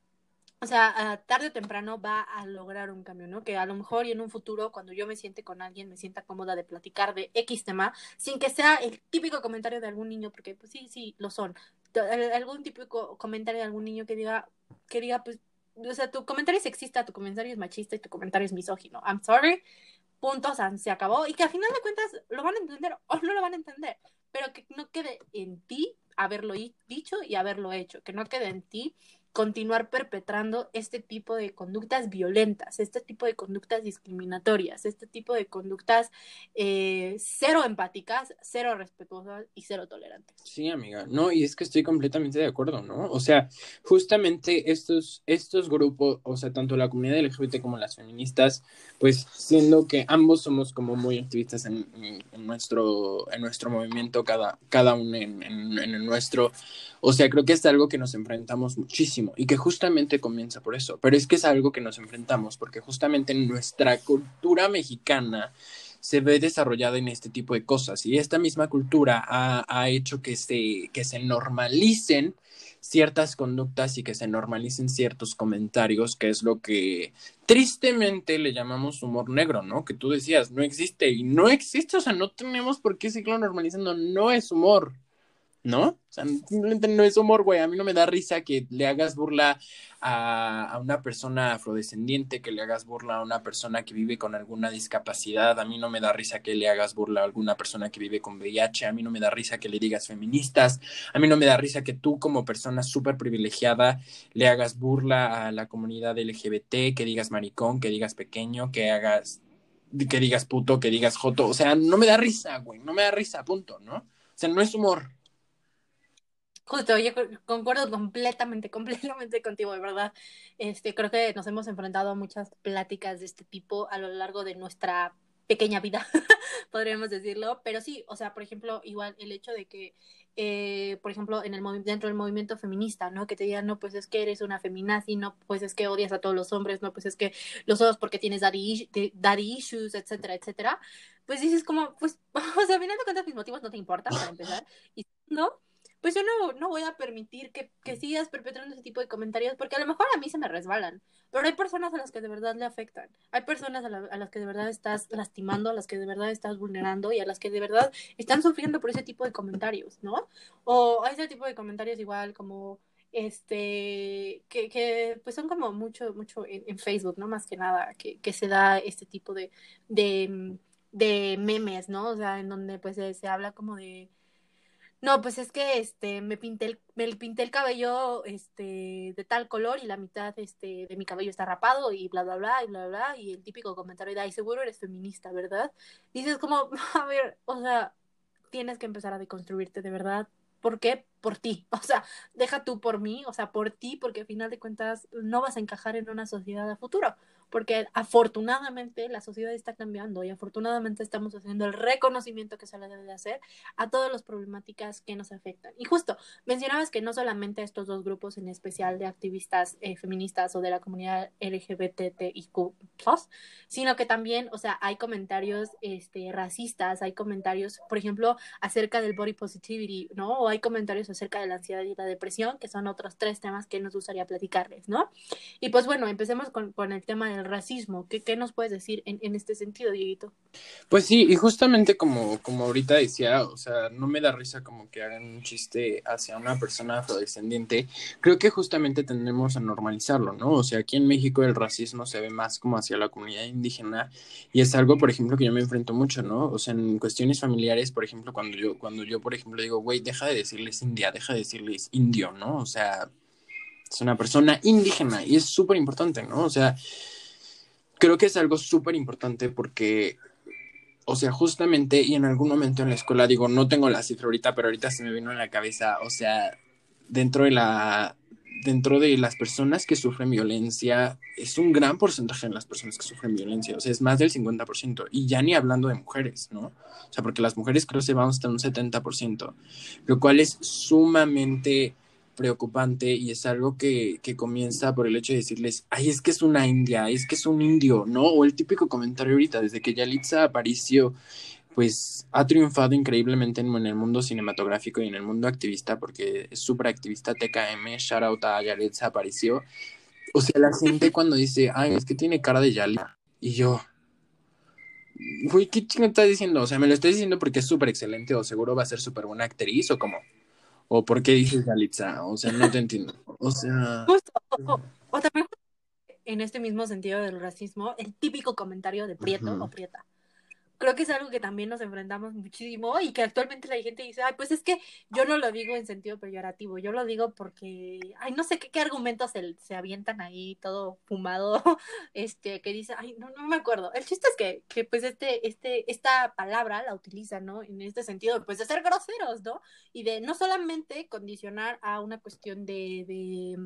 B: o sea, tarde o temprano va a lograr un cambio, ¿no? Que a lo mejor y en un futuro, cuando yo me siente con alguien, me sienta cómoda de platicar de X tema, sin que sea el típico comentario de algún niño, porque pues sí, sí, lo son. Algún típico comentario de algún niño que diga, que diga, pues, o sea, tu comentario es sexista, tu comentario es machista y tu comentario es misógino. I'm sorry, puntos, se acabó y que al final de cuentas lo van a entender o no lo van a entender, pero que no quede en ti haberlo dicho y haberlo hecho, que no quede en ti continuar perpetrando este tipo de conductas violentas, este tipo de conductas discriminatorias, este tipo de conductas eh, cero empáticas, cero respetuosas y cero tolerantes.
A: Sí, amiga, no, y es que estoy completamente de acuerdo, ¿no? O sea, justamente estos, estos grupos, o sea, tanto la comunidad LGBT como las feministas, pues siendo que ambos somos como muy activistas en, nuestro, en nuestro movimiento, cada, cada uno en, en el nuestro, o sea, creo que es algo que nos enfrentamos muchísimo y que justamente comienza por eso, pero es que es algo que nos enfrentamos porque justamente nuestra cultura mexicana se ve desarrollada en este tipo de cosas y esta misma cultura ha, ha hecho que se, que se normalicen ciertas conductas y que se normalicen ciertos comentarios, que es lo que tristemente le llamamos humor negro, ¿no? Que tú decías, no existe y no existe, o sea, no tenemos por qué seguirlo normalizando, no es humor. ¿No? O sea, simplemente no es humor, güey. A mí no me da risa que le hagas burla a, una persona afrodescendiente, que le hagas burla a una persona que vive con alguna discapacidad. A mí no me da risa que le hagas burla a alguna persona que vive con VIH. A mí no me da risa que le digas feministas. A mí no me da risa que tú, como persona súper privilegiada, le hagas burla a la comunidad LGBT, que digas maricón, que digas pequeño, que hagas que digas puto, que digas joto, o sea, no me da risa, güey, no me da risa, punto, ¿no? O sea, no es humor,
B: Justo, yo concuerdo completamente, completamente contigo, de verdad. Este, creo que nos hemos enfrentado a muchas pláticas de este tipo a lo largo de nuestra pequeña vida, podríamos decirlo, pero sí, o sea, por ejemplo, igual el hecho de que, eh, por ejemplo, en el dentro del movimiento feminista, ¿no? Que te digan, no, pues es que eres una feminazi, no, pues es que odias a todos los hombres, no, pues es que los odias porque tienes daddy, daddy issues, etcétera, etcétera, pues dices como, pues, o sea, de cuentas mis motivos no te importan, para empezar, y no, pues yo no, no voy a permitir que, que, sigas perpetrando ese tipo de comentarios, porque a lo mejor a mí se me resbalan, pero hay personas a las que de verdad le afectan, hay personas a, a, las que de verdad estás lastimando, a las que de verdad estás vulnerando y a las que de verdad están sufriendo por ese tipo de comentarios, ¿no? O ese tipo de comentarios igual como este que, que pues son como mucho mucho en, Facebook no más que nada que, que se da este tipo de, de, de memes no o sea en donde pues se, se habla como de no, pues es que este me pinté el, me pinté el cabello este de tal color y la mitad este de mi cabello está rapado y bla bla bla y bla bla, y el típico comentario de ay seguro eres feminista, ¿verdad? Dices como, a ver, o sea, tienes que empezar a deconstruirte de verdad. ¿Por qué? Por ti. O sea, deja tú por mí, o sea, por ti, porque al final de cuentas no vas a encajar en una sociedad a futuro porque afortunadamente la sociedad está cambiando y afortunadamente estamos haciendo el reconocimiento que se le debe de hacer a todas las problemáticas que nos afectan. Y justo, mencionabas que no solamente estos dos grupos en especial de activistas eh, feministas o de la comunidad LGBTIQ+, sino que también, o sea, hay comentarios este, racistas, hay comentarios, por ejemplo, acerca del body positivity, ¿no? O hay comentarios acerca de la ansiedad y la depresión, que son otros tres temas que nos gustaría platicarles, ¿no? Y pues bueno, empecemos con, con el tema de el racismo. ¿Qué, qué nos puedes decir en, en, este sentido, Dieguito?
A: Pues sí, y justamente como, como ahorita decía, o sea, no me da risa como que hagan un chiste hacia una persona afrodescendiente. Creo que justamente tendremos a normalizarlo, ¿no? O sea, aquí en México el racismo se ve más como hacia la comunidad indígena y es algo, por ejemplo, que yo me enfrento mucho, ¿no? O sea, en cuestiones familiares, por ejemplo, cuando yo, cuando yo por ejemplo, digo, güey, deja de decirles india, deja de decirles indio, ¿no? O sea, es una persona indígena y es súper importante, ¿no? O sea, creo que es algo súper importante porque, o sea, justamente, y en algún momento en la escuela, digo, no tengo la cifra ahorita, pero ahorita se me vino en la cabeza, o sea, dentro de la dentro de las personas que sufren violencia, es un gran porcentaje de las personas que sufren violencia, o sea, es más del 50%, y ya ni hablando de mujeres, ¿no? O sea, porque las mujeres creo que se van hasta un 70%, lo cual es sumamente preocupante y es algo que, que, comienza por el hecho de decirles, ay, es que es una india, es que es un indio, ¿no? O el típico comentario ahorita, desde que Yalitza apareció, pues ha triunfado increíblemente en, el mundo cinematográfico y en el mundo activista, porque es súper activista TKM, shout out a Yalitza apareció. O sea, la gente cuando dice, ay, es que tiene cara de Yalitza, y yo, güey, ¿qué chingo estás diciendo? O sea, me lo estás diciendo porque es súper excelente o seguro va a ser súper buena actriz o como... ¿O por qué dices Galitza? O sea, no te entiendo. O sea.
B: Justo. O, también en este mismo sentido del racismo, el típico comentario de prieto o prieta creo que es algo que también nos enfrentamos muchísimo y que actualmente la gente dice, ay, pues es que yo no lo digo en sentido peyorativo, yo lo digo porque, ay, no sé qué, qué argumentos se, se, avientan ahí, todo fumado, este, que dice, ay, no, no me acuerdo. El chiste es que, que pues este, este, esta palabra la utilizan, ¿no? En este sentido, pues de ser groseros, ¿no? Y de no solamente condicionar a una cuestión de, de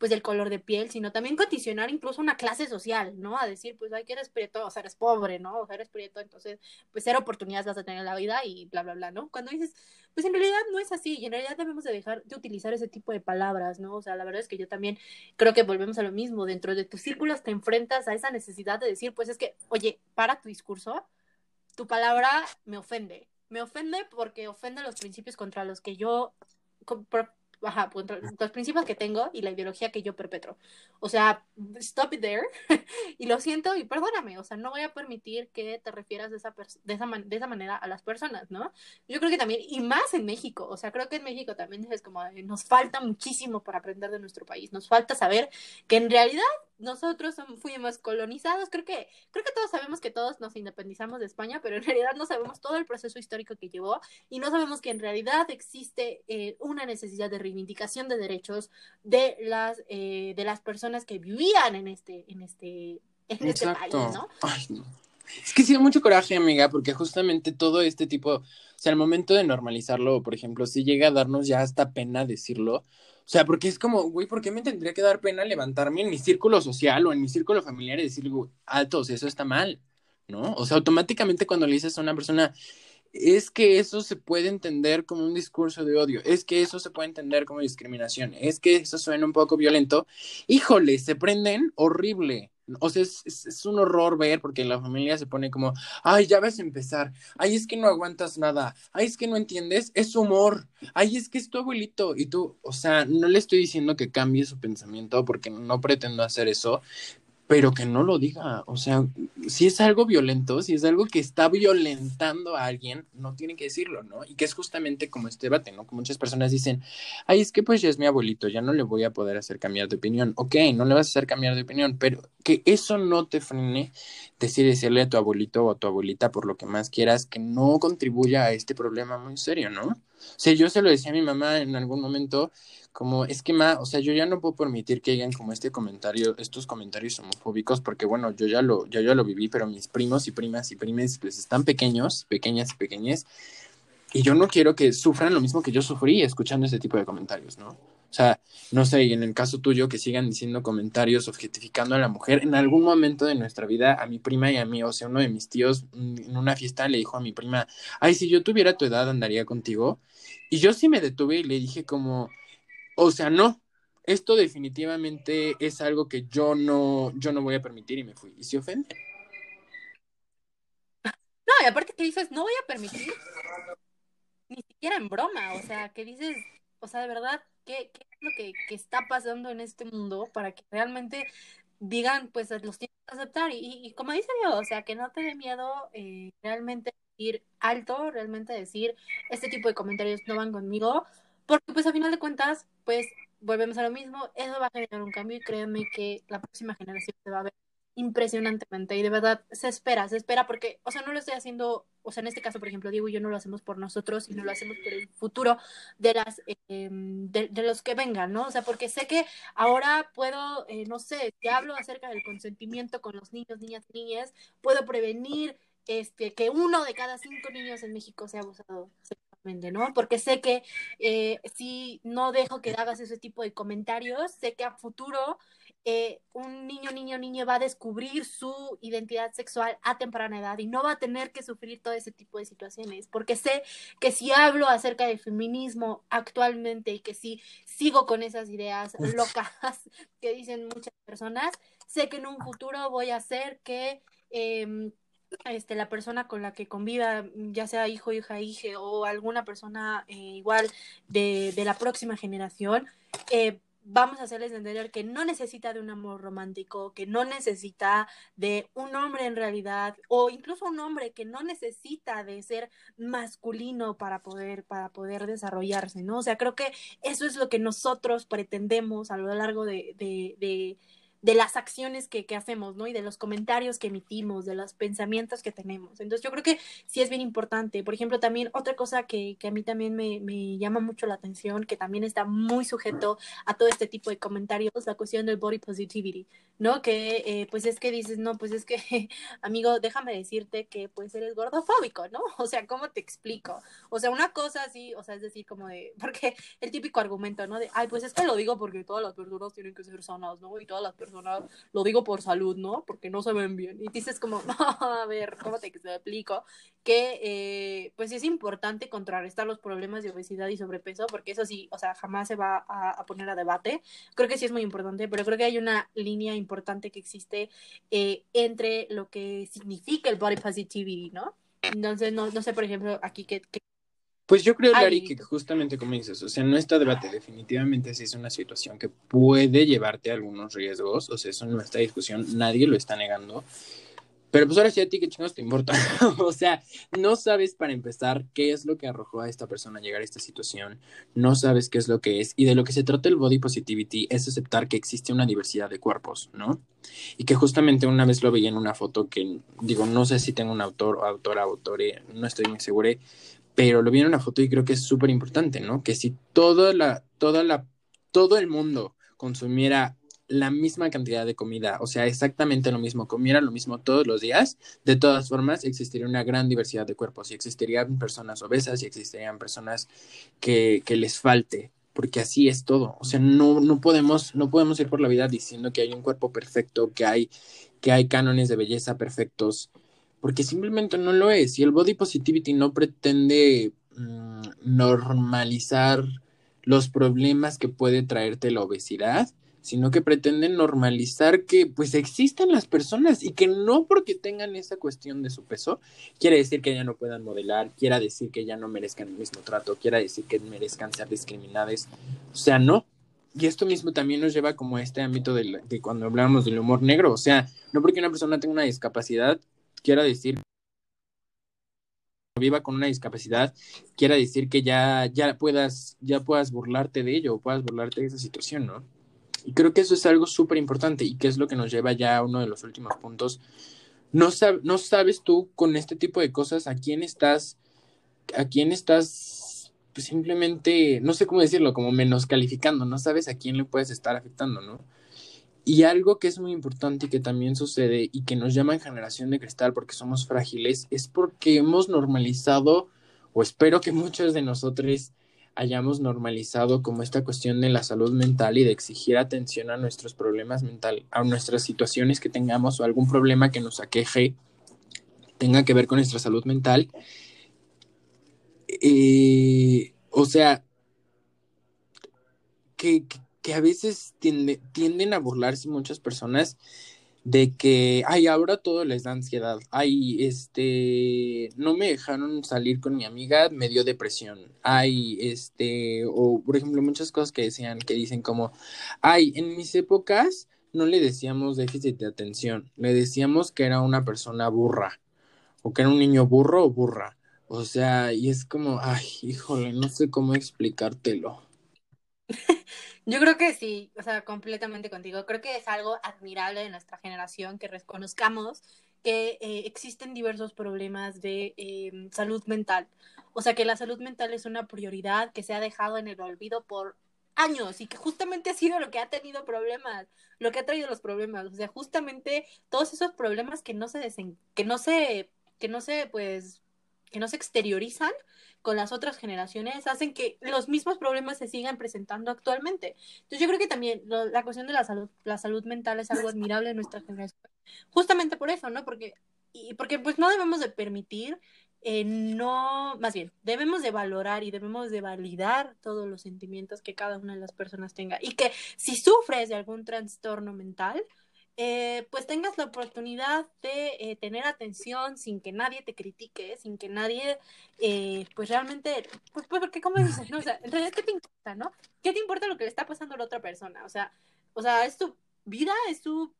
B: pues del color de piel, sino también condicionar incluso una clase social, ¿no? A decir, pues, ay, que eres prieto, o sea, eres pobre, ¿no? O sea, eres prieto, entonces, pues, cero oportunidades vas a tener en la vida y bla, bla, bla, ¿no? Cuando dices, pues, en realidad no es así y en realidad debemos de dejar de utilizar ese tipo de palabras, ¿no? O sea, la verdad es que yo también creo que volvemos a lo mismo, dentro de tus círculos te enfrentas a esa necesidad de decir, pues, es que, oye, para tu discurso, tu palabra me ofende, me ofende porque ofende los principios contra los que yo ajá, los principios que tengo y la ideología que yo perpetro. O sea, stop it there. y lo siento y perdóname, o sea, no voy a permitir que te refieras de esa, de esa, de esa manera a las personas, ¿no? Yo creo que también, y más en México, o sea, creo que en México también es como, nos falta muchísimo para aprender de nuestro país, nos falta saber que en realidad nosotros fuimos colonizados, creo que, creo que todos sabemos que todos nos independizamos de España, pero en realidad no sabemos todo el proceso histórico que llevó y no sabemos que en realidad existe eh, una necesidad de reivindicación de derechos de las, eh, de las personas que vivían en este, en este, en este país, ¿no?
A: Es que sí da mucho coraje, amiga, porque justamente todo este tipo, o sea, al momento de normalizarlo, por ejemplo, si llega a darnos ya hasta pena decirlo, o sea, porque es como, güey, ¿por qué me tendría que dar pena levantarme en mi círculo social o en mi círculo familiar y decir, altos, eso está mal? ¿no? O sea, automáticamente cuando le dices a una persona, es que eso se puede entender como un discurso de odio, es que eso se puede entender como discriminación, es que eso suena un poco violento, híjole, se prenden horrible. O sea, es, es, un horror ver porque la familia se pone como, ay, ya vas a empezar, ay, es que no aguantas nada, ay, es que no entiendes, es humor, ay, es que es tu abuelito. Y tú, o sea, no le estoy diciendo que cambie su pensamiento porque no pretendo hacer eso, pero que no lo diga. O sea, si es algo violento, si es algo que está violentando a alguien, no tiene que decirlo, ¿no? Y que es justamente como este debate, ¿no? Que muchas personas dicen, ay, es que pues ya es mi abuelito, ya no le voy a poder hacer cambiar de opinión. Ok, no le vas a hacer cambiar de opinión, pero que eso no te frene decir decirle a tu abuelito o a tu abuelita por lo que más quieras que no contribuya a este problema muy serio, ¿no? O sea, yo se lo decía a mi mamá en algún momento como es que ma, o sea, yo ya no puedo permitir que hagan como este comentario, estos comentarios homofóbicos, porque bueno, yo ya lo, ya lo viví, pero mis primos y primas y primes pues están pequeños, pequeñas y pequeñas, y yo no quiero que sufran lo mismo que yo sufrí escuchando ese tipo de comentarios, ¿no? O sea, no sé, y en el caso tuyo, que sigan diciendo comentarios objetificando a la mujer. En algún momento de nuestra vida, a mi prima y a mí, o sea, uno de mis tíos mm, en una fiesta le dijo a mi prima, ay, si yo tuviera tu edad, andaría contigo. Y yo sí me detuve y le dije como, o sea, no, esto definitivamente es algo que yo no, yo no voy a permitir y me fui. ¿Y se ofende?
B: No, y aparte que dices, no voy a permitir, ni siquiera en broma, o sea, que dices, o sea, de verdad, ¿qué, qué es lo que, está pasando en este mundo para que realmente digan, pues los tienes que aceptar? Y, y, como dice Dios, o sea, que no te dé miedo eh, realmente ir alto, realmente decir, este tipo de comentarios no van conmigo, porque pues a final de cuentas, pues volvemos a lo mismo, eso va a generar un cambio y créanme que la próxima generación se va a ver impresionantemente y de verdad se espera, se espera porque, o sea, no lo estoy haciendo, o sea, en este caso, por ejemplo, Diego y yo no lo hacemos por nosotros, sino lo hacemos por el futuro de las, eh, de, los que vengan, ¿no? O sea, porque sé que ahora puedo, eh, no sé, si hablo acerca del consentimiento con los niños, niñas, niñas, puedo prevenir este, que uno de cada cinco niños en México sea abusado ¿no? Porque sé que eh, si no dejo que hagas ese tipo de comentarios, sé que a futuro eh, un niño, niño, niño va a descubrir su identidad sexual a temprana edad y no va a tener que sufrir todo ese tipo de situaciones, porque sé que si hablo acerca del feminismo actualmente y que si sigo con esas ideas locas que dicen muchas personas, sé que en un futuro voy a hacer que... Eh, este, la persona con la que conviva, ya sea hijo, hija, hija o alguna persona eh, igual de, de, la próxima generación, eh, vamos a hacerles entender que no necesita de un amor romántico, que no necesita de un hombre en realidad, o incluso un hombre que no necesita de ser masculino para poder, para poder desarrollarse, ¿no? O sea, creo que eso es lo que nosotros pretendemos a lo largo de de las acciones que, que, hacemos, ¿no? Y de los comentarios que emitimos, de los pensamientos que tenemos. Entonces yo creo que sí es bien importante. Por ejemplo, también otra cosa que, que a mí también me, me, llama mucho la atención, que también está muy sujeto a todo este tipo de comentarios, la cuestión del body positivity, ¿no? Que eh, pues es que dices, no, pues es que, amigo, déjame decirte que pues eres gordofóbico, ¿no? O sea, ¿cómo te explico? O sea, una cosa así, o sea, es decir, como de, porque el típico argumento, ¿no? De, ay, pues es que lo digo porque todas las personas tienen que ser sanas, ¿no? Y todas las personas lo digo por salud, ¿no? Porque no se ven bien. Y dices como, a ver, ¿cómo te explico? Que eh, pues es importante contrarrestar los problemas de obesidad y sobrepeso, porque eso sí, o sea, jamás se va a, a poner a debate. Creo que sí es muy importante, pero creo que hay una línea importante que existe eh, entre lo que significa el body positivity, ¿no? Entonces, no, no sé, por ejemplo, aquí qué, qué
A: pues yo creo, Lari, que justamente como dices, o sea, no está debate, definitivamente sí es una situación que puede llevarte a algunos riesgos, o sea, eso no está discusión, nadie lo está negando. Pero pues ahora sí a ti, ¿qué chingados te importa? o sea, no sabes para empezar qué es lo que arrojó a esta persona a llegar a esta situación, no sabes qué es lo que es, y de lo que se trata el body positivity es aceptar que existe una diversidad de cuerpos, ¿no? Y que justamente una vez lo veía en una foto que, digo, no sé si tengo un autor o autora, autore, no estoy muy seguro, pero lo vi en una foto y creo que es súper importante, ¿no? Que si toda la, toda la, todo el mundo consumiera la misma cantidad de comida, o sea, exactamente lo mismo, comiera lo mismo todos los días, de todas formas existiría una gran diversidad de cuerpos y existirían personas obesas y existirían personas que, que les falte, porque así es todo, o sea, no, no, podemos, no podemos ir por la vida diciendo que hay un cuerpo perfecto, que hay, que hay cánones de belleza perfectos, porque simplemente no lo es. Y el body positivity no pretende mm, normalizar los problemas que puede traerte la obesidad, sino que pretende normalizar que pues existan las personas y que no porque tengan esa cuestión de su peso, quiere decir que ya no puedan modelar, quiera decir que ya no merezcan el mismo trato, quiera decir que merezcan ser discriminadas. O sea, no. Y esto mismo también nos lleva como a este ámbito de, de cuando hablamos del humor negro. O sea, no porque una persona tenga una discapacidad, quiera decir viva con una discapacidad quiera decir que ya, ya puedas, ya puedas burlarte de ello o puedas burlarte de esa situación, ¿no? Y creo que eso es algo súper importante y que es lo que nos lleva ya a uno de los últimos puntos. No, no sabes tú con este tipo de cosas a quién estás, a quién estás pues simplemente, no sé cómo decirlo, como menos calificando, no sabes a quién le puedes estar afectando, ¿no? Y algo que es muy importante y que también sucede y que nos llaman generación de cristal porque somos frágiles es porque hemos normalizado, o espero que muchos de nosotros hayamos normalizado como esta cuestión de la salud mental y de exigir atención a nuestros problemas mental, a nuestras situaciones que tengamos o algún problema que nos aqueje tenga que ver con nuestra salud mental. Eh, o sea, que, que a veces tienden a burlarse muchas personas de que, ay, ahora todo les da ansiedad, ay, este, no me dejaron salir con mi amiga, me dio depresión, ay, este, o por ejemplo, muchas cosas que decían, que dicen como, ay, en mis épocas no le decíamos déficit de atención, le decíamos que era una persona burra, o que era un niño burro o burra, o sea, y es como, ay, híjole, no sé cómo explicártelo.
B: Yo creo que sí, o sea, completamente contigo. Creo que es algo admirable de nuestra generación que reconozcamos que eh, existen diversos problemas de em, salud mental. O sea, que la salud mental es una prioridad que se ha dejado en el olvido por años y que justamente ha sido lo que ha tenido problemas, lo que ha traído los problemas. O sea, justamente todos esos problemas que no se desen que no se, que no se, pues, que no se exteriorizan con las otras generaciones hacen que los mismos problemas se sigan presentando actualmente. Entonces yo creo que también la cuestión de la salud, la salud mental es algo admirable en nuestra generación. Justamente por eso, ¿no? Porque, y porque pues no debemos de permitir, eh, no, más bien, debemos de valorar y debemos de validar todos los sentimientos que cada una de las personas tenga. Y que si sufres de algún trastorno mental, eh, pues tengas la oportunidad de eh, tener atención sin que nadie te critique, sin que nadie, eh, pues realmente, pues, pues porque como dices, ¿no? O sea, en realidad, ¿qué te importa, no? ¿Qué te importa lo que le está pasando a la otra persona? O sea, o sea, es tu vida, es tu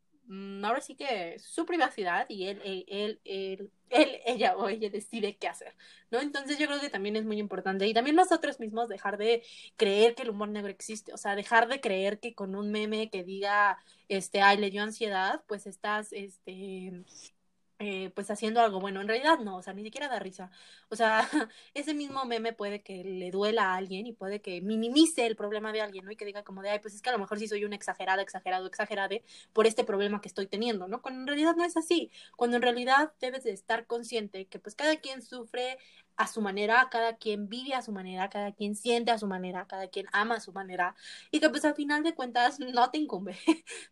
B: ahora sí que su privacidad y él, él, él, él, ella o ella decide qué hacer, ¿no? Entonces yo creo que también es muy importante y también nosotros mismos dejar de creer que el humor negro existe, o sea, dejar de creer que con un meme que diga, este, ay, le dio ansiedad, pues estás, este, eh, pues haciendo algo bueno. En realidad no, o sea, ni siquiera da risa. O sea, ese mismo meme puede que le duela a alguien y puede que minimice el problema de alguien, ¿no? Y que diga como de, ay, pues es que a lo mejor sí soy un exagerado, exagerado, exagerade por este problema que estoy teniendo, ¿no? Cuando en realidad no es así. Cuando en realidad debes de estar consciente que pues cada quien sufre a su manera, cada quien vive a su manera, cada quien siente a su manera, cada quien ama a su manera y que pues al final de cuentas no te incumbe,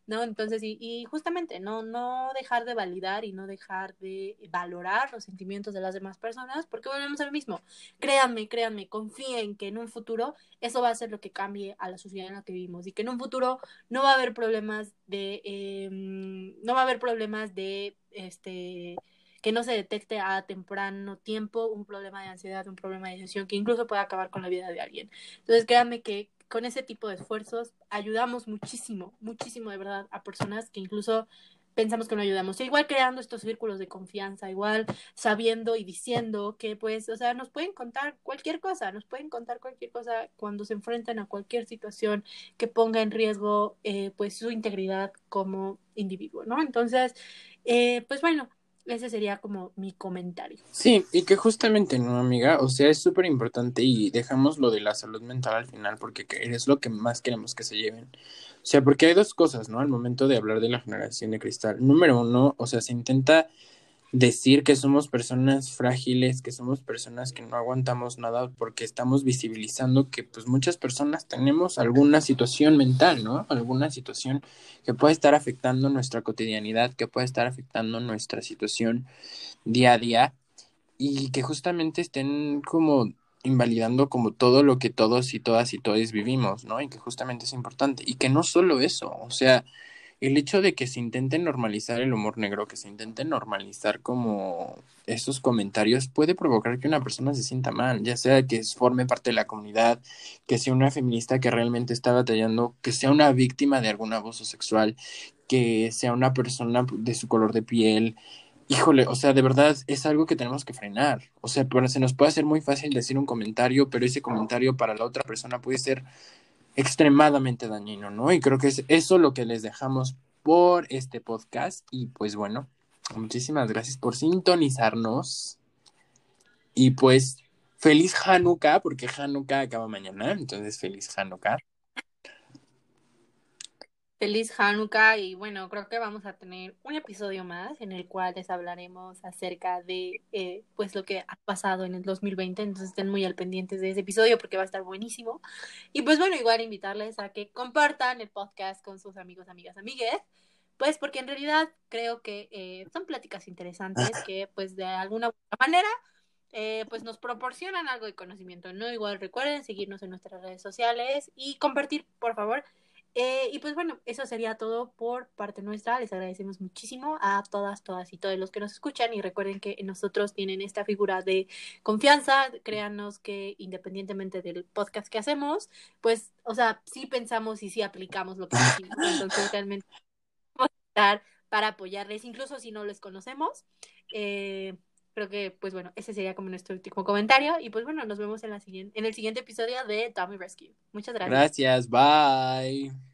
B: ¿no? Entonces, y, justamente no, no dejar de validar y no dejar de valorar los sentimientos de las demás personas porque volvemos a lo mismo. Créanme, créanme, confíen que en un futuro eso va a ser lo que cambie a la sociedad en la que vivimos y que en un futuro no va a haber problemas de, eh, no va a haber problemas de, este, que no se detecte a temprano tiempo un problema de ansiedad, un problema de depresión que incluso puede acabar con la vida de alguien. Entonces, créanme que con ese tipo de esfuerzos ayudamos muchísimo, muchísimo de verdad a personas que incluso pensamos que no ayudamos. igual creando estos círculos de confianza, igual sabiendo y diciendo que pues, o sea, nos pueden contar cualquier cosa, nos pueden contar cualquier cosa cuando se enfrentan a cualquier situación que ponga en riesgo eh, pues su integridad como individuo, ¿no? Entonces, eh, pues bueno, ese sería como mi comentario.
A: Sí, y que justamente, ¿no, amiga? O sea, es súper importante y dejamos lo de la salud mental al final porque es lo que más queremos que se lleven. O sea, porque hay dos cosas, ¿no? Al momento de hablar de la generación de cristal. Número uno, o sea, se intenta decir que somos personas frágiles, que somos personas que no aguantamos nada porque estamos visibilizando que pues muchas personas tenemos alguna situación mental, ¿no? Alguna situación que puede estar afectando nuestra cotidianidad, que puede estar afectando nuestra situación día a día y que justamente estén como invalidando como todo lo que todos y todas y todos vivimos, ¿no? Y que justamente es importante. Y que no solo eso, o sea, el hecho de que se intente normalizar el humor negro, que se intente normalizar como esos comentarios, puede provocar que una persona se sienta mal, ya sea que forme parte de la comunidad, que sea una feminista que realmente está batallando, que sea una víctima de algún abuso sexual, que sea una persona de su color de piel. Híjole, o sea, de verdad es algo que tenemos que frenar. O sea, pero se nos puede hacer muy fácil decir un comentario, pero ese comentario para la otra persona puede ser extremadamente dañino, ¿no? Y creo que es eso lo que les dejamos por este podcast. Y pues bueno, muchísimas gracias por sintonizarnos. Y pues feliz Hanukkah, porque Hanukkah acaba mañana, entonces feliz Hanukkah.
B: Feliz Hanukkah y bueno, creo que vamos a tener un episodio más en el cual les hablaremos acerca de eh, pues lo que ha pasado en el 2020, entonces estén muy al pendientes de ese episodio porque va a estar buenísimo. Y pues bueno, igual invitarles a que compartan el podcast con sus amigos, amigas, amigues, pues porque en realidad creo que eh, son pláticas interesantes que pues de alguna manera eh, pues nos proporcionan algo de conocimiento, ¿no? Igual recuerden seguirnos en nuestras redes sociales y compartir, por favor, eh, y pues bueno, eso sería todo por parte nuestra. Les agradecemos muchísimo a todas, todas y todos los que nos escuchan y recuerden que nosotros tienen esta figura de confianza. Créanos que independientemente del podcast que hacemos, pues, o sea, sí pensamos y sí aplicamos lo que decimos. Entonces, realmente vamos a estar para apoyarles, incluso si no les conocemos. Eh, creo que, pues bueno, ese sería como nuestro último comentario. Y pues bueno, nos vemos en, la siguiente, en el siguiente episodio de Tommy Rescue. Muchas
A: gracias. Gracias, bye.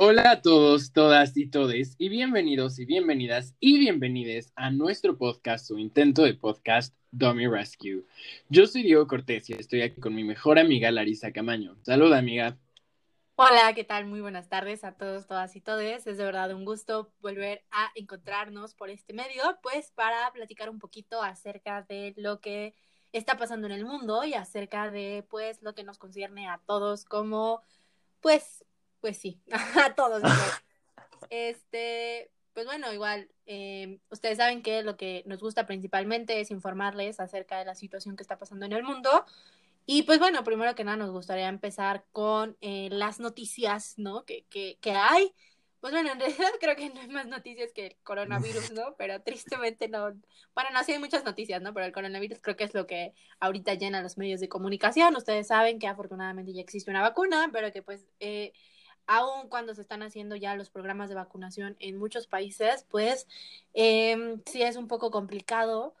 A: Hola a todos, todas y todes, y bienvenidos y bienvenidas y bienvenides a nuestro podcast, o intento de podcast Dummy Rescue. Yo soy Diego Cortés y estoy aquí con mi mejor amiga Larisa Camaño. Saluda, amiga.
B: Hola, ¿qué tal? Muy buenas tardes a todos, todas y todes. Es de verdad un gusto volver a encontrarnos por este medio, pues para platicar un poquito acerca de lo que está pasando en el mundo y acerca de pues lo que nos concierne a todos como pues pues sí, a todos. este, pues bueno, igual eh, ustedes saben que lo que nos gusta principalmente es informarles acerca de la situación que está pasando en el mundo y pues bueno, primero que nada nos gustaría empezar con eh, las noticias, ¿no? Que, que, que hay. Pues bueno, en realidad creo que no hay más noticias que el coronavirus, ¿no? Pero tristemente no. Bueno, no, sí hay muchas noticias, ¿no? Pero el coronavirus creo que es lo que ahorita llena los medios de comunicación. Ustedes saben que afortunadamente ya existe una vacuna, pero que pues, eh, aun cuando se están haciendo ya los programas de vacunación en muchos países, pues eh, sí es un poco complicado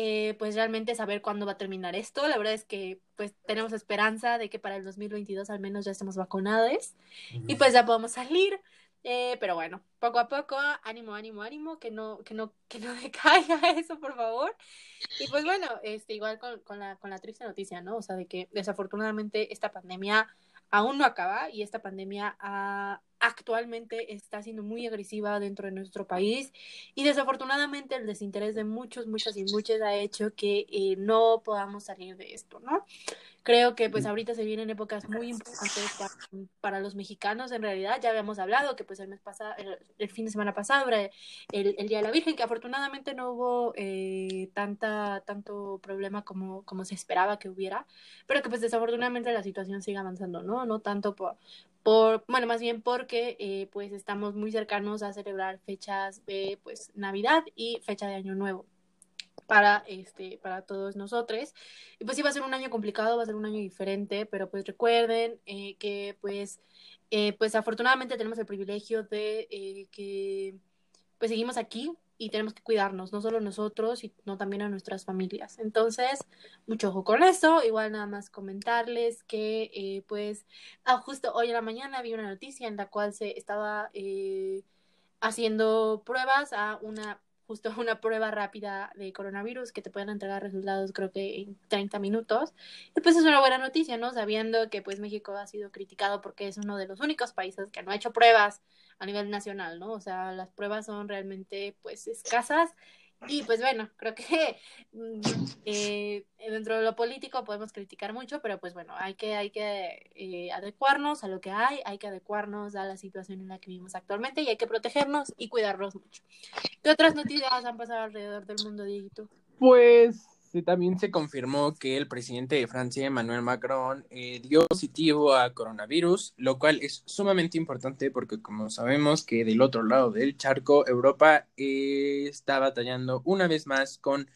B: eh, pues realmente saber cuándo va a terminar esto. La verdad es que pues tenemos esperanza de que para el 2022 al menos ya estemos vacunados y pues ya podemos salir. Eh, pero bueno, poco a poco, ánimo, ánimo, ánimo, que no, que no, que no decaiga eso, por favor. Y pues bueno, este, igual con, con, la, con la triste noticia, ¿no? O sea, de que desafortunadamente esta pandemia aún no acaba y esta pandemia ha, actualmente está siendo muy agresiva dentro de nuestro país y desafortunadamente el desinterés de muchos, muchas y muchas ha hecho que eh, no podamos salir de esto, ¿no? Creo que pues ahorita se vienen épocas muy importantes para, los mexicanos, en realidad ya habíamos hablado que pues el mes pasado, el, fin de semana pasado el, el, Día de la Virgen, que afortunadamente no hubo eh, tanta, tanto problema como, como se esperaba que hubiera, pero que pues desafortunadamente la situación sigue avanzando, ¿no? No tanto por, por, bueno, más bien porque eh, pues estamos muy cercanos a celebrar fechas de pues Navidad y fecha de Año Nuevo para este para todos nosotros y pues sí va a ser un año complicado va a ser un año diferente pero pues recuerden eh, que pues eh, pues afortunadamente tenemos el privilegio de que pues seguimos aquí y tenemos que cuidarnos, no solo nosotros, sino también a nuestras familias. Entonces, mucho ojo con eso. Igual nada más comentarles que, eh, pues, ah, justo hoy en la mañana vi una noticia en la cual se estaba eh, haciendo pruebas a una justo una prueba rápida de coronavirus que te pueden entregar resultados creo que en 30 minutos. Y pues es una buena noticia, ¿no? Sabiendo que pues México ha sido criticado porque es uno de los únicos países que no ha hecho pruebas a nivel nacional, ¿no? O sea, las pruebas son realmente pues escasas y pues bueno, creo que mm, eh, dentro de lo político podemos criticar mucho, pero pues bueno, hay que, hay que eh, adecuarnos a lo que hay, hay que adecuarnos a la situación en la que vivimos actualmente y hay que protegernos y cuidarnos mucho. ¿Qué otras noticias han pasado alrededor del mundo, Dieguito?
A: Pues también se confirmó que el presidente de Francia, Emmanuel Macron, eh, dio positivo a coronavirus, lo cual es sumamente importante porque como sabemos que del otro lado del charco, Europa eh, está batallando una vez más con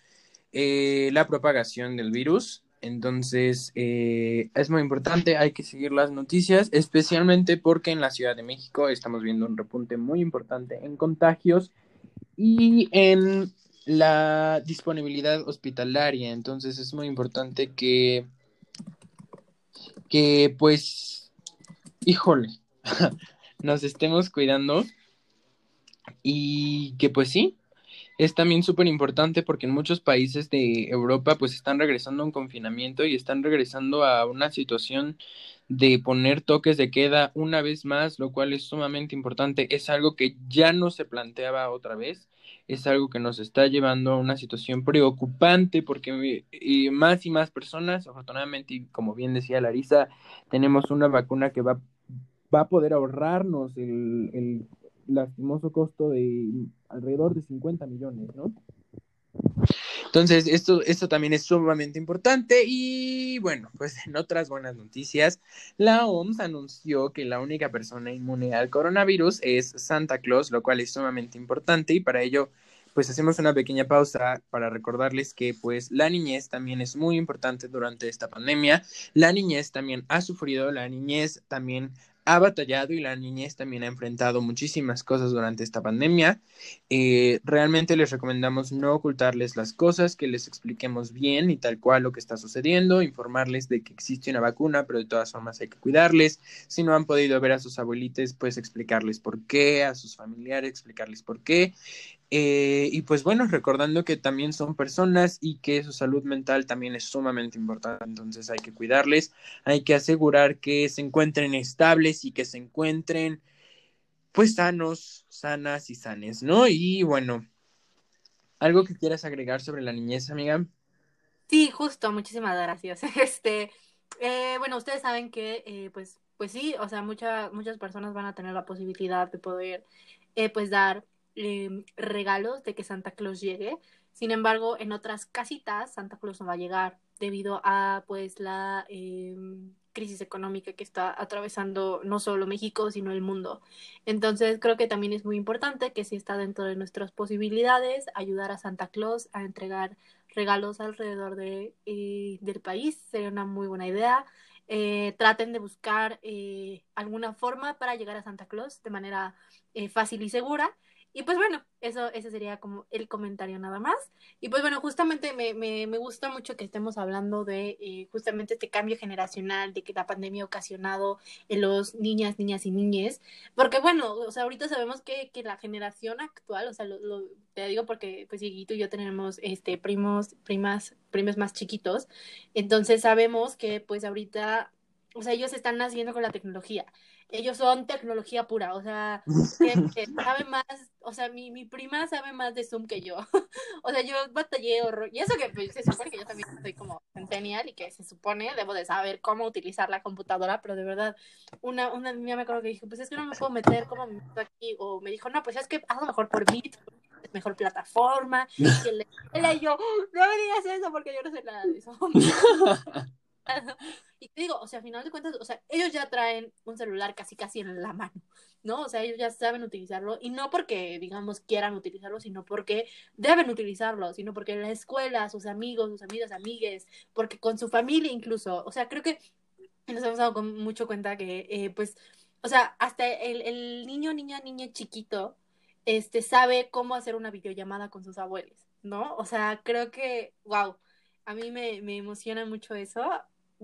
A: eh, la propagación del virus. Entonces, es muy importante, hay que seguir las noticias, especialmente porque en la Ciudad de México estamos viendo un repunte muy importante en contagios y en la disponibilidad hospitalaria. Entonces es muy importante que, que pues, híjole, nos estemos cuidando y que pues sí, es también súper importante porque en muchos países de Europa pues están regresando a un confinamiento y están regresando a una situación de poner toques de queda una vez más, lo cual es sumamente importante. Es algo que ya no se planteaba otra vez es algo que nos está llevando a una situación preocupante porque eh, más y más personas, afortunadamente, y como bien decía Larisa, tenemos una vacuna que va, va a poder ahorrarnos el, el lastimoso costo de alrededor de 50 millones, ¿no? Entonces, esto, esto también es sumamente importante y bueno, pues en otras buenas noticias, la OMS anunció que la única persona inmune al coronavirus es Santa Claus, lo cual es sumamente importante y para ello pues hacemos una pequeña pausa para recordarles que pues la niñez también es muy importante durante esta pandemia. La niñez también ha sufrido, la niñez también ha batallado y la niñez también ha enfrentado muchísimas cosas durante esta pandemia. Eh, realmente les recomendamos no ocultarles las cosas, que les expliquemos bien y tal cual lo que está sucediendo, informarles de que existe una vacuna, pero de todas formas hay que cuidarles. Si no han podido ver a sus abuelitos, pues explicarles por qué, a sus familiares, explicarles por qué. Eh, y pues bueno, recordando que también son personas y que su salud mental también es sumamente importante, entonces hay que cuidarles, hay que asegurar que se encuentren estables y que se encuentren pues sanos, sanas y sanes, ¿no? Y bueno, ¿algo que quieras agregar sobre la niñez, amiga?
B: Sí, justo, muchísimas gracias. Este, eh, bueno, ustedes saben que eh, pues, pues sí, o sea, muchas muchas personas van a tener la posibilidad de poder pues dar Em, regalos de que Santa Claus llegue. Sin embargo, en otras casitas Santa Claus no va a llegar debido a pues la em, crisis económica que está atravesando no solo México, sino el mundo. Entonces, creo que también es muy importante que si está dentro de nuestras posibilidades, ayudar a Santa Claus a entregar regalos alrededor de, eh, del país sería una muy buena idea. Eh, traten de buscar eh, alguna forma para llegar a Santa Claus de manera fácil y segura. Y pues bueno, eso, ese sería como el comentario nada más. Y pues bueno, justamente me, me, me gusta mucho que estemos hablando de eh, justamente este cambio generacional, de que la pandemia ha ocasionado en los niñas, niñas y niñes. Porque bueno, o sea, ahorita sabemos que, que la generación actual, o sea, lo, lo, te digo porque pues Dieguito y yo tenemos este primos, primas, primos más chiquitos. Entonces sabemos que pues ahorita, o sea, ellos están naciendo con la tecnología ellos son tecnología pura, o sea, sabe más, o sea, mi, mi prima sabe más de Zoom que yo. o sea, yo batallé horror. Y eso que pues, se supone que yo también soy como centennial y que se supone debo de saber cómo utilizar la computadora, pero de verdad, una, una niña me acuerdo que dijo, pues es que no me puedo meter como me meto aquí, o me dijo, no, pues es que hazlo mejor por Meet, es mejor plataforma. Y, él, y yo, no me digas eso porque yo no sé nada de eso. y te digo, o sea, a final de cuentas, o sea, ellos ya traen un celular casi casi en la mano, ¿no? O sea, ellos ya saben utilizarlo y no porque, digamos, quieran utilizarlo, sino porque deben utilizarlo, sino porque en la escuela, sus amigos, sus amigas, amigues, porque con su familia incluso, o sea, creo que nos hemos dado con mucho cuenta que, eh, pues, o sea, hasta el, el niño, niña, niña chiquito, este, sabe cómo hacer una videollamada con sus abuelos, ¿no? O sea, creo que, wow, a mí me, me emociona mucho eso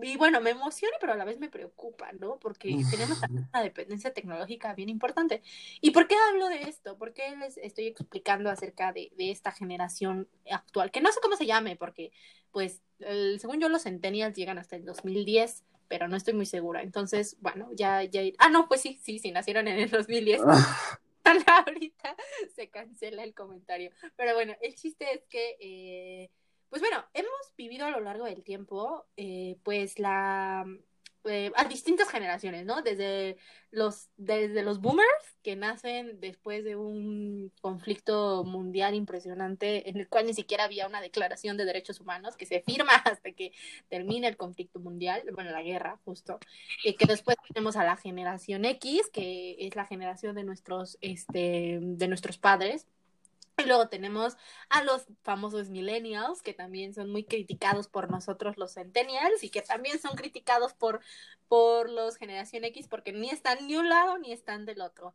B: y bueno, me emociona, pero a la vez me preocupa, ¿no? Porque tenemos una dependencia tecnológica bien importante. ¿Y por qué hablo de esto? ¿Por qué les estoy explicando acerca de, esta generación actual? Que no sé cómo se llame, porque, pues, según yo, los centennials llegan hasta el 2010, pero no estoy muy segura. Entonces, bueno, ya, ya. Ah, no, pues sí, sí, sí, nacieron en el 2010. Ahorita se cancela el comentario. Pero bueno, el chiste es que. Eh, pues bueno, hemos vivido a lo largo del tiempo, eh, pues la eh, a distintas generaciones, ¿no? Desde los, desde los boomers que nacen después de un conflicto mundial impresionante en el cual ni siquiera había una declaración de derechos humanos que se firma hasta que termine el conflicto mundial, bueno, la guerra justo, y que después tenemos a la generación X, que es la generación de nuestros, este, de nuestros padres, y luego tenemos a los famosos millennials, que también son muy criticados por nosotros los centennials y que también son criticados por, por los generación X porque ni están ni un lado ni están del otro.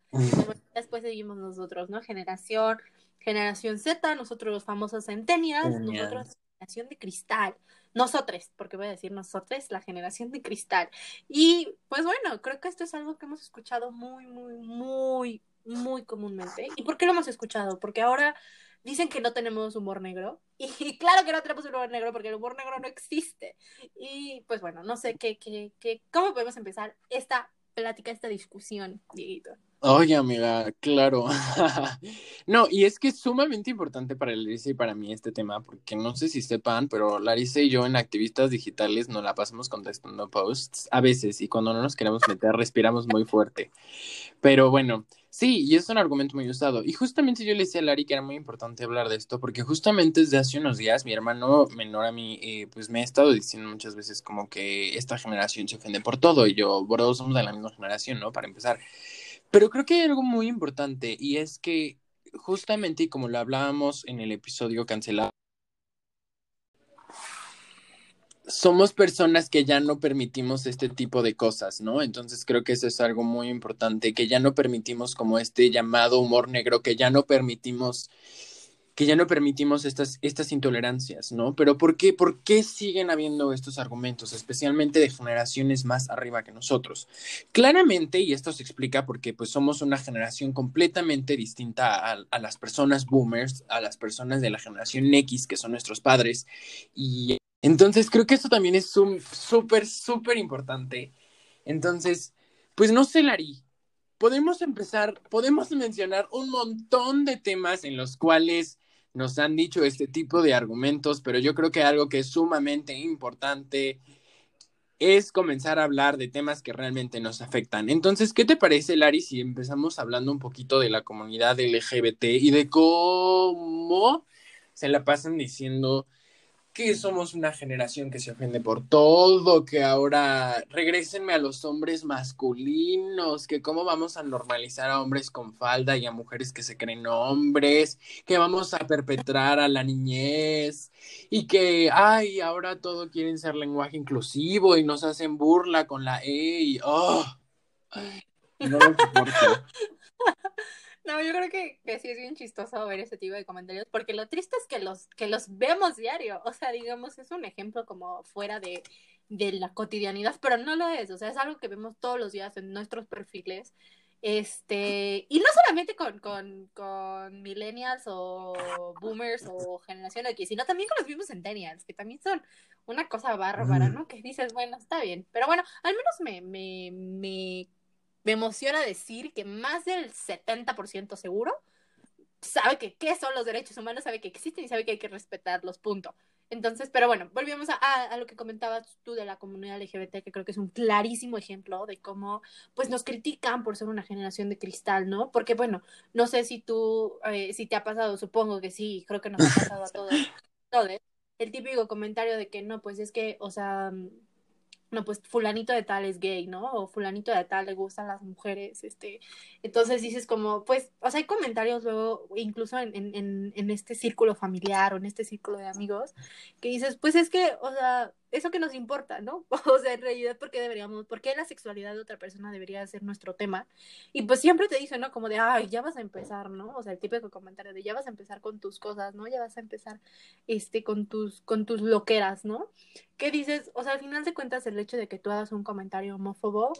B: Después seguimos nosotros, ¿no? Generación, generación Z, nosotros los famosos centennials, nosotros generación de cristal. Nosotros, porque voy a decir nosotros, la generación de cristal. Y pues bueno, creo que esto es algo que hemos escuchado muy, muy, muy, muy comúnmente. ¿Y por qué lo hemos escuchado? Porque ahora dicen que no tenemos humor negro. Y claro que no tenemos humor negro porque el humor negro no existe. Y pues bueno, no sé qué, qué, qué, cómo podemos empezar esta plática, esta discusión, Dieguito.
A: Oye, amiga, claro. no, y es que es sumamente importante para Larissa y para mí este tema, porque no sé si sepan, pero Larissa y yo en activistas digitales nos la pasamos contestando posts a veces y cuando no nos queremos meter respiramos muy fuerte. Pero bueno, sí, y es un argumento muy usado. Y justamente yo le decía a Lari que era muy importante hablar de esto, porque justamente desde hace unos días mi hermano menor a mí, eh, pues me ha estado diciendo muchas veces como que esta generación se ofende por todo y yo, bro, somos de la misma generación, ¿no? Para empezar. Pero creo que hay algo muy importante y es que justamente como lo hablábamos en el episodio cancelado, somos personas que ya no permitimos este tipo de cosas, ¿no? Entonces creo que eso es algo muy importante, que ya no permitimos como este llamado humor negro, que ya no permitimos que ya no permitimos estas, estas intolerancias, ¿no? Pero ¿por qué, ¿por qué siguen habiendo estos argumentos, especialmente de generaciones más arriba que nosotros? Claramente, y esto se explica porque pues somos una generación completamente distinta a, a las personas boomers, a las personas de la generación X, que son nuestros padres, y entonces creo que eso también es súper, súper importante. Entonces, pues no sé, Lari, podemos empezar, podemos mencionar un montón de temas en los cuales nos han dicho este tipo de argumentos, pero yo creo que algo que es sumamente importante es comenzar a hablar de temas que realmente nos afectan. Entonces, ¿qué te parece, Lari, si empezamos hablando un poquito de la comunidad LGBT y de cómo se la pasan diciendo que somos una generación que se ofende por todo, que ahora regresenme a los hombres masculinos, que cómo vamos a normalizar a hombres con falda y a mujeres que se creen hombres, que vamos a perpetrar a la niñez y que, ay, ahora todo quieren ser lenguaje inclusivo y nos hacen burla con la E y, oh, no lo soporto.
B: No, yo creo que, que, sí es bien chistoso ver ese tipo de comentarios, porque lo triste es que los, que los vemos diario, o sea, digamos, es un ejemplo como fuera de, de la cotidianidad, pero no lo es, o sea, es algo que vemos todos los días en nuestros perfiles, este, y no solamente con, con, con millennials o boomers o generación X, sino también con los mismos centennials, que también son una cosa bárbara, ¿no? Que dices, bueno, está bien, pero bueno, al menos me, me, me me emociona decir que más del 70% seguro sabe que qué son los derechos humanos, sabe que existen y sabe que hay que respetarlos, punto. Entonces, pero bueno, volvemos a, a, lo que comentabas tú de la comunidad LGBT, que creo que es un clarísimo ejemplo de cómo, pues, nos critican por ser una generación de cristal, ¿no? Porque, bueno, no sé si tú, eh, si te ha pasado, supongo que sí, creo que nos ha pasado a todos, todos, el típico comentario de que no, pues es que, o sea, no, pues fulanito de tal es gay, ¿no? O fulanito de tal le gustan las mujeres, este, entonces dices como, pues, o sea, hay comentarios luego, incluso en, en, en este círculo familiar o en este círculo de amigos, que dices, pues es que, o sea, eso que nos importa, ¿no? O sea, en realidad, ¿por qué deberíamos, por qué la sexualidad de otra persona debería ser nuestro tema? Y pues siempre te dicen, ¿no? Como de, ay, ya vas a empezar, ¿no? O sea, el típico comentario de, ya vas a empezar con tus cosas, ¿no? Ya vas a empezar, este, con tus, con tus loqueras, ¿no? ¿Qué dices? O sea, al final de cuentas, el hecho de que tú hagas un comentario homófobo,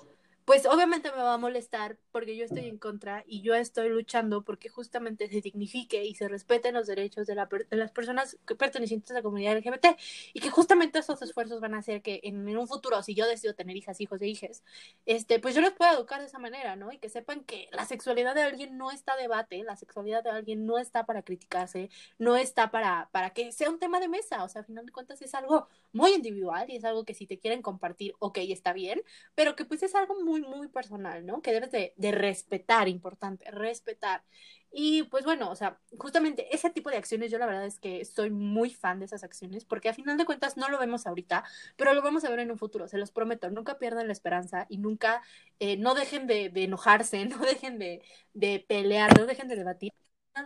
B: pues obviamente me va a molestar porque yo estoy en contra y yo estoy luchando porque justamente se dignifique y se respeten los derechos de, la, de las personas pertenecientes a la comunidad LGBT y que justamente esos esfuerzos van a hacer que en, un futuro, si yo decido tener hijas, hijos e hijas, este, pues yo los pueda educar de esa manera, ¿no? Y que sepan que la sexualidad de alguien no está a debate, la sexualidad de alguien no está para criticarse, no está para, para que sea un tema de mesa, o sea, a final de cuentas es algo muy individual y es algo que si te quieren compartir, ok, está bien, pero que pues es algo muy muy, muy personal, ¿no? Que debes de, de respetar, importante, respetar. Y pues bueno, o sea, justamente ese tipo de acciones, yo la verdad es que soy muy fan de esas acciones, porque a final de cuentas no lo vemos ahorita, pero lo vamos a ver en un futuro, se los prometo, nunca pierdan la esperanza y nunca, eh, no dejen de, de, enojarse, no dejen de, de pelear, no dejen de debatir.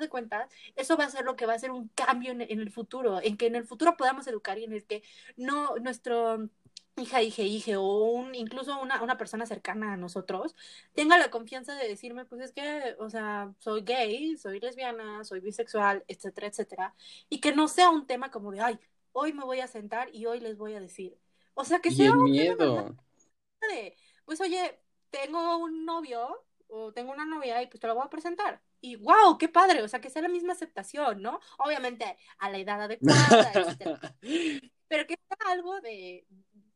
B: De cuentas, eso va a ser lo que va a ser un cambio en, en el futuro, en que en el futuro podamos educar y en el que no, nuestro hija, hija, hija, o un, incluso una, una persona cercana a nosotros, tenga la confianza de decirme, pues es que, o sea, soy gay, soy lesbiana, soy bisexual, etcétera, etcétera, y que no sea un tema como de, ay, hoy me voy a sentar y hoy les voy a decir. O sea, que sea un miedo. de, pues oye, tengo un novio o tengo una novia y pues te lo voy a presentar. Y wow, qué padre, o sea, que sea la misma aceptación, ¿no? Obviamente a la edad adecuada, etcétera. Pero que sea algo de,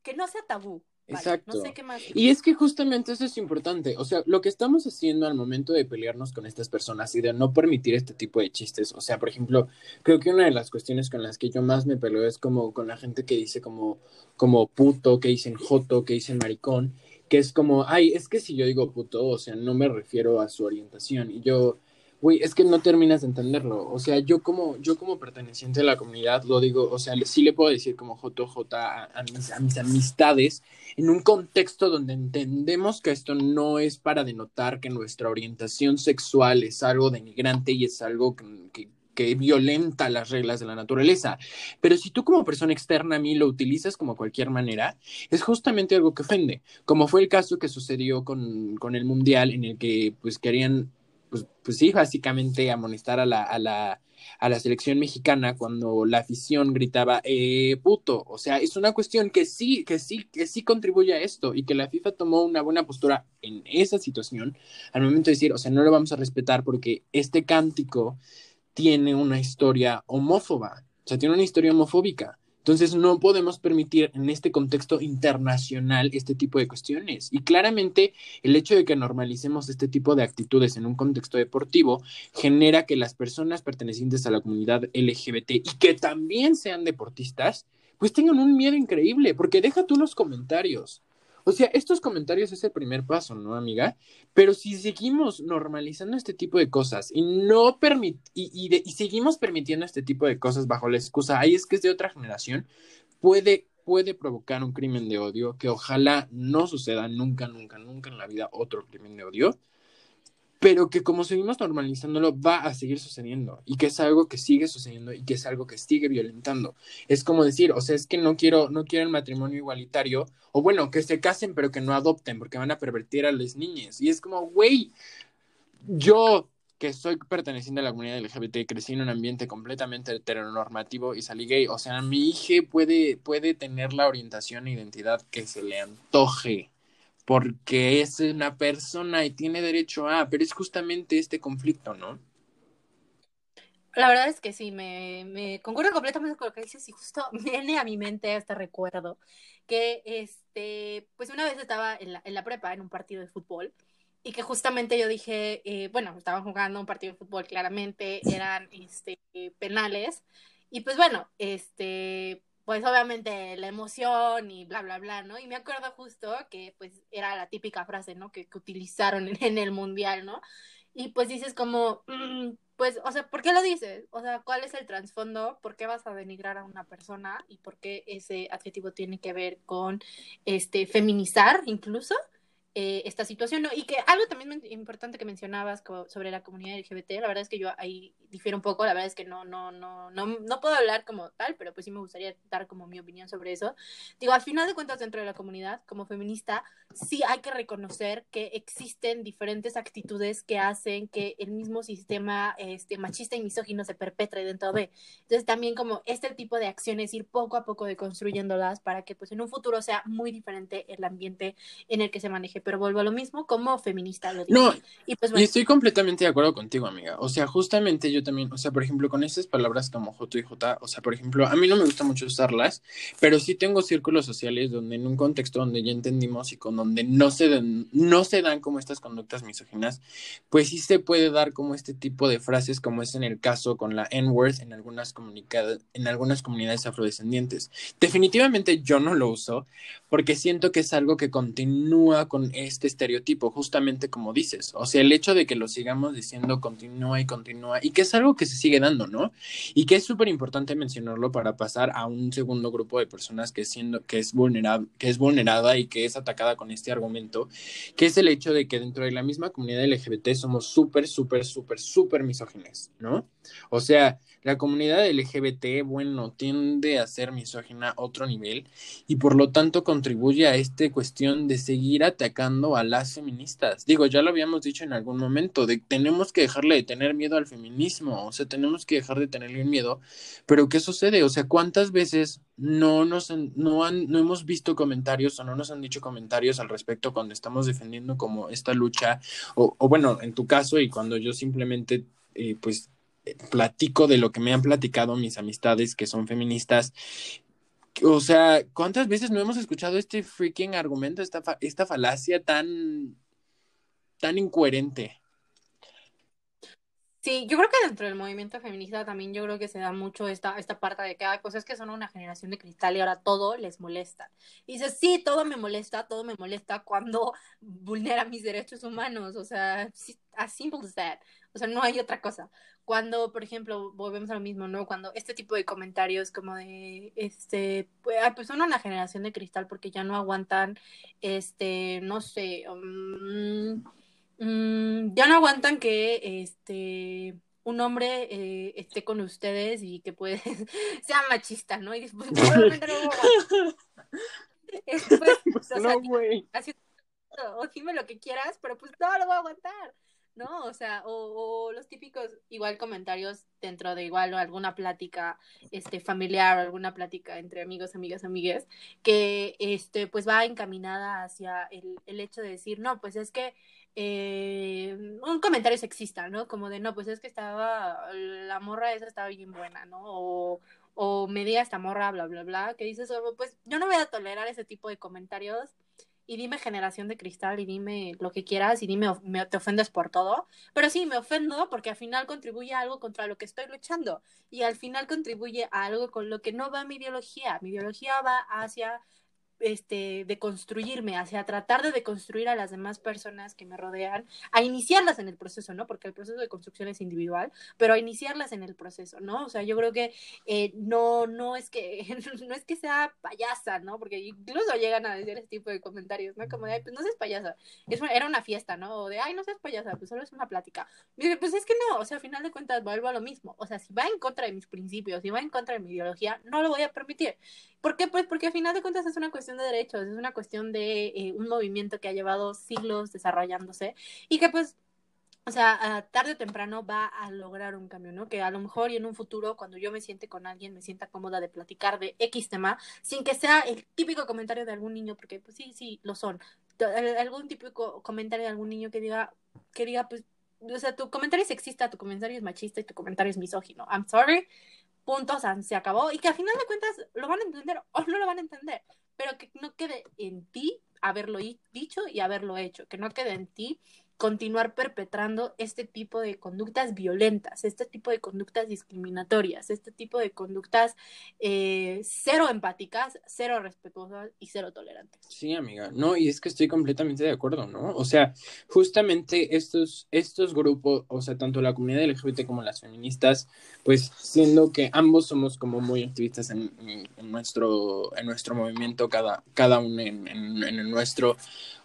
B: que no sea tabú. Exacto. No sé qué más.
A: Y es que justamente eso es importante. O sea, lo que estamos haciendo al momento de pelearnos con estas personas y de no permitir este tipo de chistes. O sea, por ejemplo, creo que una de las cuestiones con las que yo más me peleo es como con la gente que dice como, como puto, que dicen joto, que dicen maricón, que es como, ay, es que si yo digo puto, o sea, no me refiero a su orientación. Y yo, Güey, es que no terminas de entenderlo. O sea, yo como, yo como perteneciente a la comunidad lo digo, o sea, sí le puedo decir como JJ a, a, mis, a mis amistades en un contexto donde entendemos que esto no es para denotar que nuestra orientación sexual es algo denigrante y es algo que, que violenta las reglas de la naturaleza. Pero si tú como persona externa a mí lo utilizas como cualquier manera, es justamente algo que ofende, como fue el caso que sucedió con, con el Mundial en el que pues querían pues, pues sí, básicamente amonestar a la, a la, a la selección mexicana cuando la afición gritaba eh, puto. O sea, es una cuestión que sí, que sí, que sí contribuye a esto y que la FIFA tomó una buena postura en esa situación al momento de decir, o sea, no lo vamos a respetar porque este cántico tiene una historia homófoba, o sea, tiene una historia homofóbica. Entonces no podemos permitir en este contexto internacional este tipo de cuestiones. Y claramente el hecho de que normalicemos este tipo de actitudes en un contexto deportivo genera que las personas pertenecientes a la comunidad LGBT y que también sean deportistas, pues tengan un miedo increíble, porque deja tú los comentarios. O sea, estos comentarios es el primer paso, ¿no, amiga? Pero si seguimos normalizando este tipo de cosas y no permit y, y, seguimos permitiendo este tipo de cosas bajo la excusa, ay, es que es de otra generación, puede, puede provocar un crimen de odio que ojalá no suceda nunca, nunca, nunca en la vida otro crimen de odio pero que como seguimos normalizándolo va a seguir sucediendo y que es algo que sigue sucediendo y que es algo que sigue violentando. Es como decir, o sea, es que no quiero no quiero el matrimonio igualitario o bueno, que se casen pero que no adopten porque van a pervertir a las niñas y es como, güey, yo que soy perteneciente a la comunidad LGBT, crecí en un ambiente completamente heteronormativo y salí gay. O sea, mi hija puede, puede tener la orientación e identidad que se le antoje porque es una persona y tiene derecho a, pero es justamente este conflicto, ¿no?
B: La verdad es que sí, me, me concuerdo completamente con lo que dices y justo viene a mi mente este recuerdo que, este, pues una vez estaba en la, en la prepa en un partido de fútbol y que justamente yo dije, eh, bueno, estaban jugando un partido de fútbol, claramente eran este, penales y pues bueno, este, pues obviamente la emoción y bla, bla, bla, ¿no? Y me acuerdo justo que pues era la típica frase, ¿no? Que, que utilizaron en, el mundial, ¿no? Y pues dices como, mm, pues, o sea, ¿por qué lo dices? O sea, ¿cuál es el trasfondo? ¿Por qué vas a denigrar a una persona? ¿Y por qué ese adjetivo tiene que ver con, este, feminizar incluso? Eh, esta situación, ¿no? Y que algo también importante que mencionabas sobre la comunidad LGBT, la verdad es que yo ahí difiero un poco, la verdad es que no, no, no, no, no puedo hablar como tal, pero pues sí me gustaría dar como mi opinión sobre eso. Digo, al final de cuentas, dentro de la comunidad, como feminista, sí hay que reconocer que existen diferentes actitudes que hacen que el mismo sistema este, machista y misógino se perpetre dentro de. Entonces, también como este tipo de acciones, ir poco a poco deconstruyéndolas para que pues en un futuro sea muy diferente el ambiente en el que se maneje pero vuelvo a lo mismo, como feminista lo digo.
A: No, y, pues, y estoy completamente de acuerdo contigo, amiga. O sea, justamente yo también, o sea, por ejemplo, con estas palabras como J y J, o sea, por ejemplo, a mí no me gusta mucho usarlas, pero sí tengo círculos sociales donde en un contexto donde ya entendimos y con donde no se dan, no se dan como estas conductas misóginas, pues sí se puede dar como este tipo de frases, como es en el caso con la N-word en algunas, en algunas comunidades afrodescendientes. Definitivamente yo no lo uso porque siento que es algo que continúa con este estereotipo, justamente como dices. O sea, el hecho de que lo sigamos diciendo continúa y continúa, y que es algo que se sigue dando, ¿no? Y que es súper importante mencionarlo para pasar a un segundo grupo de personas que, siendo, que, es que es vulnerada y que es atacada con este argumento, que es el hecho de que dentro de la misma comunidad LGBT somos súper, súper, súper, súper misógines, ¿no? O sea, la comunidad LGBT, bueno, tiende a ser misógina a otro nivel y por lo tanto contribuye a esta cuestión de seguir atacando a las feministas. Digo, ya lo habíamos dicho en algún momento, de tenemos que dejarle de tener miedo al feminismo, o sea, tenemos que dejar de tenerle miedo, pero ¿qué sucede? O sea, ¿cuántas veces no nos no han, no hemos visto comentarios o no nos han dicho comentarios al respecto cuando estamos defendiendo como esta lucha o, o bueno, en tu caso y cuando yo simplemente eh, pues platico de lo que me han platicado mis amistades que son feministas. O sea, ¿cuántas veces no hemos escuchado este freaking argumento, esta, esta falacia tan, tan incoherente?
B: Sí, yo creo que dentro del movimiento feminista también yo creo que se da mucho esta, esta parte de que, hay cosas que son una generación de cristal y ahora todo les molesta. Y dices, sí, todo me molesta, todo me molesta cuando vulnera mis derechos humanos. O sea, as simple as that. O sea, no hay otra cosa. Cuando, por ejemplo, volvemos a lo mismo, ¿no? Cuando este tipo de comentarios como de, este, pues, pues son una generación de cristal porque ya no aguantan, este, no sé, um, mm, ya no aguantan que, este, un hombre eh, esté con ustedes y que puede sea machista, ¿no? Y después, no, güey. o dime lo que quieras, pero pues no lo voy a aguantar. ¿No? O sea, o, los típicos igual comentarios dentro de igual alguna plática este familiar o alguna plática entre amigos, amigas, amigues, que este pues va encaminada hacia el, el hecho de decir, no, pues es que eh, un comentario sexista, ¿no? Como de, no, pues es que estaba, la morra esa estaba bien buena, ¿no? O, o me diga esta morra, bla, bla, bla, que dices, pues yo no voy a tolerar ese tipo de comentarios y dime generación de cristal y dime lo que quieras y dime me, te ofendes por todo, pero sí me ofendo porque al final contribuye a algo contra lo que estoy luchando y al final contribuye a algo con lo que no va mi ideología, mi ideología va hacia este, de construirme, hacia tratar de deconstruir a las demás personas que me rodean, a iniciarlas en el proceso, ¿no? Porque el proceso de construcción es individual, pero a iniciarlas en el proceso, ¿no? O sea, yo creo que eh, no, no es que, no es que sea payasa, ¿no? Porque incluso llegan a decir ese tipo de comentarios, ¿no? Como de, ay, pues no seas payasa, es era una fiesta, ¿no? O de, ay, no seas payasa, pues solo es una plática. Pues es que no, o sea, al final de cuentas vuelvo a lo mismo, o sea, si va en contra de mis principios, si va en contra de mi ideología, no lo voy a permitir. ¿Por qué? Pues porque al final de cuentas es una cuestión de derechos, es una cuestión de eh, un movimiento que ha llevado siglos desarrollándose y que pues, o sea, tarde o temprano va a lograr un cambio, ¿no? Que a lo mejor y en un futuro, cuando yo me siente con alguien, me sienta cómoda de platicar de X tema, sin que sea el típico comentario de algún niño, porque pues sí, sí, lo son. Algún típico comentario de algún niño que diga, que diga, pues, o sea, tu comentario es sexista, tu comentario es machista y tu comentario es misógino. I'm sorry, puntos, se acabó, y que al final de cuentas lo van a entender o no lo van a entender, pero que no quede en ti haberlo dicho y haberlo hecho, que no quede en ti continuar perpetrando este tipo de conductas violentas, este tipo de conductas discriminatorias, este tipo de conductas eh, cero empáticas, cero respetuosas y cero tolerantes.
A: Sí, amiga, no, y es que estoy completamente de acuerdo, ¿no? O sea, justamente estos, estos grupos, o sea, tanto la comunidad LGBT como las feministas, pues siendo que ambos somos como muy activistas en, nuestro, en nuestro movimiento, cada, cada uno en, en nuestro,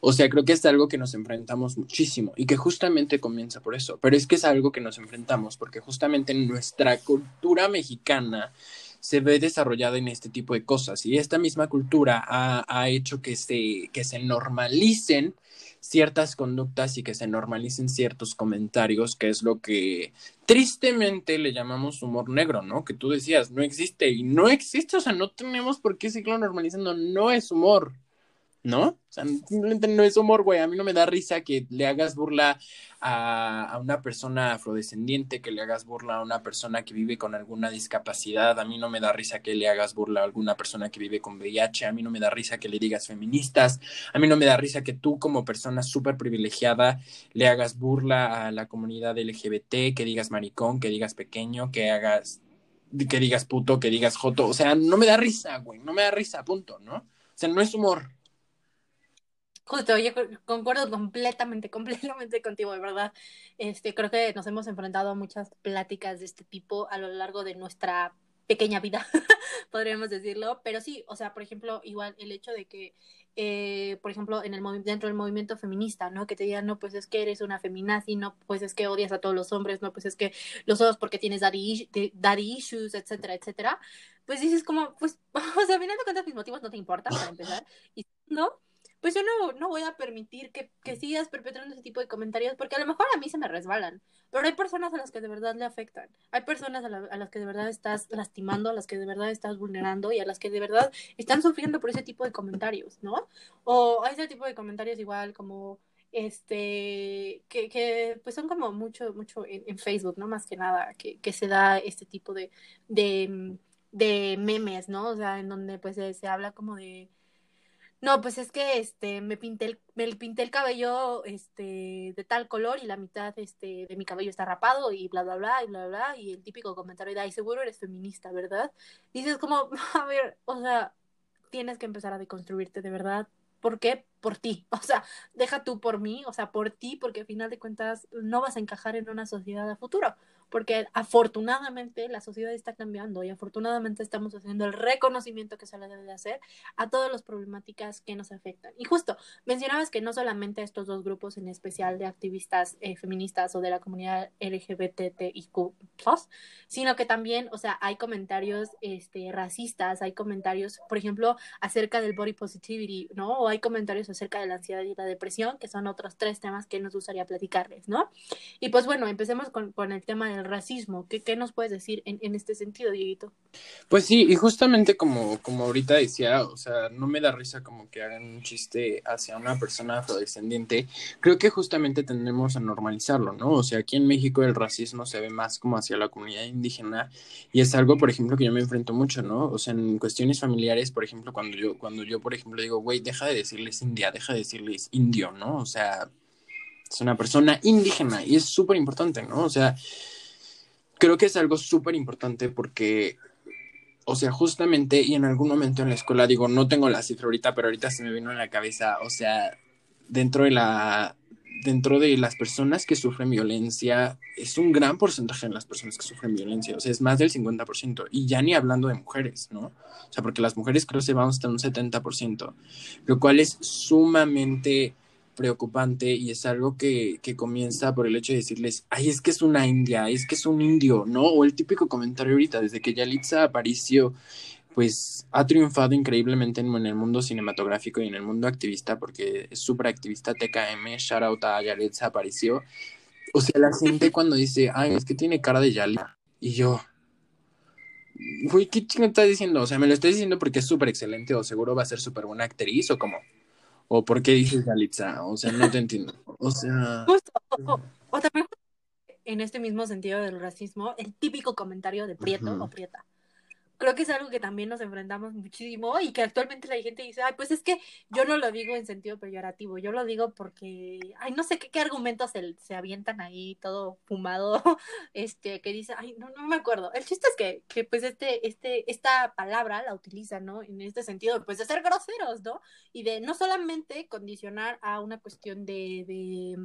A: o sea, creo que es algo que nos enfrentamos muchísimo y que justamente comienza por eso, pero es que es algo que nos enfrentamos porque justamente nuestra cultura mexicana se ve desarrollada en este tipo de cosas y esta misma cultura ha, ha hecho que se, que se normalicen ciertas conductas y que se normalicen ciertos comentarios, que es lo que tristemente le llamamos humor negro, ¿no? Que tú decías, no existe y no existe, o sea, no tenemos por qué seguirlo normalizando, no es humor. ¿No? O sea, simplemente no es humor, güey. A mí no me da risa que le hagas burla a, una persona afrodescendiente, que le hagas burla a una persona que vive con alguna discapacidad. A mí no me da risa que le hagas burla a alguna persona que vive con VIH. A mí no me da risa que le digas feministas. A mí no me da risa que tú, como persona súper privilegiada, le hagas burla a la comunidad LGBT, que digas maricón, que digas pequeño, que hagas que digas puto, que digas joto, o sea, no me da risa, güey, no me da risa, punto, ¿no? O sea, no es humor,
B: Justo, yo concuerdo completamente, completamente contigo, de verdad. Este, creo que nos hemos enfrentado a muchas pláticas de este tipo a lo largo de nuestra pequeña vida, podríamos decirlo. Pero sí, o sea, por ejemplo, igual el hecho de que, eh, por ejemplo, en el dentro del movimiento feminista, ¿no? Que te digan, no, pues es que eres una feminazi, no, pues es que odias a todos los hombres, no, pues es que los odias porque tienes daddy, daddy issues, etcétera, etcétera. Pues dices como, pues, o sea, al final de cuentas mis motivos no te importan, para empezar. Y no, pues yo no, no voy a permitir que, que, sigas perpetrando ese tipo de comentarios, porque a lo mejor a mí se me resbalan, pero hay personas a las que de verdad le afectan, hay personas a, a, las que de verdad estás lastimando, a las que de verdad estás vulnerando y a las que de verdad están sufriendo por ese tipo de comentarios, ¿no? O ese tipo de comentarios igual como este que, que pues son como mucho mucho en, Facebook no más que nada que, que se da este tipo de, de, de memes no o sea en donde pues se habla como de no, pues es que este me pinté el, me pinté el cabello este de tal color y la mitad este de mi cabello está rapado y bla bla bla y bla bla y el típico comentario de ay seguro eres feminista, ¿verdad? Dices como, a ver, o sea, tienes que empezar a deconstruirte de verdad. ¿Por qué? Por ti. O sea, deja tú por mí, o sea, por ti, porque al final de cuentas no vas a encajar en una sociedad a futuro porque afortunadamente la sociedad está cambiando y afortunadamente estamos haciendo el reconocimiento que se le debe de hacer a todas las problemáticas que nos afectan. Y justo, mencionabas que no solamente estos dos grupos en especial de activistas eh, feministas o de la comunidad LGBTIQ+, sino que también, o sea, hay comentarios este, racistas, hay comentarios, por ejemplo, acerca del body positivity, ¿no? O hay comentarios acerca de la ansiedad y la depresión, que son otros tres temas que nos gustaría platicarles, ¿no? Y pues bueno, empecemos con, con el tema de el racismo. ¿Qué, qué nos puedes decir en, en, este sentido, Dieguito?
A: Pues sí, y justamente como, como ahorita decía, o sea, no me da risa como que hagan un chiste hacia una persona afrodescendiente. Creo que justamente tendremos a normalizarlo, ¿no? O sea, aquí en México el racismo se ve más como hacia la comunidad indígena y es algo, por ejemplo, que yo me enfrento mucho, ¿no? O sea, en cuestiones familiares, por ejemplo, cuando yo, cuando yo por ejemplo, digo, güey, deja de decirles india, deja de decirles indio, ¿no? O sea, es una persona indígena y es súper importante, ¿no? O sea, creo que es algo súper importante porque, o sea, justamente, y en algún momento en la escuela, digo, no tengo la cifra ahorita, pero ahorita se me vino en la cabeza, o sea, dentro de la dentro de las personas que sufren violencia, es un gran porcentaje de las personas que sufren violencia, o sea, es más del 50%, y ya ni hablando de mujeres, ¿no? O sea, porque las mujeres creo que se van hasta un 70%, lo cual es sumamente preocupante y es algo que, que, comienza por el hecho de decirles, ay, es que es una india, es que es un indio, ¿no? O el típico comentario ahorita, desde que Yalitza apareció, pues ha triunfado increíblemente en, el mundo cinematográfico y en el mundo activista, porque es súper activista TKM, shout out a Yalitza apareció. O sea, la gente cuando dice, ay, es que tiene cara de Yalitza, y yo, Uy, ¿qué chingo estás diciendo? O sea, me lo estás diciendo porque es súper excelente o seguro va a ser súper buena actriz o como. ¿O por qué dices Galitza? O sea, no te entiendo. O sea.
B: Justo, o, también en este mismo sentido del racismo, el típico comentario de prieto o prieta. Creo que es algo que también nos enfrentamos muchísimo y que actualmente la gente dice, ay, pues es que yo no lo digo en sentido peyorativo, yo lo digo porque, ay, no sé qué, qué argumentos se, se avientan ahí todo fumado, este, que dice, ay, no, no me acuerdo. El chiste es que, que pues este, este, esta palabra la utilizan, ¿no? En este sentido, pues de ser groseros, ¿no? Y de no solamente condicionar a una cuestión de, de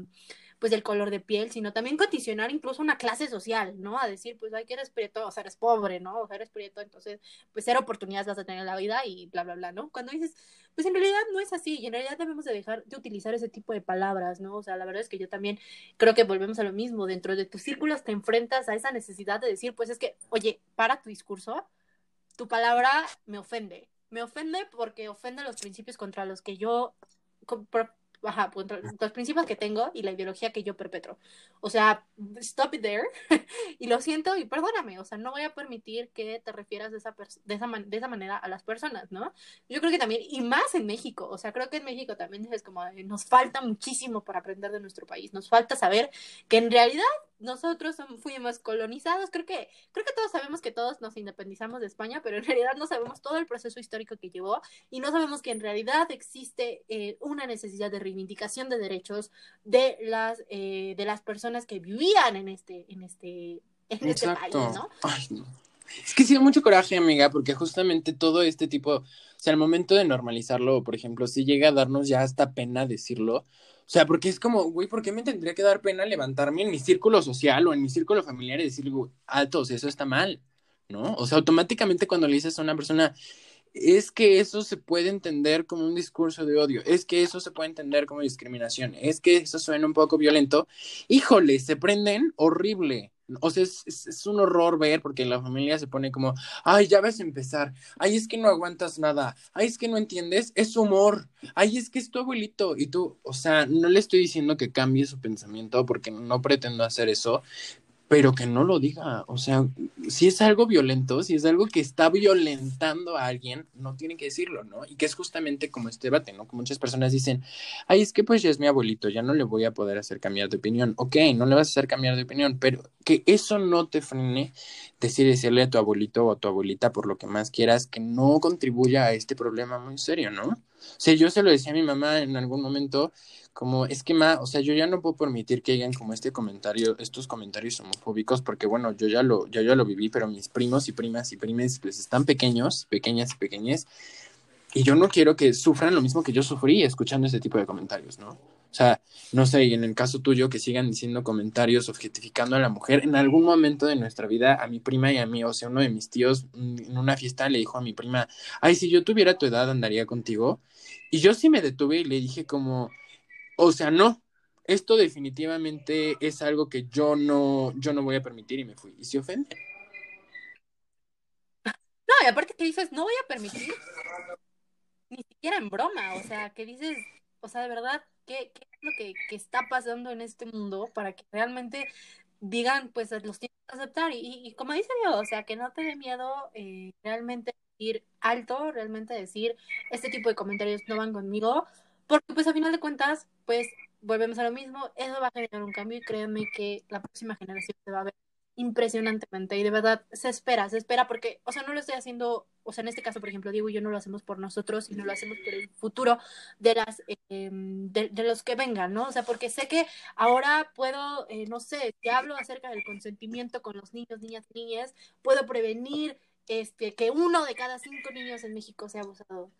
B: pues del color de piel, sino también condicionar incluso una clase social, ¿no? A decir, pues, ay, que eres prieto, o sea, eres pobre, ¿no? O sea, eres prieto, entonces, pues, cero oportunidades vas a tener en la vida y bla, bla, bla, ¿no? Cuando dices, pues, en realidad no es así y en realidad debemos de dejar de utilizar ese tipo de palabras, ¿no? O sea, la verdad es que yo también creo que volvemos a lo mismo, dentro de tus círculos te enfrentas a esa necesidad de decir, pues, es que, oye, para tu discurso, tu palabra me ofende, me ofende porque ofende los principios contra los que yo ajá, pues, los principios que tengo y la ideología que yo perpetro. O sea, stop it there. y lo siento y perdóname, o sea, no voy a permitir que te refieras de esa, de esa, de esa manera a las personas, ¿no? Yo creo que también, y más en México, o sea, creo que en México también es como, nos falta muchísimo para aprender de nuestro país, nos falta saber que en realidad nosotros fuimos colonizados, creo que, creo que todos sabemos que todos nos independizamos de España, pero en realidad no sabemos todo el proceso histórico que llevó y no sabemos que en realidad existe eh, una necesidad de reivindicación de derechos de las, eh, de las personas que vivían en este, en este, en este país, ¿no?
A: Es que sí da mucho coraje, amiga, porque justamente todo este tipo, o sea, al momento de normalizarlo, por ejemplo, si llega a darnos ya hasta pena decirlo, o sea, porque es como, güey, ¿por qué me tendría que dar pena levantarme en mi círculo social o en mi círculo familiar y decir, altos, eso está mal, ¿no? O sea, automáticamente cuando le dices a una persona, es que eso se puede entender como un discurso de odio, es que eso se puede entender como discriminación, es que eso suena un poco violento, híjole, se prenden horrible, o sea, es, es, un horror ver porque la familia se pone como, ay, ya vas a empezar, ay, es que no aguantas nada, ay, es que no entiendes, es humor, ay, es que es tu abuelito. Y tú, o sea, no le estoy diciendo que cambie su pensamiento porque no pretendo hacer eso, pero que no lo diga. O sea, si es algo violento, si es algo que está violentando a alguien, no tiene que decirlo, ¿no? Y que es justamente como este debate, ¿no? Que muchas personas dicen, ay, es que pues ya es mi abuelito, ya no le voy a poder hacer cambiar de opinión. Ok, no le vas a hacer cambiar de opinión, pero que eso no te frene decir decirle a tu abuelito o a tu abuelita por lo que más quieras que no contribuya a este problema muy serio, ¿no? Sea, yo se lo decía a mi mamá en algún momento como es que ma, o sea, yo ya no puedo permitir que hagan como este comentario, estos comentarios homofóbicos, porque bueno, yo ya lo, ya, ya lo viví, pero mis primos y primas y primes pues están pequeños, pequeñas y pequeñas, y yo no quiero que sufran lo mismo que yo sufrí escuchando ese tipo de comentarios, ¿no? O sea, no sé, y en el caso tuyo, que sigan diciendo comentarios objetificando a la mujer, en algún momento de nuestra vida, a mi prima y a mí, o sea, uno de mis tíos mm, en una fiesta le dijo a mi prima, ay, si yo tuviera tu edad, andaría contigo. Y yo sí me detuve y le dije como, o sea, no, esto definitivamente es algo que yo no, yo no voy a permitir y me fui. Y se ofende.
B: No, y aparte que dices, no voy a permitir, ni siquiera en broma, o sea, que dices, o sea, de verdad, ¿qué, es lo que, está pasando en este mundo para que realmente digan, pues los tienes que aceptar? Y, y, como dice yo, o sea, que no te dé miedo eh, realmente ir alto, realmente decir, este tipo de comentarios no van conmigo, porque pues a final de cuentas, pues volvemos a lo mismo, eso va a generar un cambio y créanme que la próxima generación se va a ver impresionantemente y de verdad se espera, se espera porque, o sea, no lo estoy haciendo, o sea, en este caso, por ejemplo, Diego y yo no lo hacemos por nosotros, sino lo hacemos por el futuro de las, eh, de, de, los que vengan, ¿no? O sea, porque sé que ahora puedo, eh, no sé, si hablo acerca del consentimiento con los niños, niñas, niñas, puedo prevenir este, que uno de cada cinco niños en México sea abusado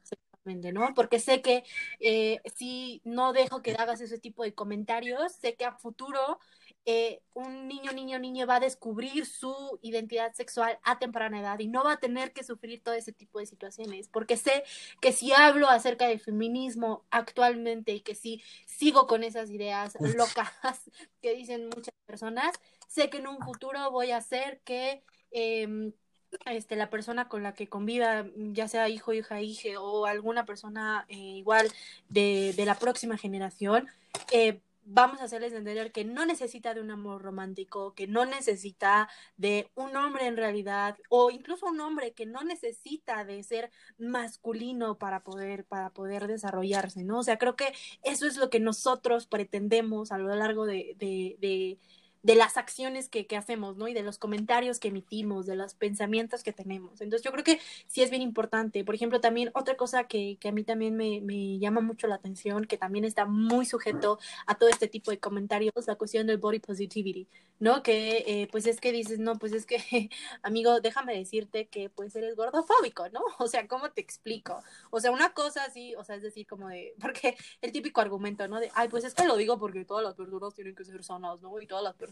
B: ¿no? Porque sé que eh, si no dejo que hagas ese tipo de comentarios, sé que a futuro eh, un niño, niño, niño va a descubrir su identidad sexual a temprana edad y no va a tener que sufrir todo ese tipo de situaciones, porque sé que si hablo acerca del feminismo actualmente y que si sigo con esas ideas locas que dicen muchas personas, sé que en un futuro voy a hacer que... Eh, este, la persona con la que conviva, ya sea hijo, hija, hija o alguna persona eh, igual de, de, la próxima generación, eh, vamos a hacerles entender que no necesita de un amor romántico, que no necesita de un hombre en realidad, o incluso un hombre que no necesita de ser masculino para poder, para poder desarrollarse, ¿no? O sea, creo que eso es lo que nosotros pretendemos a lo largo de, de, de de las acciones que, que, hacemos, ¿no? Y de los comentarios que emitimos, de los pensamientos que tenemos. Entonces yo creo que sí es bien importante. Por ejemplo, también otra cosa que, que a mí también me, me, llama mucho la atención, que también está muy sujeto a todo este tipo de comentarios, la cuestión del body positivity, ¿no? Que eh, pues es que dices, no, pues es que, amigo, déjame decirte que pues eres gordofóbico, ¿no? O sea, ¿cómo te explico? O sea, una cosa así, o sea, es decir, como de, porque el típico argumento, ¿no? De, ay, pues es que lo digo porque todas las personas tienen que ser sanas, ¿no? Y todas las personas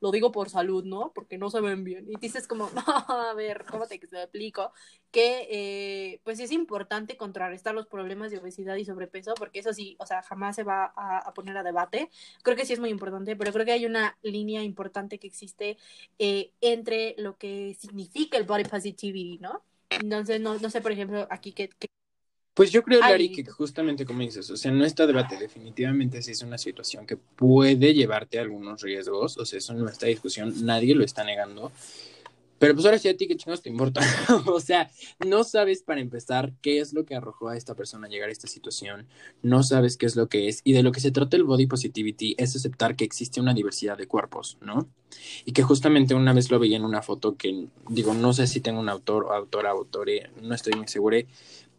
B: lo digo por salud, ¿no? Porque no se ven bien. Y dices como, a ver, ¿cómo te explico? Que eh, pues es importante contrarrestar los problemas de obesidad y sobrepeso, porque eso sí, o sea, jamás se va a, poner a debate. Creo que sí es muy importante, pero creo que hay una línea importante que existe eh, entre lo que significa el body positivity, ¿no? Entonces, no, no sé, por ejemplo, aquí qué,
A: pues yo creo, Larry, que justamente como dices, o sea, no está debate, definitivamente sí es una situación que puede llevarte a algunos riesgos, o sea, eso no está discusión, nadie lo está negando. Pero pues ahora sí a ti, ¿qué chingados te importa? o sea, no sabes para empezar qué es lo que arrojó a esta persona a llegar a esta situación, no sabes qué es lo que es, y de lo que se trata el body positivity es aceptar que existe una diversidad de cuerpos, ¿no? Y que justamente una vez lo veía en una foto que, digo, no sé si tengo un autor o autora, autore, no estoy muy seguro,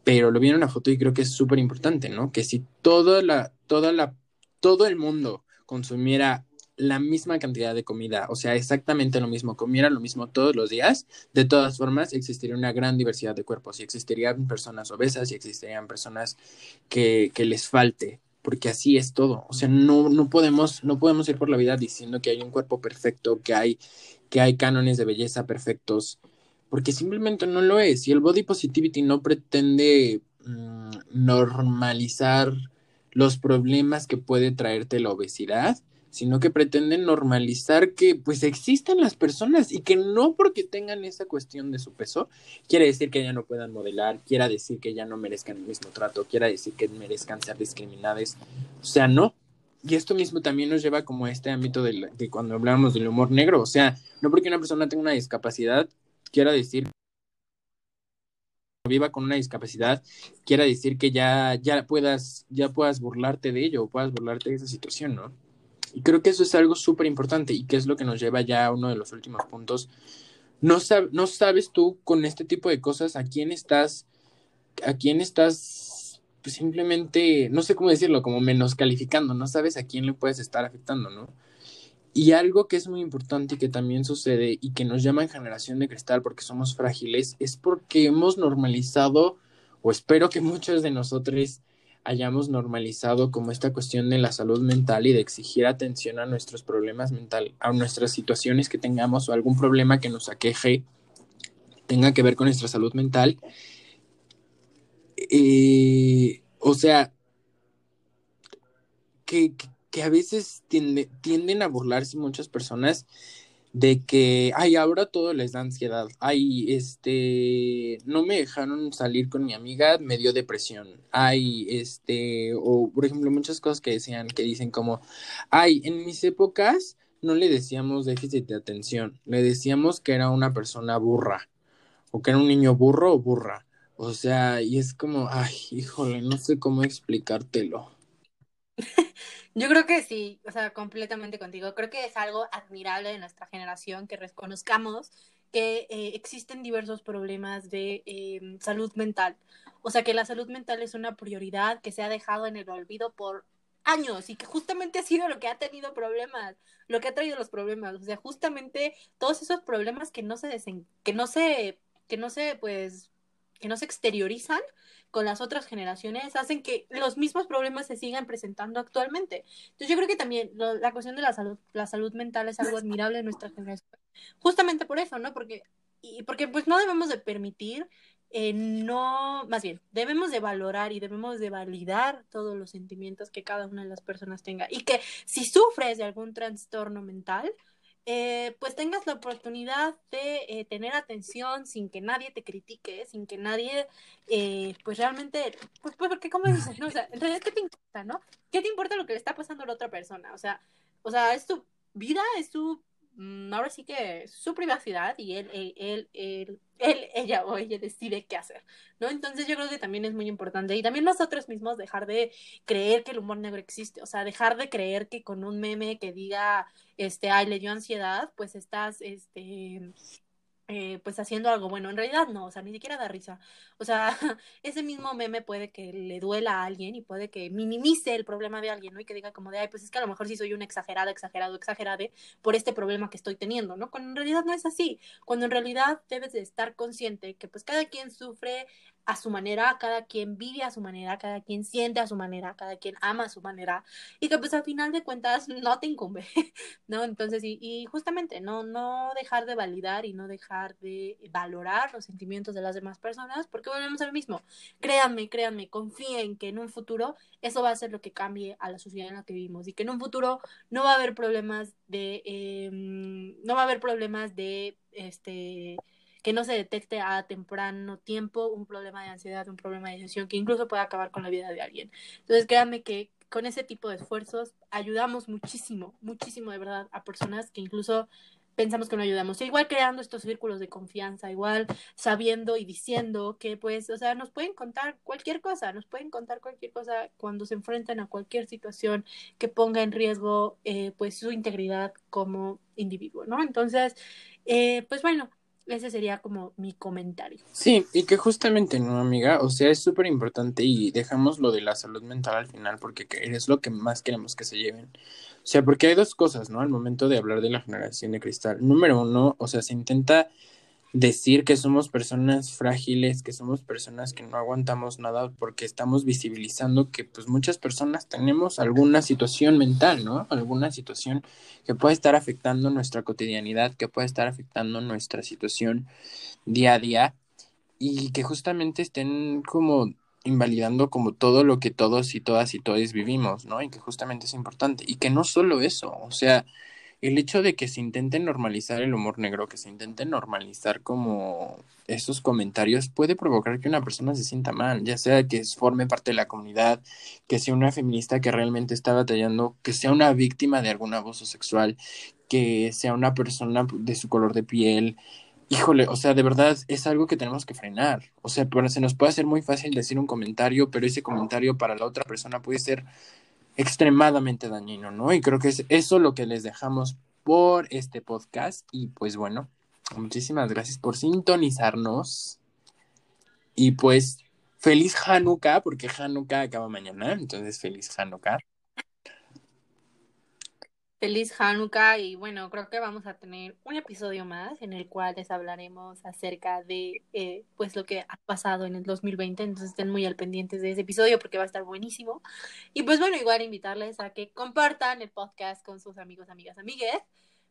A: pero lo vi en una foto y creo que es súper importante, ¿no? Que si toda la, toda la, todo el mundo consumiera la misma cantidad de comida, o sea, exactamente lo mismo, comiera lo mismo todos los días, de todas formas existiría una gran diversidad de cuerpos y existirían personas obesas y existirían personas que, que les falte, porque así es todo, o sea, no, no, podemos, no podemos ir por la vida diciendo que hay un cuerpo perfecto, que hay, que hay cánones de belleza perfectos, porque simplemente no lo es. Y el body positivity no pretende mm, normalizar los problemas que puede traerte la obesidad, sino que pretende normalizar que pues existan las personas y que no porque tengan esa cuestión de su peso, quiere decir que ya no puedan modelar, quiera decir que ya no merezcan el mismo trato, quiera decir que merezcan ser discriminadas. O sea, no. Y esto mismo también nos lleva como a este ámbito de, de cuando hablamos del humor negro. O sea, no porque una persona tenga una discapacidad, quiera decir viva con una discapacidad, quiera decir que ya, ya puedas, ya puedas burlarte de ello o puedas burlarte de esa situación, ¿no? Y creo que eso es algo súper importante y que es lo que nos lleva ya a uno de los últimos puntos. No, no sabes tú con este tipo de cosas a quién estás, a quién estás pues simplemente, no sé cómo decirlo, como menos calificando, no sabes a quién le puedes estar afectando, ¿no? Y algo que es muy importante y que también sucede y que nos llaman generación de cristal porque somos frágiles es porque hemos normalizado, o espero que muchos de nosotros hayamos normalizado como esta cuestión de la salud mental y de exigir atención a nuestros problemas mental, a nuestras situaciones que tengamos o algún problema que nos aqueje tenga que ver con nuestra salud mental. Eh, o sea, que, que a veces tienden a burlarse muchas personas de que, ay, ahora todo les da ansiedad, ay, este, no me dejaron salir con mi amiga, me dio depresión, ay, este, o por ejemplo, muchas cosas que decían, que dicen como, ay, en mis épocas no le decíamos déficit de atención, le decíamos que era una persona burra, o que era un niño burro o burra, o sea, y es como, ay, híjole, no sé cómo explicártelo.
B: Yo creo que sí, o sea, completamente contigo. Creo que es algo admirable de nuestra generación que reconozcamos que eh, existen diversos problemas de em, salud mental. O sea, que la salud mental es una prioridad que se ha dejado en el olvido por años y que justamente ha sido lo que ha tenido problemas, lo que ha traído los problemas. O sea, justamente todos esos problemas que no se desen que no se, que no se, pues, que no se exteriorizan con las otras generaciones hacen que los mismos problemas se sigan presentando actualmente. Entonces yo creo que también la cuestión de la salud, la salud mental es algo admirable en nuestra generación. Justamente por eso, ¿no? Porque, y porque pues no debemos de permitir, eh, no, más bien, debemos de valorar y debemos de validar todos los sentimientos que cada una de las personas tenga. Y que si sufres de algún trastorno mental, eh, pues tengas la oportunidad de eh, tener atención sin que nadie te critique, sin que nadie, eh, pues realmente, pues, pues porque como dices, ¿no? O sea, en realidad, ¿qué te importa, no? ¿Qué te importa lo que le está pasando a la otra persona? O sea, o sea, es tu vida, es tu ahora sí que su privacidad y él, él, él, él, ella o ella decide qué hacer, ¿no? Entonces yo creo que también es muy importante y también nosotros mismos dejar de creer que el humor negro existe, o sea, dejar de creer que con un meme que diga, este, ay, le dio ansiedad, pues estás, este, eh, pues haciendo algo bueno. En realidad no, o sea, ni siquiera da risa. O sea, ese mismo meme puede que le duela a alguien y puede que minimice el problema de alguien, ¿no? Y que diga como de, ay, pues es que a lo mejor sí soy un exagerado, exagerado, exagerade por este problema que estoy teniendo, ¿no? Cuando en realidad no es así. Cuando en realidad debes de estar consciente que pues cada quien sufre a su manera, cada quien vive a su manera, cada quien siente a su manera, cada quien ama a su manera y que pues al final de cuentas no te incumbe, ¿no? Entonces, y, justamente no, no dejar de validar y no dejar de valorar los sentimientos de las demás personas porque volvemos a lo mismo. Créanme, créanme, confíen que en un futuro eso va a ser lo que cambie a la sociedad en la que vivimos y que en un futuro no va a haber problemas de, eh, no va a haber problemas de, este, que no se detecte a temprano tiempo un problema de ansiedad, un problema de depresión que incluso puede acabar con la vida de alguien. Entonces, créanme que con ese tipo de esfuerzos ayudamos muchísimo, muchísimo de verdad a personas que incluso pensamos que no ayudamos. igual creando estos círculos de confianza, igual sabiendo y diciendo que pues, o sea, nos pueden contar cualquier cosa, nos pueden contar cualquier cosa cuando se enfrentan a cualquier situación que ponga en riesgo eh, pues su integridad como individuo, ¿no? Entonces, eh, pues bueno, ese sería como mi comentario.
A: Sí, y que justamente, ¿no, amiga? O sea, es súper importante y dejamos lo de la salud mental al final porque es lo que más queremos que se lleven. O sea, porque hay dos cosas, ¿no? Al momento de hablar de la generación de cristal. Número uno, o sea, se intenta decir que somos personas frágiles, que somos personas que no aguantamos nada porque estamos visibilizando que pues muchas personas tenemos alguna situación mental, ¿no? Alguna situación que puede estar afectando nuestra cotidianidad, que puede estar afectando nuestra situación día a día y que justamente estén como invalidando como todo lo que todos y todas y todos vivimos, ¿no? Y que justamente es importante. Y que no solo eso, o sea, el hecho de que se intente normalizar el humor negro, que se intente normalizar como esos comentarios, puede provocar que una persona se sienta mal, ya sea que forme parte de la comunidad, que sea una feminista que realmente está batallando, que sea una víctima de algún abuso sexual, que sea una persona de su color de piel. Híjole, o sea, de verdad es algo que tenemos que frenar. O sea, se nos puede hacer muy fácil decir un comentario, pero ese comentario para la otra persona puede ser extremadamente dañino, ¿no? Y creo que es eso lo que les dejamos por este podcast. Y pues bueno, muchísimas gracias por sintonizarnos. Y pues feliz Hanukkah, porque Hanukkah acaba mañana, entonces feliz Hanukkah.
B: Feliz Hanukkah y bueno, creo que vamos a tener un episodio más en el cual les hablaremos acerca de eh, pues lo que ha pasado en el 2020, entonces estén muy al pendientes de ese episodio porque va a estar buenísimo. Y pues bueno, igual invitarles a que compartan el podcast con sus amigos, amigas, amigues,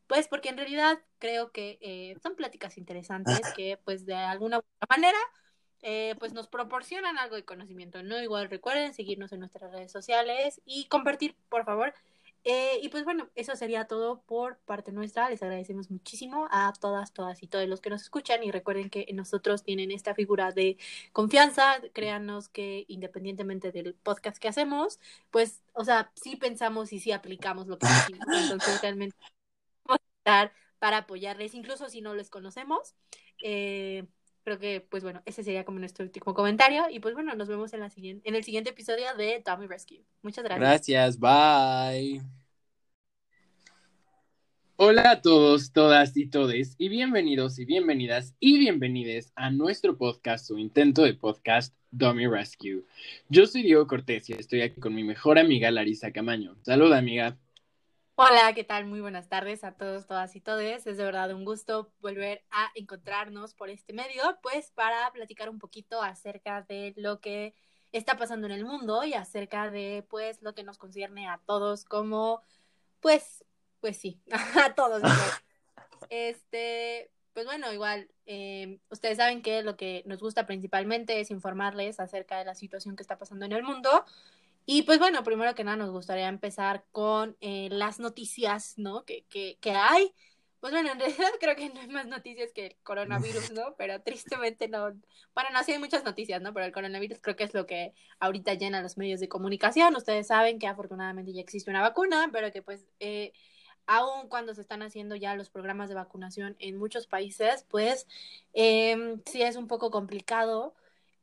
B: pues porque en realidad creo que eh, son pláticas interesantes que pues de alguna manera eh, pues nos proporcionan algo de conocimiento, ¿no? Igual recuerden seguirnos en nuestras redes sociales y compartir, por favor, eh, y pues bueno, eso sería todo por parte nuestra. Les agradecemos muchísimo a todas, todas y todos los que nos escuchan y recuerden que nosotros tienen esta figura de confianza. Créanos que independientemente del podcast que hacemos, pues, o sea, sí pensamos y sí aplicamos lo que decimos. Entonces, realmente vamos a estar para apoyarles, incluso si no les conocemos. Eh, creo que, pues bueno, ese sería como nuestro último comentario. Y pues bueno, nos vemos en, la siguiente, en el siguiente episodio de Tommy Rescue. Muchas
A: gracias. Gracias, bye. Hola a todos, todas y todes, y bienvenidos y bienvenidas y bienvenides a nuestro podcast, su intento de podcast Dummy Rescue. Yo soy Diego Cortés y estoy aquí con mi mejor amiga Larisa Camaño. Saluda, amiga.
B: Hola, ¿qué tal? Muy buenas tardes a todos, todas y todes. Es de verdad un gusto volver a encontrarnos por este medio, pues para platicar un poquito acerca de lo que está pasando en el mundo y acerca de pues lo que nos concierne a todos como pues pues sí, a todos. este, pues bueno, igual eh, ustedes saben que lo que nos gusta principalmente es informarles acerca de la situación que está pasando en el mundo y pues bueno, primero que nada nos gustaría empezar con eh, las noticias, ¿no? Que, que, que hay. Pues bueno, en realidad creo que no hay más noticias que el coronavirus, ¿no? Pero tristemente no. Bueno, no, sí hay muchas noticias, ¿no? Pero el coronavirus creo que es lo que ahorita llena los medios de comunicación. Ustedes saben que afortunadamente ya existe una vacuna, pero que pues eh, aun cuando se están haciendo ya los programas de vacunación en muchos países, pues eh, sí es un poco complicado,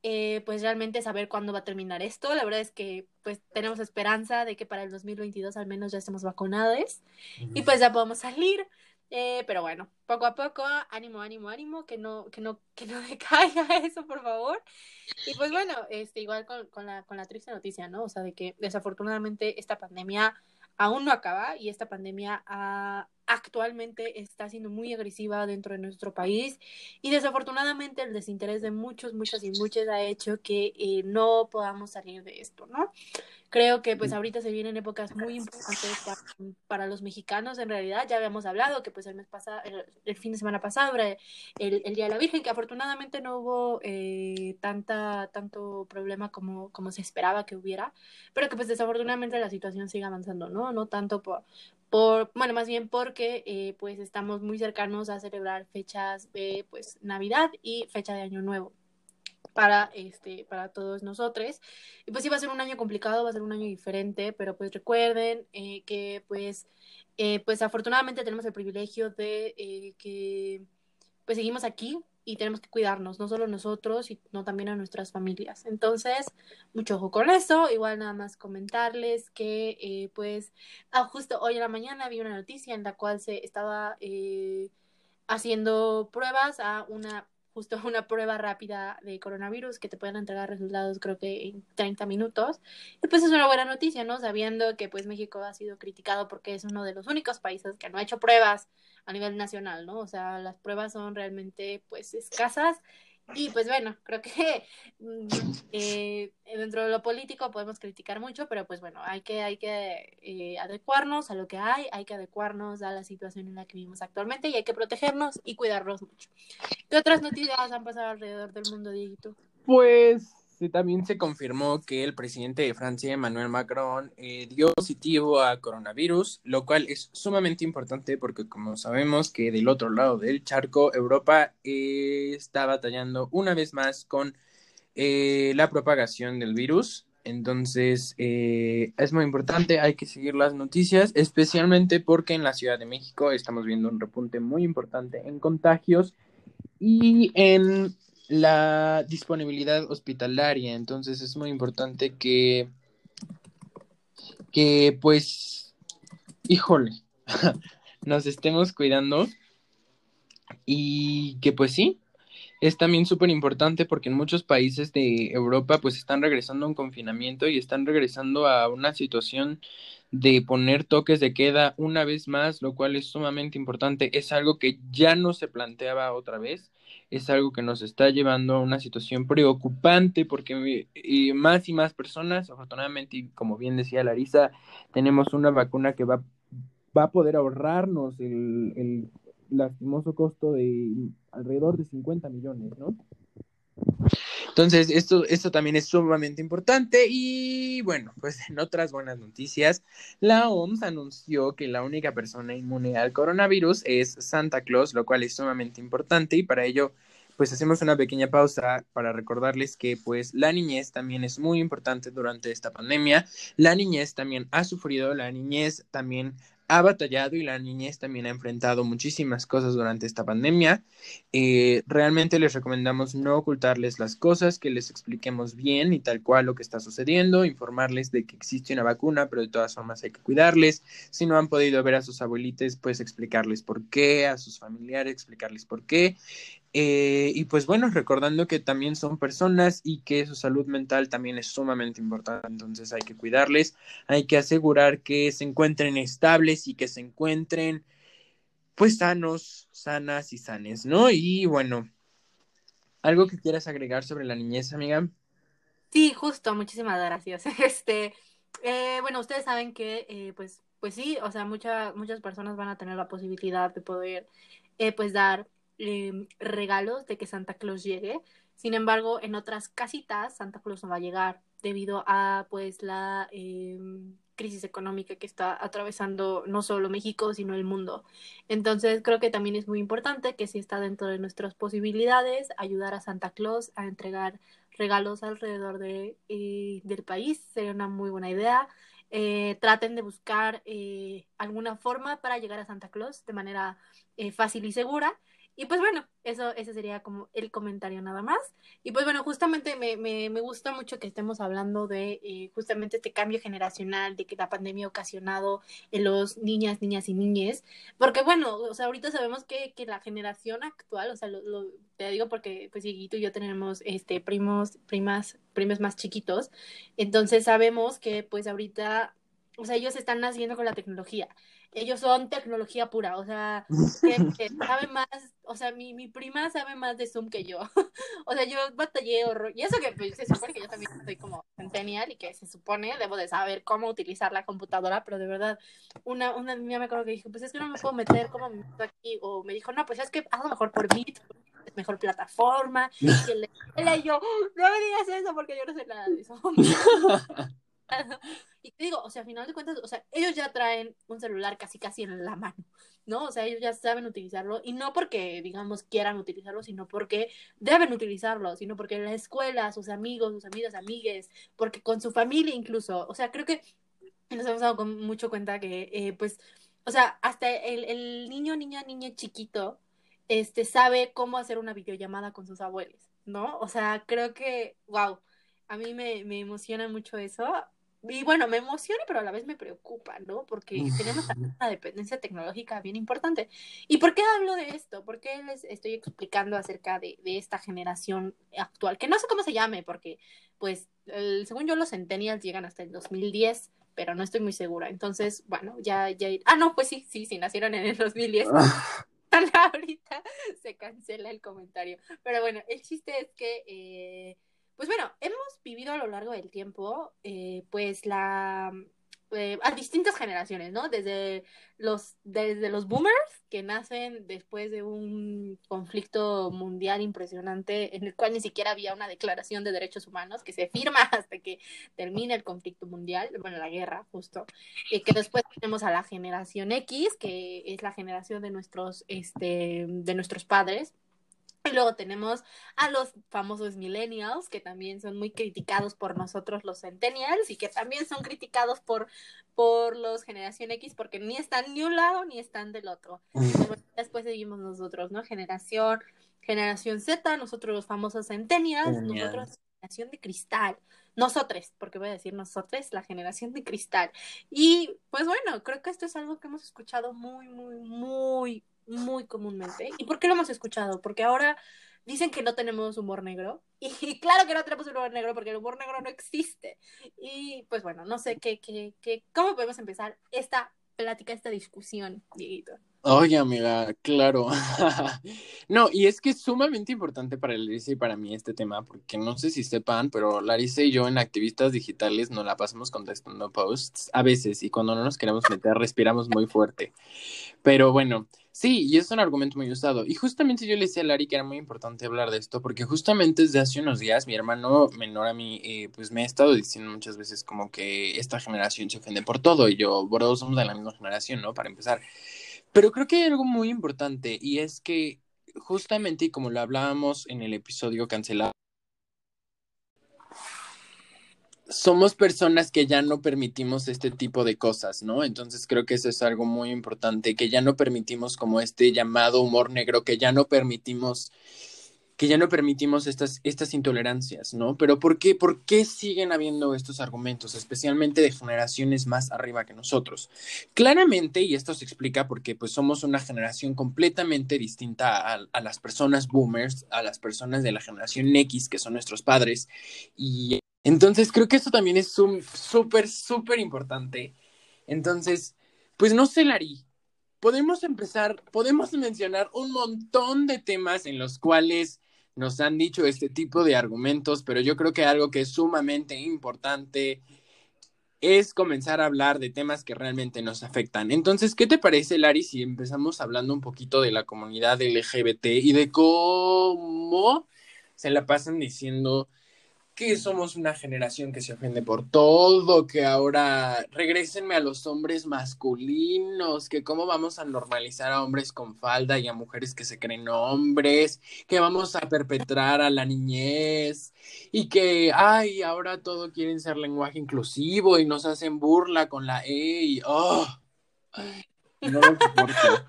B: eh, pues realmente saber cuándo va a terminar esto. La verdad es que pues tenemos esperanza de que para el 2022 al menos ya estemos vacunados y pues ya podemos salir. Eh, pero bueno, poco a poco, ánimo, ánimo, ánimo, que no, que no, que no decaiga eso, por favor. Y pues bueno, este, igual con, con, la, con la triste noticia, ¿no? O sea, de que desafortunadamente esta pandemia aún no acaba y esta pandemia ha, actualmente está siendo muy agresiva dentro de nuestro país y desafortunadamente el desinterés de muchos, muchas y muchas ha hecho que eh, no podamos salir de esto, ¿no? Creo que pues ahorita se vienen épocas muy importantes para, para los mexicanos, en realidad ya habíamos hablado que pues el mes pasado, el, el fin de semana pasado el, el, Día de la Virgen, que afortunadamente no hubo eh, tanta, tanto problema como, como se esperaba que hubiera, pero que pues desafortunadamente la situación sigue avanzando, ¿no? No tanto por, por, bueno, más bien porque eh, pues estamos muy cercanos a celebrar fechas de pues Navidad y fecha de Año Nuevo para este para todos nosotros y pues sí va a ser un año complicado va a ser un año diferente pero pues recuerden eh, que pues eh, pues afortunadamente tenemos el privilegio de eh, que pues seguimos aquí y tenemos que cuidarnos, no solo nosotros, sino también a nuestras familias. Entonces, mucho ojo con eso. Igual nada más comentarles que, pues, ah, justo hoy en la mañana vi una noticia en la cual se estaba haciendo pruebas a una justo una prueba rápida de coronavirus que te pueden entregar resultados creo que en 30 minutos. Y pues es una buena noticia, ¿no? Sabiendo que pues México ha sido criticado porque es uno de los únicos países que no ha hecho pruebas a nivel nacional, ¿no? O sea, las pruebas son realmente pues escasas y pues bueno, creo que mm, eh, dentro de lo político podemos criticar mucho, pero pues bueno, hay que, hay que eh, adecuarnos a lo que hay, hay que adecuarnos a la situación en la que vivimos actualmente y hay que protegernos y cuidarnos mucho. ¿Qué otras noticias han pasado alrededor del mundo, Dieguito?
A: Pues Sí, también se confirmó que el presidente de Francia, Emmanuel Macron, eh, dio positivo a coronavirus, lo cual es sumamente importante porque como sabemos que del otro lado del charco, Europa está batallando una vez más con eh, la propagación del virus. Entonces, eh, es muy importante, hay que seguir las noticias, especialmente porque en la Ciudad de México estamos viendo un repunte muy importante en contagios y en la disponibilidad hospitalaria. Entonces es muy importante que, que pues, híjole, nos estemos cuidando y que pues sí, es también súper importante porque en muchos países de Europa pues están regresando a un confinamiento y están regresando a una situación de poner toques de queda una vez más, lo cual es sumamente importante. Es algo que ya no se planteaba otra vez es algo que nos está llevando a una situación preocupante porque y más y más personas, afortunadamente, y como bien decía Larisa, tenemos una vacuna que va, va a poder ahorrarnos el, el lastimoso costo de alrededor de 50 millones, ¿no? Entonces, esto, esto también es sumamente importante y bueno, pues en otras buenas noticias, la OMS anunció que la única persona inmune al coronavirus es Santa Claus, lo cual es sumamente importante y para ello pues hacemos una pequeña pausa para recordarles que pues la niñez también es muy importante durante esta pandemia. La niñez también ha sufrido, la niñez también ha batallado y la niñez también ha enfrentado muchísimas cosas durante esta pandemia. Eh, realmente les recomendamos no ocultarles las cosas, que les expliquemos bien y tal cual lo que está sucediendo, informarles de que existe una vacuna, pero de todas formas hay que cuidarles. Si no han podido ver a sus abuelitos, pues explicarles por qué, a sus familiares explicarles por qué. Eh, y pues bueno, recordando que también son personas y que su salud mental también es sumamente importante, entonces hay que cuidarles, hay que asegurar que se encuentren estables y que se encuentren pues sanos, sanas y sanes, ¿no? Y bueno, ¿algo que quieras agregar sobre la niñez, amiga?
B: Sí, justo, muchísimas gracias. Este, eh, bueno, ustedes saben que eh, pues, pues sí, o sea, muchas muchas personas van a tener la posibilidad de poder pues dar eh, regalos de que Santa Claus llegue. Sin embargo, en otras casitas Santa Claus no va a llegar debido a pues la eh, crisis económica que está atravesando no solo México, sino el mundo. Entonces, creo que también es muy importante que si está dentro de nuestras posibilidades, ayudar a Santa Claus a entregar regalos alrededor de, eh, del país sería una muy buena idea. eh, traten de buscar eh, alguna forma para llegar a Santa Claus de manera eh, fácil y segura. Y pues bueno, eso, ese sería como el comentario nada más. Y pues bueno, justamente me, me, me gusta mucho que estemos hablando de eh, justamente este cambio generacional, de que la pandemia ha ocasionado en los niñas, niñas y niñes. Porque bueno, o sea, ahorita sabemos que, que la generación actual, o sea, lo, lo, te digo porque pues Dieguito y yo tenemos este primos, primas, primos más chiquitos. Entonces sabemos que pues ahorita, o sea, ellos están naciendo con la tecnología ellos son tecnología pura, o sea, sabe más, o sea, mi, mi prima sabe más de Zoom que yo. o sea, yo batallé horror. Y eso que pues, se supone que yo también soy como centennial y que se supone debo de saber cómo utilizar la computadora, pero de verdad, una, una niña me acuerdo que dijo, pues es que no me puedo meter como me meto aquí, o me dijo, no, pues es que hazlo mejor por Meet, es mejor plataforma. Y, le, y yo, no me digas eso porque yo no sé nada de eso. y te digo, o sea, a final de cuentas, o sea, ellos ya traen un celular casi casi en la mano, ¿no? O sea, ellos ya saben utilizarlo y no porque, digamos, quieran utilizarlo, sino porque deben utilizarlo, sino porque en la escuela, sus amigos, sus amigas, amigues, porque con su familia incluso, o sea, creo que nos hemos dado con mucho cuenta que, eh, pues, o sea, hasta el, el niño, niña, niña chiquito, este, sabe cómo hacer una videollamada con sus abuelos, ¿no? O sea, creo que, wow, a mí me, me emociona mucho eso y bueno, me emociona, pero a la vez me preocupa, ¿no? Porque tenemos una dependencia tecnológica bien importante. ¿Y por qué hablo de esto? ¿Por qué les estoy explicando acerca de, de esta generación actual? Que no sé cómo se llame, porque, pues, el, según yo, los centennials llegan hasta el 2010, pero no estoy muy segura. Entonces, bueno, ya, ya. Ah, no, pues sí, sí, sí, nacieron en el 2010. Ahorita se cancela el comentario. Pero bueno, el chiste es que. Eh, pues bueno, hemos vivido a lo largo del tiempo, eh, pues la eh, a distintas generaciones, ¿no? Desde los, desde los boomers que nacen después de un conflicto mundial impresionante en el cual ni siquiera había una declaración de derechos humanos que se firma hasta que termine el conflicto mundial, bueno, la guerra justo, y que después tenemos a la generación X, que es la generación de nuestros, este, de nuestros padres, y luego tenemos a los famosos millennials, que también son muy criticados por nosotros los centennials y que también son criticados por, por los generación X porque ni están ni un lado ni están del otro. Después seguimos nosotros, ¿no? Generación, generación Z, nosotros los famosos centennials, nosotros generación de cristal. Nosotros, porque voy a decir nosotros, la generación de cristal. Y pues bueno, creo que esto es algo que hemos escuchado muy, muy, muy, muy comúnmente. ¿Y por qué lo hemos escuchado? Porque ahora dicen que no tenemos humor negro. Y claro que no tenemos humor negro porque el humor negro no existe. Y pues bueno, no sé qué, qué, qué, cómo podemos empezar esta plática, esta discusión, Dieguito.
A: Oye, amiga, claro. no, y es que es sumamente importante para Larissa y para mí este tema, porque no sé si sepan, pero Larissa y yo en activistas digitales nos la pasamos contestando posts a veces y cuando no nos queremos meter respiramos muy fuerte. Pero bueno, sí, y es un argumento muy usado. Y justamente yo le decía a Lari que era muy importante hablar de esto, porque justamente desde hace unos días mi hermano menor a mí, eh, pues me ha estado diciendo muchas veces como que esta generación se ofende por todo y yo, bro, somos de la misma generación, ¿no? Para empezar. Pero creo que hay algo muy importante y es que justamente como lo hablábamos en el episodio cancelado, somos personas que ya no permitimos este tipo de cosas, ¿no? Entonces creo que eso es algo muy importante, que ya no permitimos como este llamado humor negro, que ya no permitimos que ya no permitimos estas, estas intolerancias, ¿no? Pero ¿por qué, ¿por qué siguen habiendo estos argumentos, especialmente de generaciones más arriba que nosotros? Claramente, y esto se explica porque pues somos una generación completamente distinta a, las personas boomers, a las personas de la generación X, que son nuestros padres, y entonces creo que eso también es súper, súper importante. Entonces, pues no sé, Lari, podemos empezar, podemos mencionar un montón de temas en los cuales nos han dicho este tipo de argumentos, pero yo creo que algo que es sumamente importante es comenzar a hablar de temas que realmente nos afectan. Entonces, ¿qué te parece, Lari, si empezamos hablando un poquito de la comunidad LGBT y de cómo se la pasan diciendo que somos una generación que se ofende por todo, que ahora regresenme a los hombres masculinos, que cómo vamos a normalizar a hombres con falda y a mujeres que se creen hombres, que vamos a perpetrar a la niñez y que, ay, ahora todo quieren ser lenguaje inclusivo y nos hacen burla con la E y, oh, no lo soporto.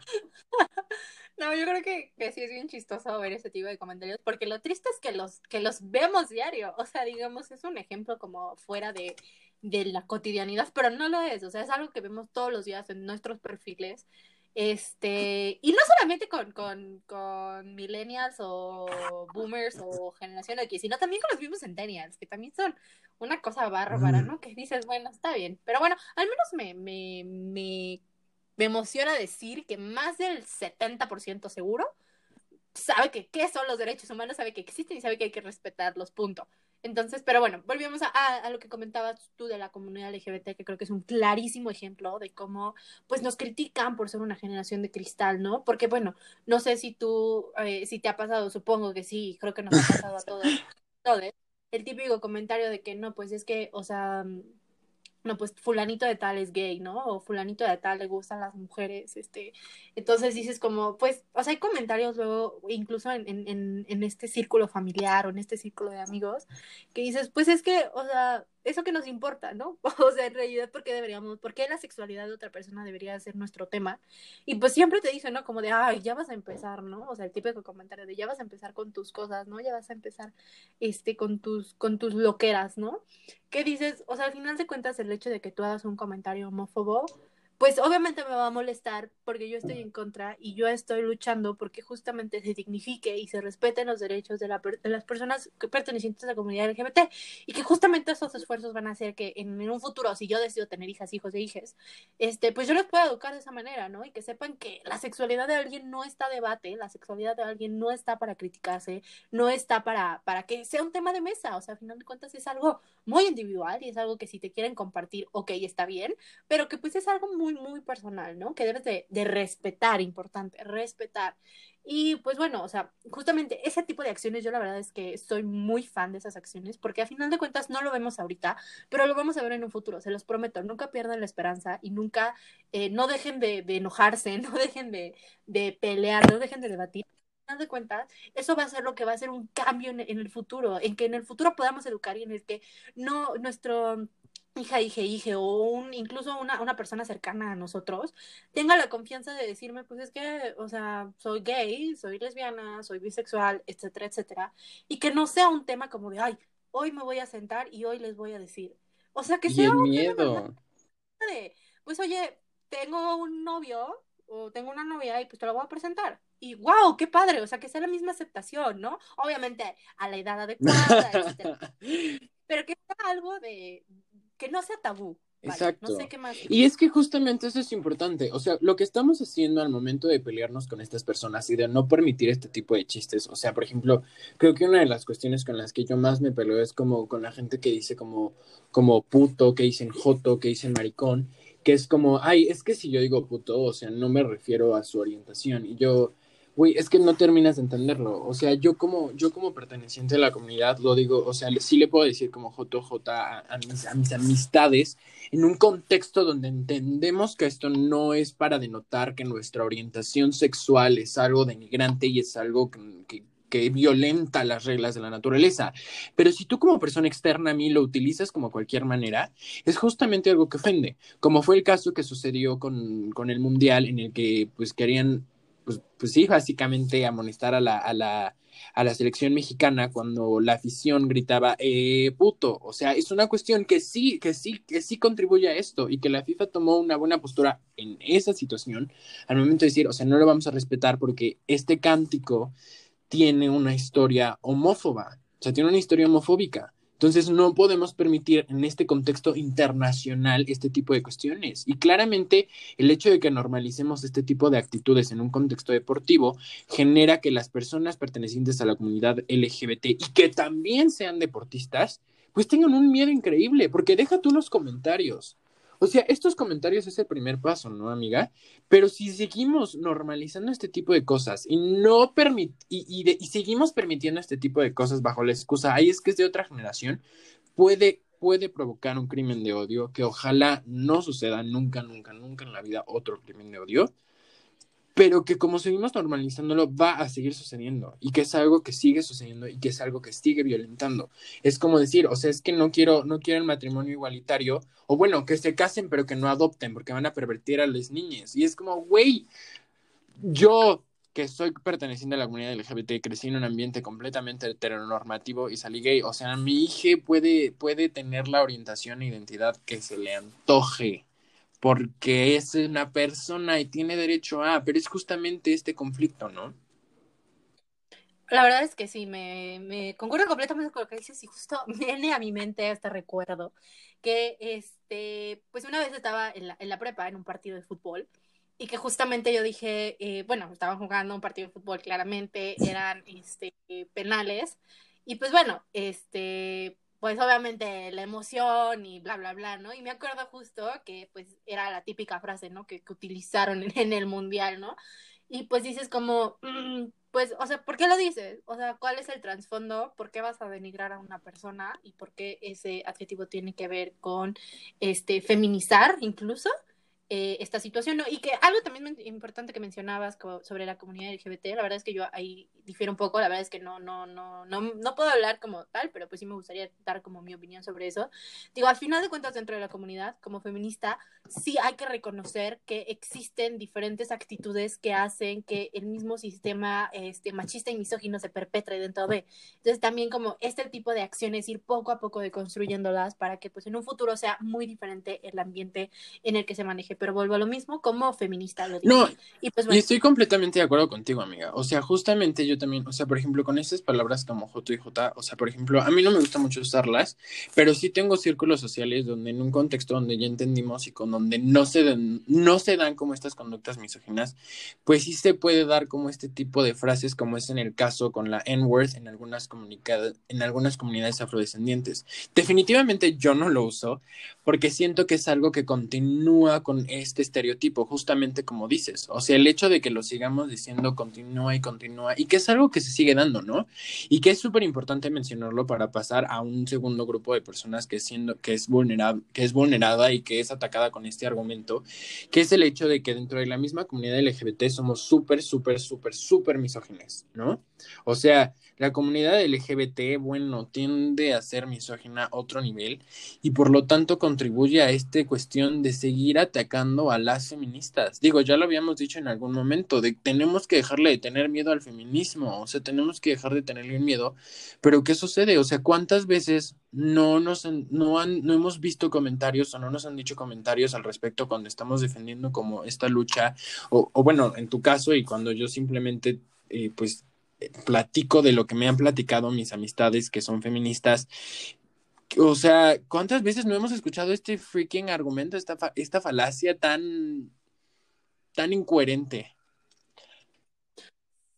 B: No, yo creo que, sí es bien chistoso ver ese tipo de comentarios, porque lo triste es que los, que los vemos diario. O sea, digamos, es un ejemplo como fuera de, de la cotidianidad, pero no lo es. O sea, es algo que vemos todos los días en nuestros perfiles. Este, y no solamente con, con, con millennials o boomers o generación X, sino también con los mismos centennials, que también son una cosa bárbara, ¿no? Que dices, bueno, está bien. Pero bueno, al menos me, me, me me emociona decir que más del 70% seguro sabe que qué son los derechos humanos, sabe que existen y sabe que hay que respetarlos, punto. Entonces, pero bueno, volvemos a, a, lo que comentabas tú de la comunidad LGBT, que creo que es un clarísimo ejemplo de cómo, pues, nos critican por ser una generación de cristal, ¿no? Porque, bueno, no sé si tú, eh, si te ha pasado, supongo que sí, creo que nos ha pasado a todos, todos, el típico comentario de que no, pues es que, o sea, no, pues fulanito de tal es gay, ¿no? O fulanito de tal le gustan las mujeres, este, entonces dices como, pues, o sea, hay comentarios luego, incluso en, en, en este círculo familiar o en este círculo de amigos, que dices, pues es que, o sea, eso que nos importa, ¿no? O sea, en realidad, ¿por qué deberíamos, por qué la sexualidad de otra persona debería ser nuestro tema? Y pues siempre te dicen, ¿no? Como de, ay, ya vas a empezar, ¿no? O sea, el típico comentario de, ya vas a empezar con tus cosas, ¿no? Ya vas a empezar, este, con tus, con tus loqueras, ¿no? ¿Qué dices? O sea, al final de cuentas, el hecho de que tú hagas un comentario homófobo, pues obviamente me va a molestar porque yo estoy en contra y yo estoy luchando porque justamente se dignifique y se respeten los derechos de, la, de las personas pertenecientes a la comunidad LGBT y que justamente esos esfuerzos van a hacer que en, un futuro, si yo decido tener hijas, hijos e hijas, este, pues yo los pueda educar de esa manera, ¿no? Y que sepan que la sexualidad de alguien no está a debate, la sexualidad de alguien no está para criticarse, no está para, para que sea un tema de mesa, o sea, al final de cuentas es algo muy individual y es algo que si te quieren compartir, ok, está bien, pero que pues es algo muy muy, personal, ¿no? Que debes de, respetar, importante, respetar. Y pues bueno, o sea, justamente ese tipo de acciones, yo la verdad es que soy muy fan de esas acciones, porque a final de cuentas no lo vemos ahorita, pero lo vamos a ver en un futuro, se los prometo, nunca pierdan la esperanza y nunca, eh, no dejen de, de, enojarse, no dejen de, de pelear, no dejen de debatir. De cuentas, eso va a ser lo que va a ser un cambio en, en el futuro, en que en el futuro podamos educar y en el que no, nuestro hija, hija, hija, o un, incluso una, una persona cercana a nosotros, tenga la confianza de decirme, pues es que, o sea, soy gay, soy lesbiana, soy bisexual, etcétera, etcétera, y que no sea un tema como de, ay, hoy me voy a sentar y hoy les voy a decir. O sea, que sea un miedo. de, pues oye, tengo un novio o tengo una novia y pues te lo voy a presentar. Y wow, qué padre, o sea, que sea la misma aceptación, ¿no? Obviamente a la edad adecuada, etcétera. Pero que sea algo de, que no sea tabú. Exacto. No sé qué más.
A: Y es que justamente eso es importante. O sea, lo que estamos haciendo al momento de pelearnos con estas personas y de no permitir este tipo de chistes. O sea, por ejemplo, creo que una de las cuestiones con las que yo más me peleo es como con la gente que dice como, como puto, que dicen joto, que dicen maricón, que es como, ay, es que si yo digo puto, o sea, no me refiero a su orientación. Y yo, Güey, es que no terminas de entenderlo. O sea, yo como, yo como perteneciente a la comunidad lo digo, o sea, sí le puedo decir como JJ a, a, mis, a mis amistades en un contexto donde entendemos que esto no es para denotar que nuestra orientación sexual es algo denigrante y es algo que, que violenta las reglas de la naturaleza. Pero si tú como persona externa a mí lo utilizas como cualquier manera, es justamente algo que ofende, como fue el caso que sucedió con, con el Mundial en el que pues querían pues, pues sí, básicamente amonestar a la, a la, a la selección mexicana cuando la afición gritaba eh, puto. O sea, es una cuestión que sí, que sí, que sí contribuye a esto y que la FIFA tomó una buena postura en esa situación al momento de decir, o sea, no lo vamos a respetar porque este cántico tiene una historia homófoba, o sea, tiene una historia homofóbica. Entonces no podemos permitir en este contexto internacional este tipo de cuestiones. Y claramente el hecho de que normalicemos este tipo de actitudes en un contexto deportivo genera que las personas pertenecientes a la comunidad LGBT y que también sean deportistas, pues tengan un miedo increíble, porque deja tú los comentarios. O sea, estos comentarios es el primer paso, ¿no, amiga? Pero si seguimos normalizando este tipo de cosas y no permit y, y, seguimos permitiendo este tipo de cosas bajo la excusa, ay, es que es de otra generación, puede, puede provocar un crimen de odio que ojalá no suceda nunca, nunca, nunca en la vida otro crimen de odio pero que como seguimos normalizándolo va a seguir sucediendo y que es algo que sigue sucediendo y que es algo que sigue violentando. Es como decir, o sea, es que no quiero no quiero el matrimonio igualitario o bueno, que se casen pero que no adopten porque van a pervertir a las niñas y es como, güey, yo que soy perteneciente a la comunidad LGBT, crecí en un ambiente completamente heteronormativo y salí gay. O sea, mi hija puede, puede tener la orientación e identidad que se le antoje porque es una persona y tiene derecho a, pero es justamente este conflicto, ¿no?
B: La verdad es que sí, me, me concuerdo completamente con lo que dices y justo viene a mi mente este recuerdo que, este, pues una vez estaba en la, en la prepa en un partido de fútbol y que justamente yo dije, eh, bueno, estaban jugando un partido de fútbol, claramente eran este, penales y pues bueno, este, pues obviamente la emoción y bla, bla, bla, ¿no? Y me acuerdo justo que pues era la típica frase, ¿no? Que, que utilizaron en, el mundial, ¿no? Y pues dices como, mm, pues, o sea, ¿por qué lo dices? O sea, ¿cuál es el trasfondo? ¿Por qué vas a denigrar a una persona? ¿Y por qué ese adjetivo tiene que ver con, este, feminizar incluso? Eh, esta situación, ¿no? Y que algo también importante que mencionabas sobre la comunidad LGBT, la verdad es que yo ahí difiero un poco, la verdad es que no, no, no, no, no puedo hablar como tal, pero pues sí me gustaría dar como mi opinión sobre eso. Digo, al final de cuentas, dentro de la comunidad, como feminista, sí hay que reconocer que existen diferentes actitudes que hacen que el mismo sistema este, machista y misógino se perpetre dentro de. Entonces, también como este tipo de acciones, ir poco a poco deconstruyéndolas para que pues en un futuro sea muy diferente el ambiente en el que se maneje pero vuelvo a lo mismo, como feminista lo digo.
A: No, y, pues, y estoy completamente de acuerdo contigo, amiga. O sea, justamente yo también, o sea, por ejemplo, con estas palabras como J y J, o sea, por ejemplo, a mí no me gusta mucho usarlas, pero sí tengo círculos sociales donde en un contexto donde ya entendimos y con donde no se, dan, no se dan como estas conductas misóginas, pues sí se puede dar como este tipo de frases, como es en el caso con la N-word en algunas, en algunas comunidades afrodescendientes. Definitivamente yo no lo uso porque siento que es algo que continúa con este estereotipo, justamente como dices. O sea, el hecho de que lo sigamos diciendo continúa y continúa, y que es algo que se sigue dando, ¿no? Y que es súper importante mencionarlo para pasar a un segundo grupo de personas que, siendo, que, es vulnerable, que es vulnerada y que es atacada con este argumento, que es el hecho de que dentro de la misma comunidad LGBT somos súper, súper, súper, súper misógines, ¿no? O sea, la comunidad LGBT, bueno, tiende a ser misógina a otro nivel y por lo tanto contribuye a esta cuestión de seguir atacando a las feministas. Digo, ya lo habíamos dicho en algún momento, de tenemos que dejarle de tener miedo al feminismo, o sea, tenemos que dejar de tenerle miedo, pero ¿qué sucede? O sea, ¿cuántas veces no nos no han, no hemos visto comentarios o no nos han dicho comentarios al respecto cuando estamos defendiendo como esta lucha o, o bueno, en tu caso y cuando yo simplemente eh, pues platico de lo que me han platicado mis amistades que son feministas. O sea, ¿cuántas veces no hemos escuchado este freaking argumento, esta, esta falacia tan, tan incoherente?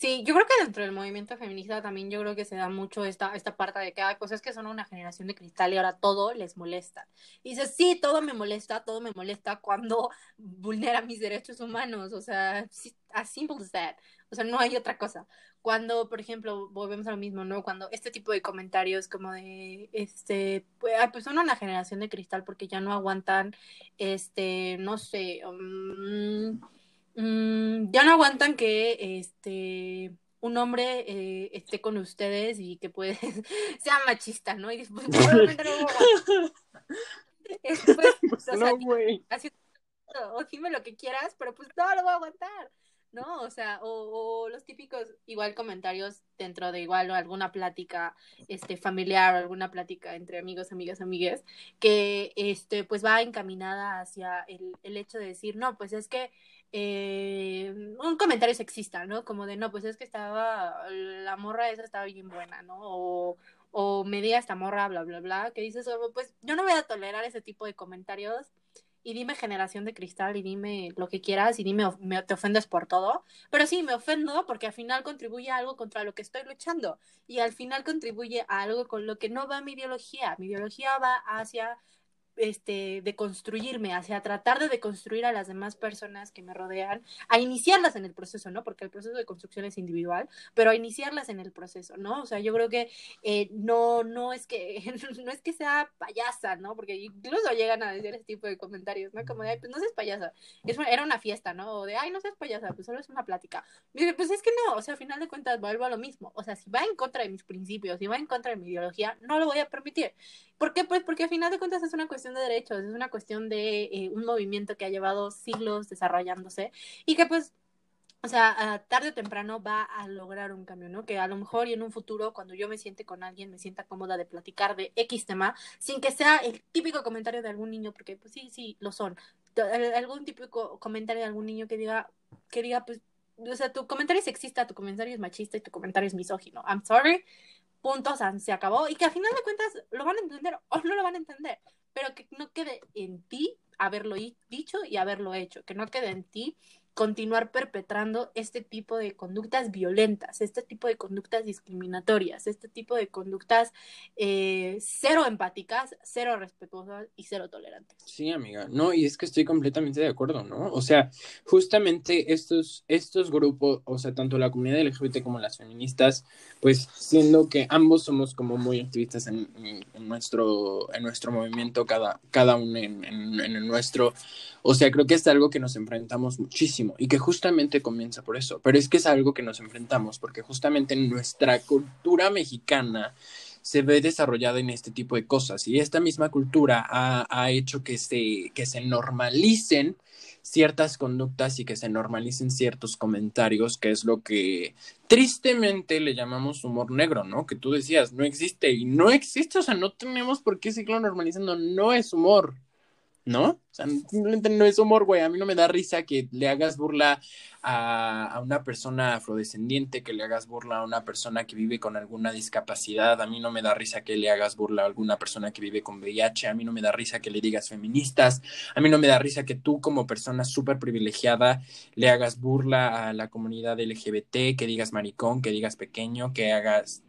B: Sí, yo creo que dentro del movimiento feminista también yo creo que se da mucho esta, esta parte de que, hay cosas que son una generación de cristal y ahora todo les molesta. Y dices, sí, todo me molesta, todo me molesta cuando vulnera mis derechos humanos. O sea, as simple as that. O sea, no hay otra cosa. Cuando, por ejemplo, volvemos a lo mismo, ¿no? Cuando este tipo de comentarios como de, este, pues, pues son una generación de cristal porque ya no aguantan, este, no sé, um, mm, ya no aguantan que, este, un hombre eh, esté con ustedes y que puede sea machista, ¿no? Y después, no, güey. o dime lo que quieras, pero pues no lo voy a aguantar. ¿No? O sea, o, los típicos igual comentarios dentro de igual o alguna plática este familiar o alguna plática entre amigos, amigas, amigues, que este pues va encaminada hacia el, el hecho de decir, no, pues es que eh, un comentario sexista, ¿no? Como de, no, pues es que estaba, la morra esa estaba bien buena, ¿no? O, o me diga esta morra, bla, bla, bla, que dices, pues yo no voy a tolerar ese tipo de comentarios y dime generación de cristal y dime lo que quieras y dime me, te ofendes por todo, pero sí, me ofendo porque al final contribuye a algo contra lo que estoy luchando. Y al final contribuye a algo con lo que no va mi ideología, mi ideología va hacia este, de construirme, hacia tratar de deconstruir a las demás personas que me rodean, a iniciarlas en el proceso, ¿no? Porque el proceso de construcción es individual, pero a iniciarlas en el proceso, ¿no? O sea, yo creo que eh, no, no es que, no es que sea payasa, ¿no? Porque incluso llegan a decir ese tipo de comentarios, ¿no? Como de, ay, pues no seas payasa, es era una fiesta, ¿no? O de, ay, no seas payasa, pues solo es una plática. Pues es que no, o sea, al final de cuentas vuelvo a lo mismo, o sea, si va en contra de mis principios, si va en contra de mi ideología, no lo voy a permitir. ¿Por qué? Pues porque al final de cuentas es una cuestión de derechos, es una cuestión de eh, un movimiento que ha llevado siglos desarrollándose y que pues o sea, tarde o temprano va a lograr un cambio, ¿no? Que a lo mejor y en un futuro, cuando yo me siente con alguien, me sienta cómoda de platicar de X tema, sin que sea el típico comentario de algún niño, porque pues sí, sí, lo son. Algún típico comentario de algún niño que diga, que diga, pues, o sea, tu comentario es sexista, tu comentario es machista y tu comentario es misógino. I'm sorry, punto, o sea, se acabó. Y que al final de cuentas lo van a entender o no lo van a entender, pero que no quede en ti haberlo dicho y haberlo hecho, que no quede en ti continuar perpetrando este tipo de conductas violentas, este tipo de conductas discriminatorias, este tipo de conductas eh, cero empáticas, cero respetuosas y cero tolerantes.
A: Sí, amiga, no, y es que estoy completamente de acuerdo, ¿no? O sea, justamente estos, estos grupos, o sea, tanto la comunidad LGBT como las feministas, pues siendo que ambos somos como muy activistas en, nuestro, en nuestro movimiento, cada, cada uno en, en nuestro, o sea, creo que es algo que nos enfrentamos muchísimo y que justamente comienza por eso, pero es que es algo que nos enfrentamos porque justamente nuestra cultura mexicana se ve desarrollada en este tipo de cosas y esta misma cultura ha, ha hecho que se, que se normalicen ciertas conductas y que se normalicen ciertos comentarios, que es lo que tristemente le llamamos humor negro, ¿no? Que tú decías, no existe y no existe, o sea, no tenemos por qué seguirlo normalizando, no es humor. ¿No? O sea, simplemente no es humor, güey. A mí no me da risa que le hagas burla a, una persona afrodescendiente, que le hagas burla a una persona que vive con alguna discapacidad. A mí no me da risa que le hagas burla a alguna persona que vive con VIH. A mí no me da risa que le digas feministas. A mí no me da risa que tú, como persona súper privilegiada, le hagas burla a la comunidad LGBT, que digas maricón, que digas pequeño, que hagas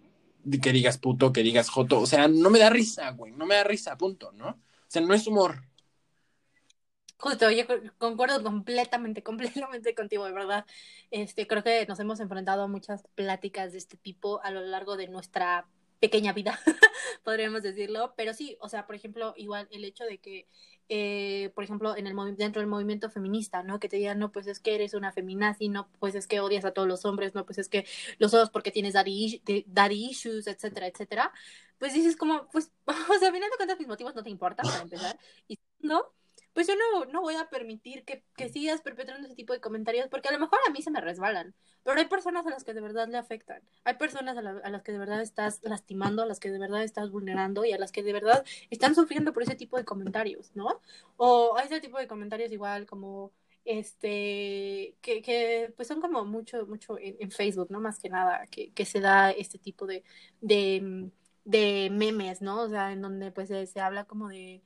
A: que digas puto, que digas joto, o sea, no me da risa, güey, no me da risa, punto, ¿no? O sea, no es humor,
B: Justo, yo concuerdo completamente, completamente contigo, de verdad. Este, creo que nos hemos enfrentado a muchas pláticas de este tipo a lo largo de nuestra pequeña vida, podríamos decirlo. Pero sí, o sea, por ejemplo, igual el hecho de que, eh, por ejemplo, en el dentro del movimiento feminista, ¿no? Que te digan, no, pues es que eres una feminazi, no, pues es que odias a todos los hombres, no, pues es que los ojos porque tienes daddy, daddy issues, etcétera, etcétera. Pues dices como, pues, o sea, de cuentas mis motivos no te importan para empezar. Y no, pues yo no, no voy a permitir que, que, sigas perpetrando ese tipo de comentarios, porque a lo mejor a mí se me resbalan, pero hay personas a las que de verdad le afectan, hay personas a, a, las que de verdad estás lastimando, a las que de verdad estás vulnerando y a las que de verdad están sufriendo por ese tipo de comentarios, ¿no? O ese tipo de comentarios igual como este que, que pues son como mucho mucho en, Facebook no más que nada que, que se da este tipo de, de, de memes no o sea en donde pues se habla como de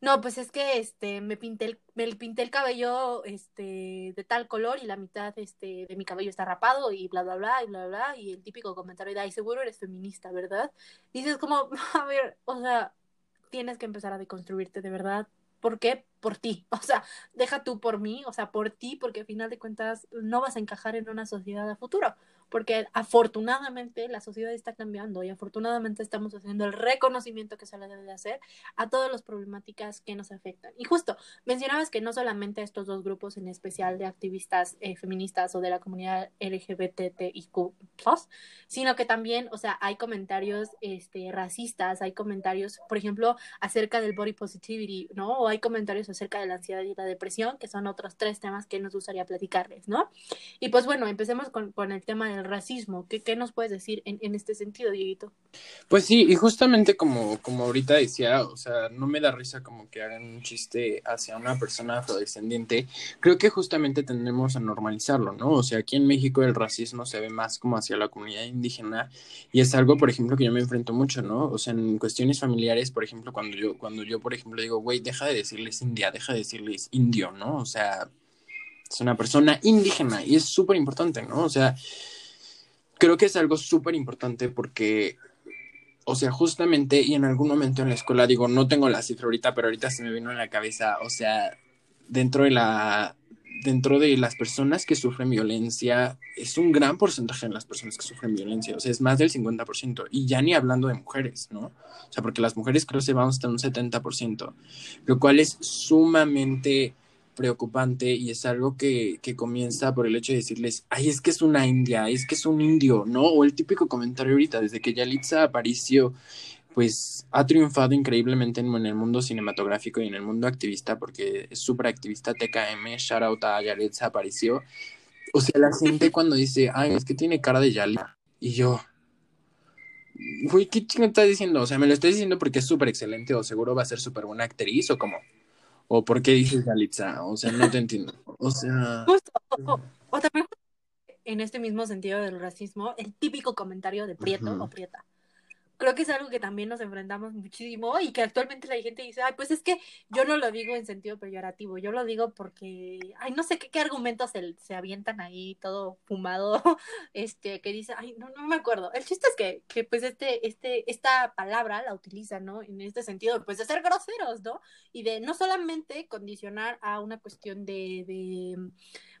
B: no, pues es que este me pinté el, me pinté el cabello este de tal color y la mitad este de mi cabello está rapado y bla bla bla y bla bla y el típico comentario de ay seguro eres feminista, ¿verdad? Dices como, a ver, o sea, tienes que empezar a deconstruirte de verdad. ¿Por qué? Por ti. O sea, deja tú por mí, o sea, por ti, porque al final de cuentas no vas a encajar en una sociedad a futuro porque afortunadamente la sociedad está cambiando y afortunadamente estamos haciendo el reconocimiento que se le debe de hacer a todas las problemáticas que nos afectan. Y justo, mencionabas que no solamente estos dos grupos en especial de activistas eh, feministas o de la comunidad LGBTIQ+, sino que también, o sea, hay comentarios este, racistas, hay comentarios, por ejemplo, acerca del body positivity, ¿no? O hay comentarios acerca de la ansiedad y la depresión, que son otros tres temas que nos gustaría platicarles, ¿no? Y pues bueno, empecemos con, con el tema de el racismo. ¿Qué, qué nos puedes decir en, en, este sentido, Dieguito?
A: Pues sí, y justamente como, como ahorita decía, o sea, no me da risa como que hagan un chiste hacia una persona afrodescendiente. Creo que justamente tendremos a normalizarlo, ¿no? O sea, aquí en México el racismo se ve más como hacia la comunidad indígena y es algo, por ejemplo, que yo me enfrento mucho, ¿no? O sea, en cuestiones familiares, por ejemplo, cuando yo, cuando yo por ejemplo, digo, güey, deja de decirles india, deja de decirles indio, ¿no? O sea, es una persona indígena y es súper importante, ¿no? O sea, creo que es algo súper importante porque o sea, justamente, y en algún momento en la escuela, digo, no tengo la cifra ahorita, pero ahorita se me vino en la cabeza, o sea, dentro de la dentro de las personas que sufren violencia, es un gran porcentaje de las personas que sufren violencia, o sea, es más del 50%, y ya ni hablando de mujeres, ¿no? O sea, porque las mujeres creo que se van hasta un 70%, lo cual es sumamente preocupante y es algo que, que, comienza por el hecho de decirles, ay, es que es una india, es que es un indio, ¿no? O el típico comentario ahorita, desde que Yalitza apareció pues ha triunfado increíblemente en, el mundo cinematográfico y en el mundo activista, porque es súper activista TKM, shout out a Yaretza apareció. O sea, la gente cuando dice, ay, es que tiene cara de Yali, y yo, uy, ¿qué chingo estás diciendo? O sea, me lo estás diciendo porque es súper excelente, o seguro va a ser súper buena actriz, o como, o por qué dices Yalitza, o sea, no te entiendo. O sea.
B: Justo, o, también en este mismo sentido del racismo, el típico comentario de Prieto o Prieta creo que es algo que también nos enfrentamos muchísimo y que actualmente la gente dice, ay, pues es que yo no lo digo en sentido peyorativo, yo lo digo porque, ay, no sé qué, qué argumentos se, se, avientan ahí todo fumado, este, que dice, ay, no, no me acuerdo. El chiste es que, que pues este, este, esta palabra la utiliza, ¿no? En este sentido, pues de ser groseros, ¿no? Y de no solamente condicionar a una cuestión de, de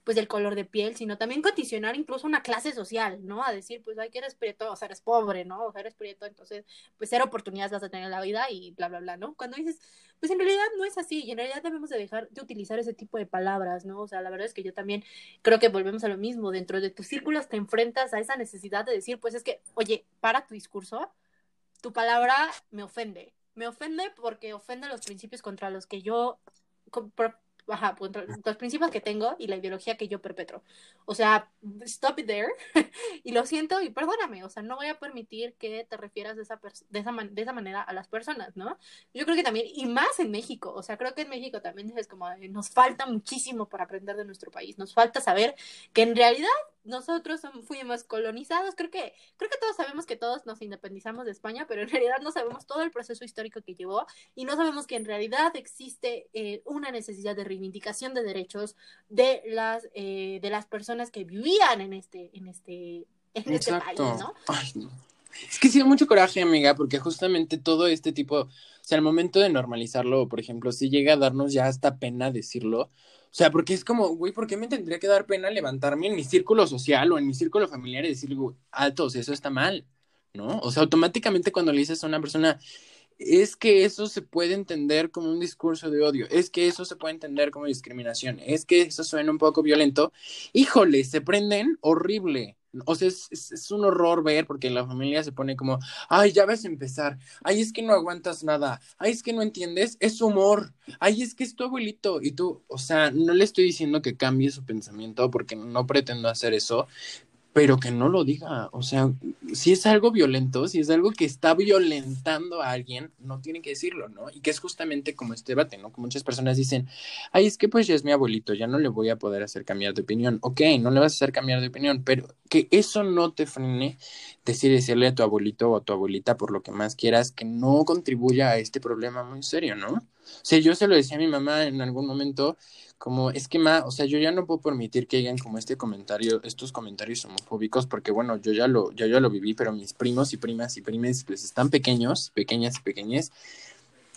B: pues del color de piel, sino también condicionar incluso una clase social, ¿no? A decir, pues, ay, que eres prieto, o sea, eres pobre, ¿no? O sea, eres prieto, entonces, pues, cero oportunidades vas a tener en la vida y bla, bla, bla, ¿no? Cuando dices, pues, en realidad no es así y en realidad debemos de dejar de utilizar ese tipo de palabras, ¿no? O sea, la verdad es que yo también creo que volvemos a lo mismo, dentro de tus círculos te enfrentas a esa necesidad de decir, pues, es que, oye, para tu discurso, tu palabra me ofende, me ofende porque ofende los principios contra los que yo ajá, pues, los principios que tengo y la ideología que yo perpetro. O sea, stop it there y lo siento y perdóname, o sea, no voy a permitir que te refieras de esa, de esa, de esa manera a las personas, ¿no? Yo creo que también, y más en México, o sea, creo que en México también es como, nos falta muchísimo por aprender de nuestro país, nos falta saber que en realidad nosotros fuimos colonizados, creo que, creo que todos sabemos que todos nos independizamos de España, pero en realidad no sabemos todo el proceso histórico que llevó y no sabemos que en realidad existe eh, una necesidad de reivindicación de derechos de las, eh, de las personas que vivían en este, en este, en este país, ¿no?
A: Es que sí mucho coraje, amiga, porque justamente todo este tipo, o sea, al momento de normalizarlo, por ejemplo, si llega a darnos ya hasta pena decirlo, o sea, porque es como, güey, ¿por qué me tendría que dar pena levantarme en mi círculo social o en mi círculo familiar y decir, altos, eso está mal, ¿no? O sea, automáticamente cuando le dices a una persona, es que eso se puede entender como un discurso de odio, es que eso se puede entender como discriminación, es que eso suena un poco violento, híjole, se prenden horrible, o sea, es, es, un horror ver porque la familia se pone como, ay, ya vas a empezar, ay, es que no aguantas nada, ay, es que no entiendes, es humor, ay, es que es tu abuelito. Y tú, o sea, no le estoy diciendo que cambie su pensamiento porque no pretendo hacer eso, pero que no lo diga. O sea, si es algo violento, si es algo que está violentando a alguien, no tiene que decirlo, ¿no? Y que es justamente como este debate, ¿no? Que muchas personas dicen, ay, es que pues ya es mi abuelito, ya no le voy a poder hacer cambiar de opinión. Ok, no le vas a hacer cambiar de opinión, pero que eso no te frene decir decirle a tu abuelito o a tu abuelita por lo que más quieras que no contribuya a este problema muy serio, ¿no? Sea, yo se lo decía a mi mamá en algún momento, como es que ma, o sea, yo ya no puedo permitir que hagan como este comentario, estos comentarios homofóbicos, porque bueno, yo ya lo, ya lo viví, pero mis primos y primas y primes pues están pequeños, pequeñas y pequeñas,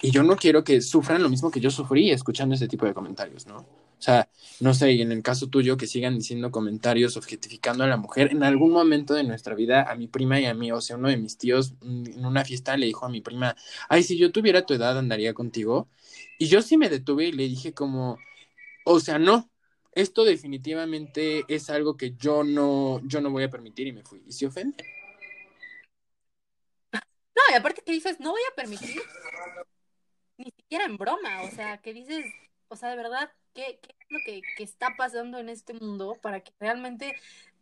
A: y yo no quiero que sufran lo mismo que yo sufrí escuchando ese tipo de comentarios, ¿no? O sea, no sé, y en el caso tuyo, que sigan diciendo comentarios objetificando a la mujer. En algún momento de nuestra vida, a mi prima y a mí, o sea, uno de mis tíos mm, en una fiesta le dijo a mi prima, ay, si yo tuviera tu edad, andaría contigo. Y yo sí me detuve y le dije como, o sea, no, esto definitivamente es algo que yo no, yo no voy a permitir y me fui. Y se ofende.
B: No, y aparte que dices, no voy a permitir, ni siquiera en broma, o sea, que dices, o sea, de verdad, ¿qué, es lo que, está pasando en este mundo para que realmente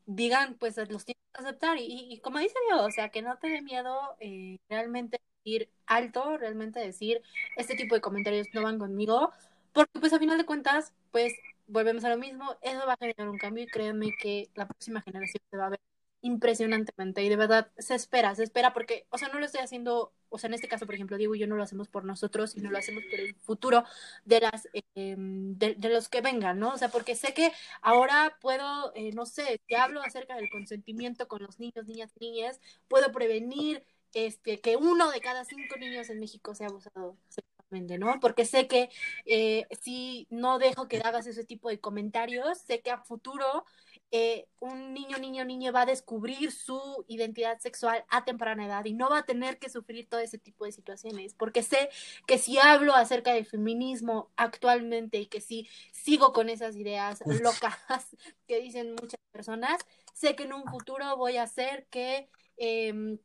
B: digan, pues los tienes que aceptar? Y, y, como dice yo, o sea, que no te dé miedo eh, realmente ir alto, realmente decir, este tipo de comentarios no van conmigo, porque pues a final de cuentas, pues volvemos a lo mismo, eso va a generar un cambio y créanme que la próxima generación se va a ver impresionantemente y de verdad se espera, se espera porque, o sea, no lo estoy haciendo, o sea, en este caso, por ejemplo, Diego y yo no lo hacemos por nosotros, sino lo hacemos por el futuro de las, eh, de, de, los que vengan, ¿no? O sea, porque sé que ahora puedo, eh, no sé, te hablo acerca del consentimiento con los niños, niñas, niñas, puedo prevenir este, que uno de cada cinco niños en México sea abusado sexualmente, ¿no? Porque sé que eh, si no dejo que hagas ese tipo de comentarios, sé que a futuro eh, un niño, niño, niño va a descubrir su identidad sexual a temprana edad y no va a tener que sufrir todo ese tipo de situaciones, porque sé que si hablo acerca del feminismo actualmente y que si sigo con esas ideas locas que dicen muchas personas, sé que en un futuro voy a hacer que... Eh,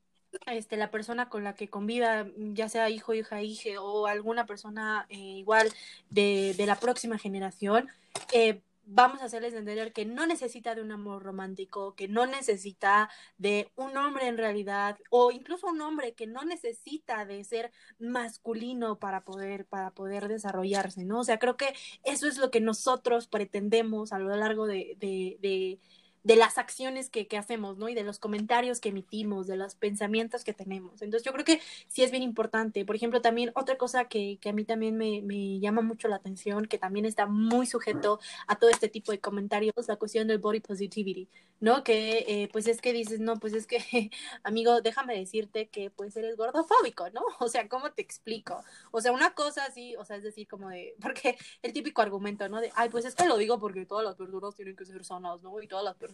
B: este, la persona con la que conviva, ya sea hijo, hija, hija o alguna persona eh, igual de, de, la próxima generación, eh, vamos a hacerles entender que no necesita de un amor romántico, que no necesita de un hombre en realidad, o incluso un hombre que no necesita de ser masculino para poder, para poder desarrollarse, ¿no? O sea, creo que eso es lo que nosotros pretendemos a lo largo de, de, de de las acciones que, que, hacemos, ¿no? Y de los comentarios que emitimos, de los pensamientos que tenemos. Entonces yo creo que sí es bien importante. Por ejemplo, también otra cosa que, que a mí también me, me, llama mucho la atención, que también está muy sujeto a todo este tipo de comentarios, la cuestión del body positivity, ¿no? Que eh, pues es que dices, no, pues es que, amigo, déjame decirte que pues eres gordofóbico, ¿no? O sea, ¿cómo te explico? O sea, una cosa así, o sea, es decir, como de, porque el típico argumento, ¿no? De, ay, pues es que lo digo porque todas las personas tienen que ser sanas, ¿no? Y todas las personas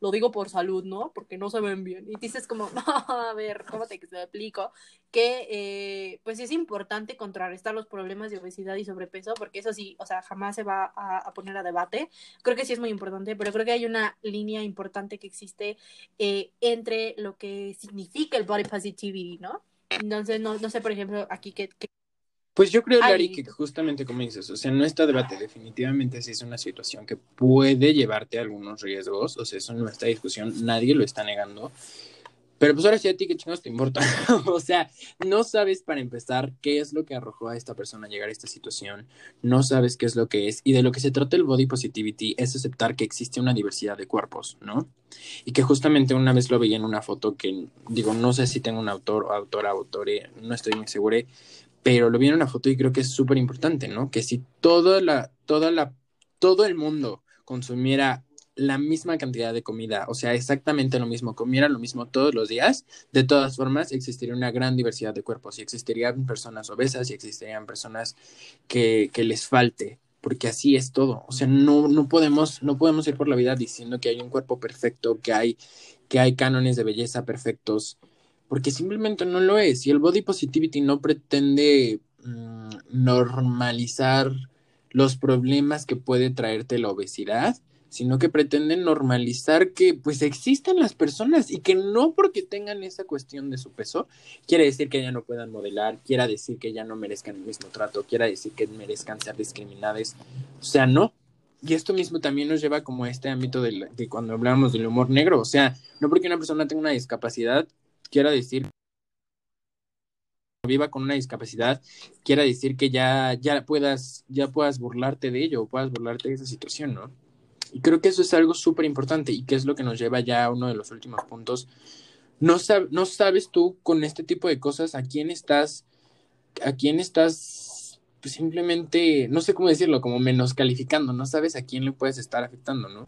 B: lo digo por salud, ¿no? Porque no se ven bien. Y dices como, a ver, ¿cómo te explico? Que eh, pues es importante contrarrestar los problemas de obesidad y sobrepeso, porque eso sí, o sea, jamás se va a, poner a debate. Creo que sí es muy importante, pero creo que hay una línea importante que existe eh, entre lo que significa el body positivity, ¿no? Entonces, no, no sé, por ejemplo, aquí qué, qué
A: pues yo creo, Lari, que justamente como dices, o sea, no está debate, definitivamente sí es una situación que puede llevarte a algunos riesgos, o sea, eso no está discusión, nadie lo está negando. Pero pues ahora sí a ti, ¿qué chingados te importa? o sea, no sabes para empezar qué es lo que arrojó a esta persona a llegar a esta situación, no sabes qué es lo que es, y de lo que se trata el body positivity es aceptar que existe una diversidad de cuerpos, ¿no? Y que justamente una vez lo veía en una foto que, digo, no sé si tengo un autor o autora, autore, no estoy muy seguro, pero lo vi en una foto y creo que es súper importante, ¿no? Que si toda la, toda la, todo el mundo consumiera la misma cantidad de comida, o sea, exactamente lo mismo, comiera lo mismo todos los días, de todas formas existiría una gran diversidad de cuerpos y existirían personas obesas y existirían personas que, que les falte, porque así es todo, o sea, no, no, podemos, no podemos ir por la vida diciendo que hay un cuerpo perfecto, que hay, que hay cánones de belleza perfectos, porque simplemente no lo es. Y el body positivity no pretende mm, normalizar los problemas que puede traerte la obesidad, sino que pretende normalizar que pues existen las personas y que no porque tengan esa cuestión de su peso, quiere decir que ya no puedan modelar, quiera decir que ya no merezcan el mismo trato, quiera decir que merezcan ser discriminadas. O sea, no. Y esto mismo también nos lleva como a este ámbito de, de cuando hablamos del humor negro. O sea, no porque una persona tenga una discapacidad quiera decir viva con una discapacidad, quiera decir que ya, ya puedas, ya puedas burlarte de ello o puedas burlarte de esa situación, ¿no? Y creo que eso es algo súper importante y que es lo que nos lleva ya a uno de los últimos puntos. No, no sabes tú con este tipo de cosas a quién estás, a quién estás pues simplemente, no sé cómo decirlo, como menos calificando, no sabes a quién le puedes estar afectando, ¿no?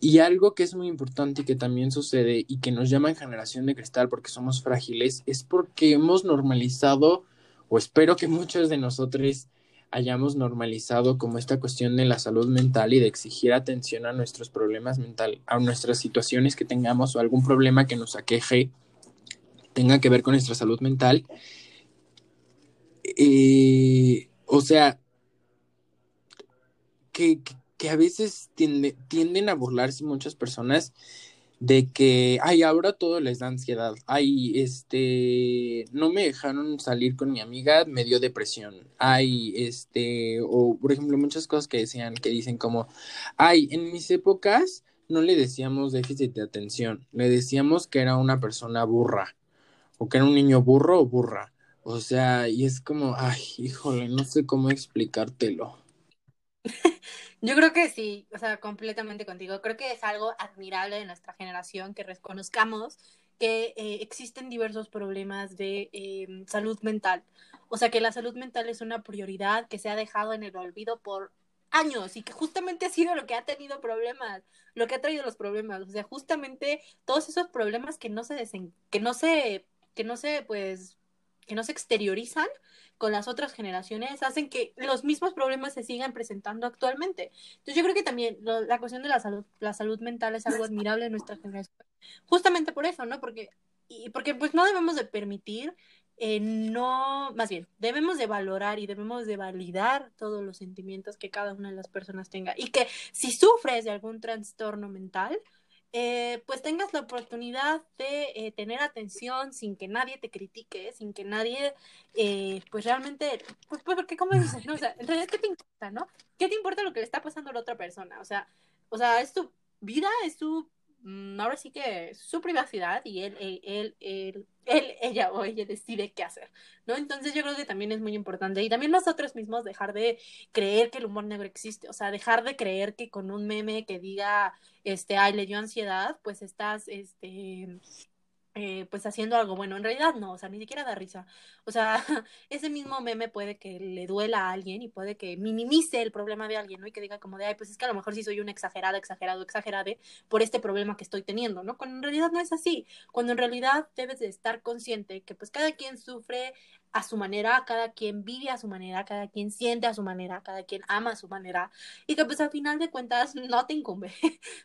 A: Y algo que es muy importante y que también sucede y que nos llaman generación de cristal porque somos frágiles es porque hemos normalizado, o espero que muchos de nosotros hayamos normalizado como esta cuestión de la salud mental y de exigir atención a nuestros problemas mental, a nuestras situaciones que tengamos o algún problema que nos aqueje tenga que ver con nuestra salud mental. Eh, o sea, que, que a veces tienden a burlarse muchas personas de que, ay, ahora todo les da ansiedad, ay, este, no me dejaron salir con mi amiga, me dio depresión, ay, este, o por ejemplo, muchas cosas que decían, que dicen como, ay, en mis épocas no le decíamos déficit de atención, le decíamos que era una persona burra, o que era un niño burro o burra, o sea, y es como, ay, híjole, no sé cómo explicártelo.
B: Yo creo que sí, o sea, completamente contigo. Creo que es algo admirable de nuestra generación que reconozcamos que eh, existen diversos problemas de em, salud mental. O sea, que la salud mental es una prioridad que se ha dejado en el olvido por años y que justamente ha sido lo que ha tenido problemas, lo que ha traído los problemas. O sea, justamente todos esos problemas que no se, desen que no se que no se, pues, que no se exteriorizan con las otras generaciones hacen que los mismos problemas se sigan presentando actualmente. Entonces yo creo que también la cuestión de la salud, la salud mental es algo admirable en nuestra generación. Justamente por eso, ¿no? Porque, y porque pues no debemos de permitir, eh, no, más bien, debemos de valorar y debemos de validar todos los sentimientos que cada una de las personas tenga. Y que si sufres de algún trastorno mental, eh, pues tengas la oportunidad de eh, tener atención sin que nadie te critique, sin que nadie, eh, pues realmente, pues, pues porque como dices, ¿no? O sea, en realidad, ¿qué te importa, no? ¿Qué te importa lo que le está pasando a la otra persona? O sea, o sea, es tu vida, es tu ahora sí que su privacidad y él, él, él, él, ella o ella decide qué hacer, ¿no? Entonces yo creo que también es muy importante y también nosotros mismos dejar de creer que el humor negro existe, o sea, dejar de creer que con un meme que diga, este, ay, le dio ansiedad, pues estás, este, eh, pues haciendo algo bueno. En realidad no, o sea, ni siquiera da risa. O sea, ese mismo meme puede que le duela a alguien y puede que minimice el problema de alguien, ¿no? Y que diga como de, ay, pues es que a lo mejor sí soy un exagerada, exagerado, exagerade por este problema que estoy teniendo, ¿no? Cuando en realidad no es así. Cuando en realidad debes de estar consciente que pues cada quien sufre a su manera, cada quien vive a su manera, cada quien siente a su manera, cada quien ama a su manera y que pues al final de cuentas no te incumbe,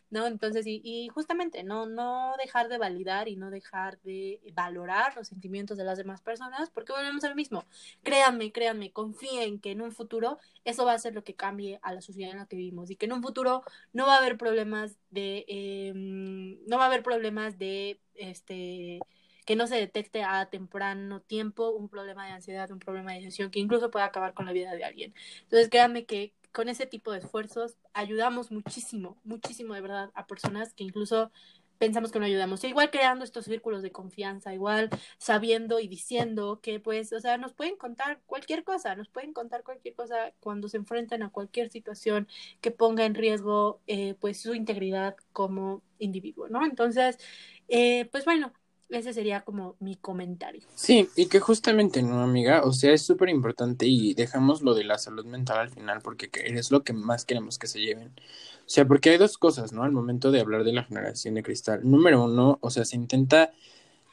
B: ¿no? Entonces, y, justamente no, no dejar de validar y no dejar de valorar los sentimientos de las demás personas porque volvemos a lo mismo. Créanme, créanme, confíen que en un futuro eso va a ser lo que cambie a la sociedad en la que vivimos y que en un futuro no va a haber problemas de, eh, no va a haber problemas de, este, que no se detecte a temprano tiempo un problema de ansiedad, un problema de depresión que incluso puede acabar con la vida de alguien. Entonces, créanme que con ese tipo de esfuerzos ayudamos muchísimo, muchísimo de verdad a personas que incluso pensamos que no ayudamos. igual creando estos círculos de confianza, igual sabiendo y diciendo que pues, o sea, nos pueden contar cualquier cosa, nos pueden contar cualquier cosa cuando se enfrentan a cualquier situación que ponga en riesgo eh, pues su integridad como individuo, ¿no? Entonces, eh, pues bueno, ese sería como mi comentario.
A: Sí, y que justamente, ¿no, amiga? O sea, es súper importante y dejamos lo de la salud mental al final porque es lo que más queremos que se lleven. O sea, porque hay dos cosas, ¿no? Al momento de hablar de la generación de cristal. Número uno, o sea, se intenta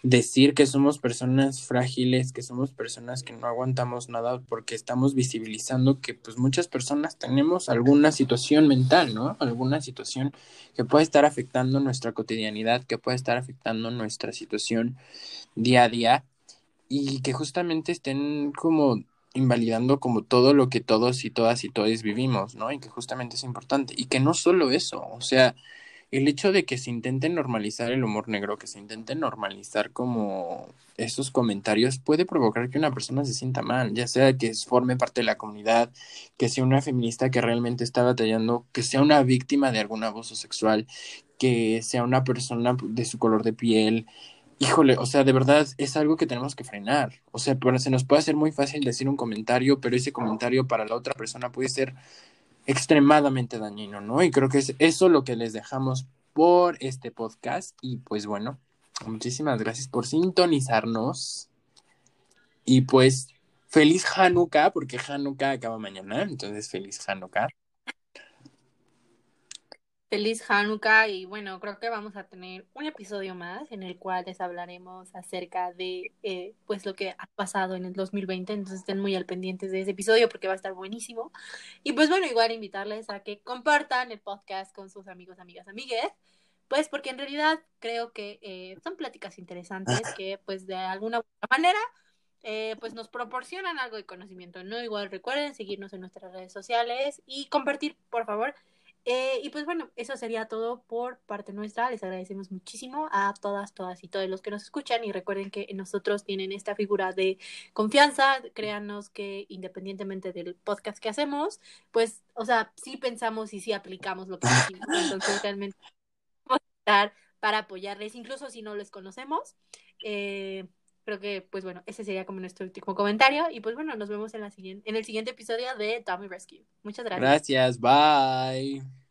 A: decir que somos personas frágiles, que somos personas que no aguantamos nada porque estamos visibilizando que pues muchas personas tenemos alguna situación mental, ¿no? Alguna situación que puede estar afectando nuestra cotidianidad, que puede estar afectando nuestra situación día a día y que justamente estén como invalidando como todo lo que todos y todas y todos vivimos, ¿no? Y que justamente es importante. Y que no solo eso, o sea, el hecho de que se intente normalizar el humor negro, que se intente normalizar como esos comentarios, puede provocar que una persona se sienta mal, ya sea que forme parte de la comunidad, que sea una feminista que realmente está batallando, que sea una víctima de algún abuso sexual, que sea una persona de su color de piel. Híjole, o sea, de verdad es algo que tenemos que frenar. O sea, se nos puede hacer muy fácil decir un comentario, pero ese comentario para la otra persona puede ser extremadamente dañino, ¿no? Y creo que es eso lo que les dejamos por este podcast. Y pues bueno, muchísimas gracias por sintonizarnos. Y pues feliz Hanukkah, porque Hanukkah acaba mañana, entonces feliz Hanukkah.
B: Feliz Hanukkah y bueno, creo que vamos a tener un episodio más en el cual les hablaremos acerca de eh, pues lo que ha pasado en el 2020, entonces estén muy al pendientes de ese episodio porque va a estar buenísimo. Y pues bueno, igual invitarles a que compartan el podcast con sus amigos, amigas, amigues, pues porque en realidad creo que eh, son pláticas interesantes que pues de alguna manera eh, pues nos proporcionan algo de conocimiento, ¿no? Igual recuerden seguirnos en nuestras redes sociales y compartir, por favor, eh, y pues bueno, eso sería todo por parte nuestra. Les agradecemos muchísimo a todas, todas y todos los que nos escuchan y recuerden que nosotros tienen esta figura de confianza. Créanos que independientemente del podcast que hacemos, pues, o sea, sí pensamos y sí aplicamos lo que decimos. Entonces realmente vamos a estar para apoyarles, incluso si no les conocemos. Eh, creo que, pues bueno, ese sería como nuestro último comentario. Y pues bueno, nos vemos en, la siguiente, en el siguiente episodio de Tommy Rescue. Muchas gracias.
A: Gracias, bye.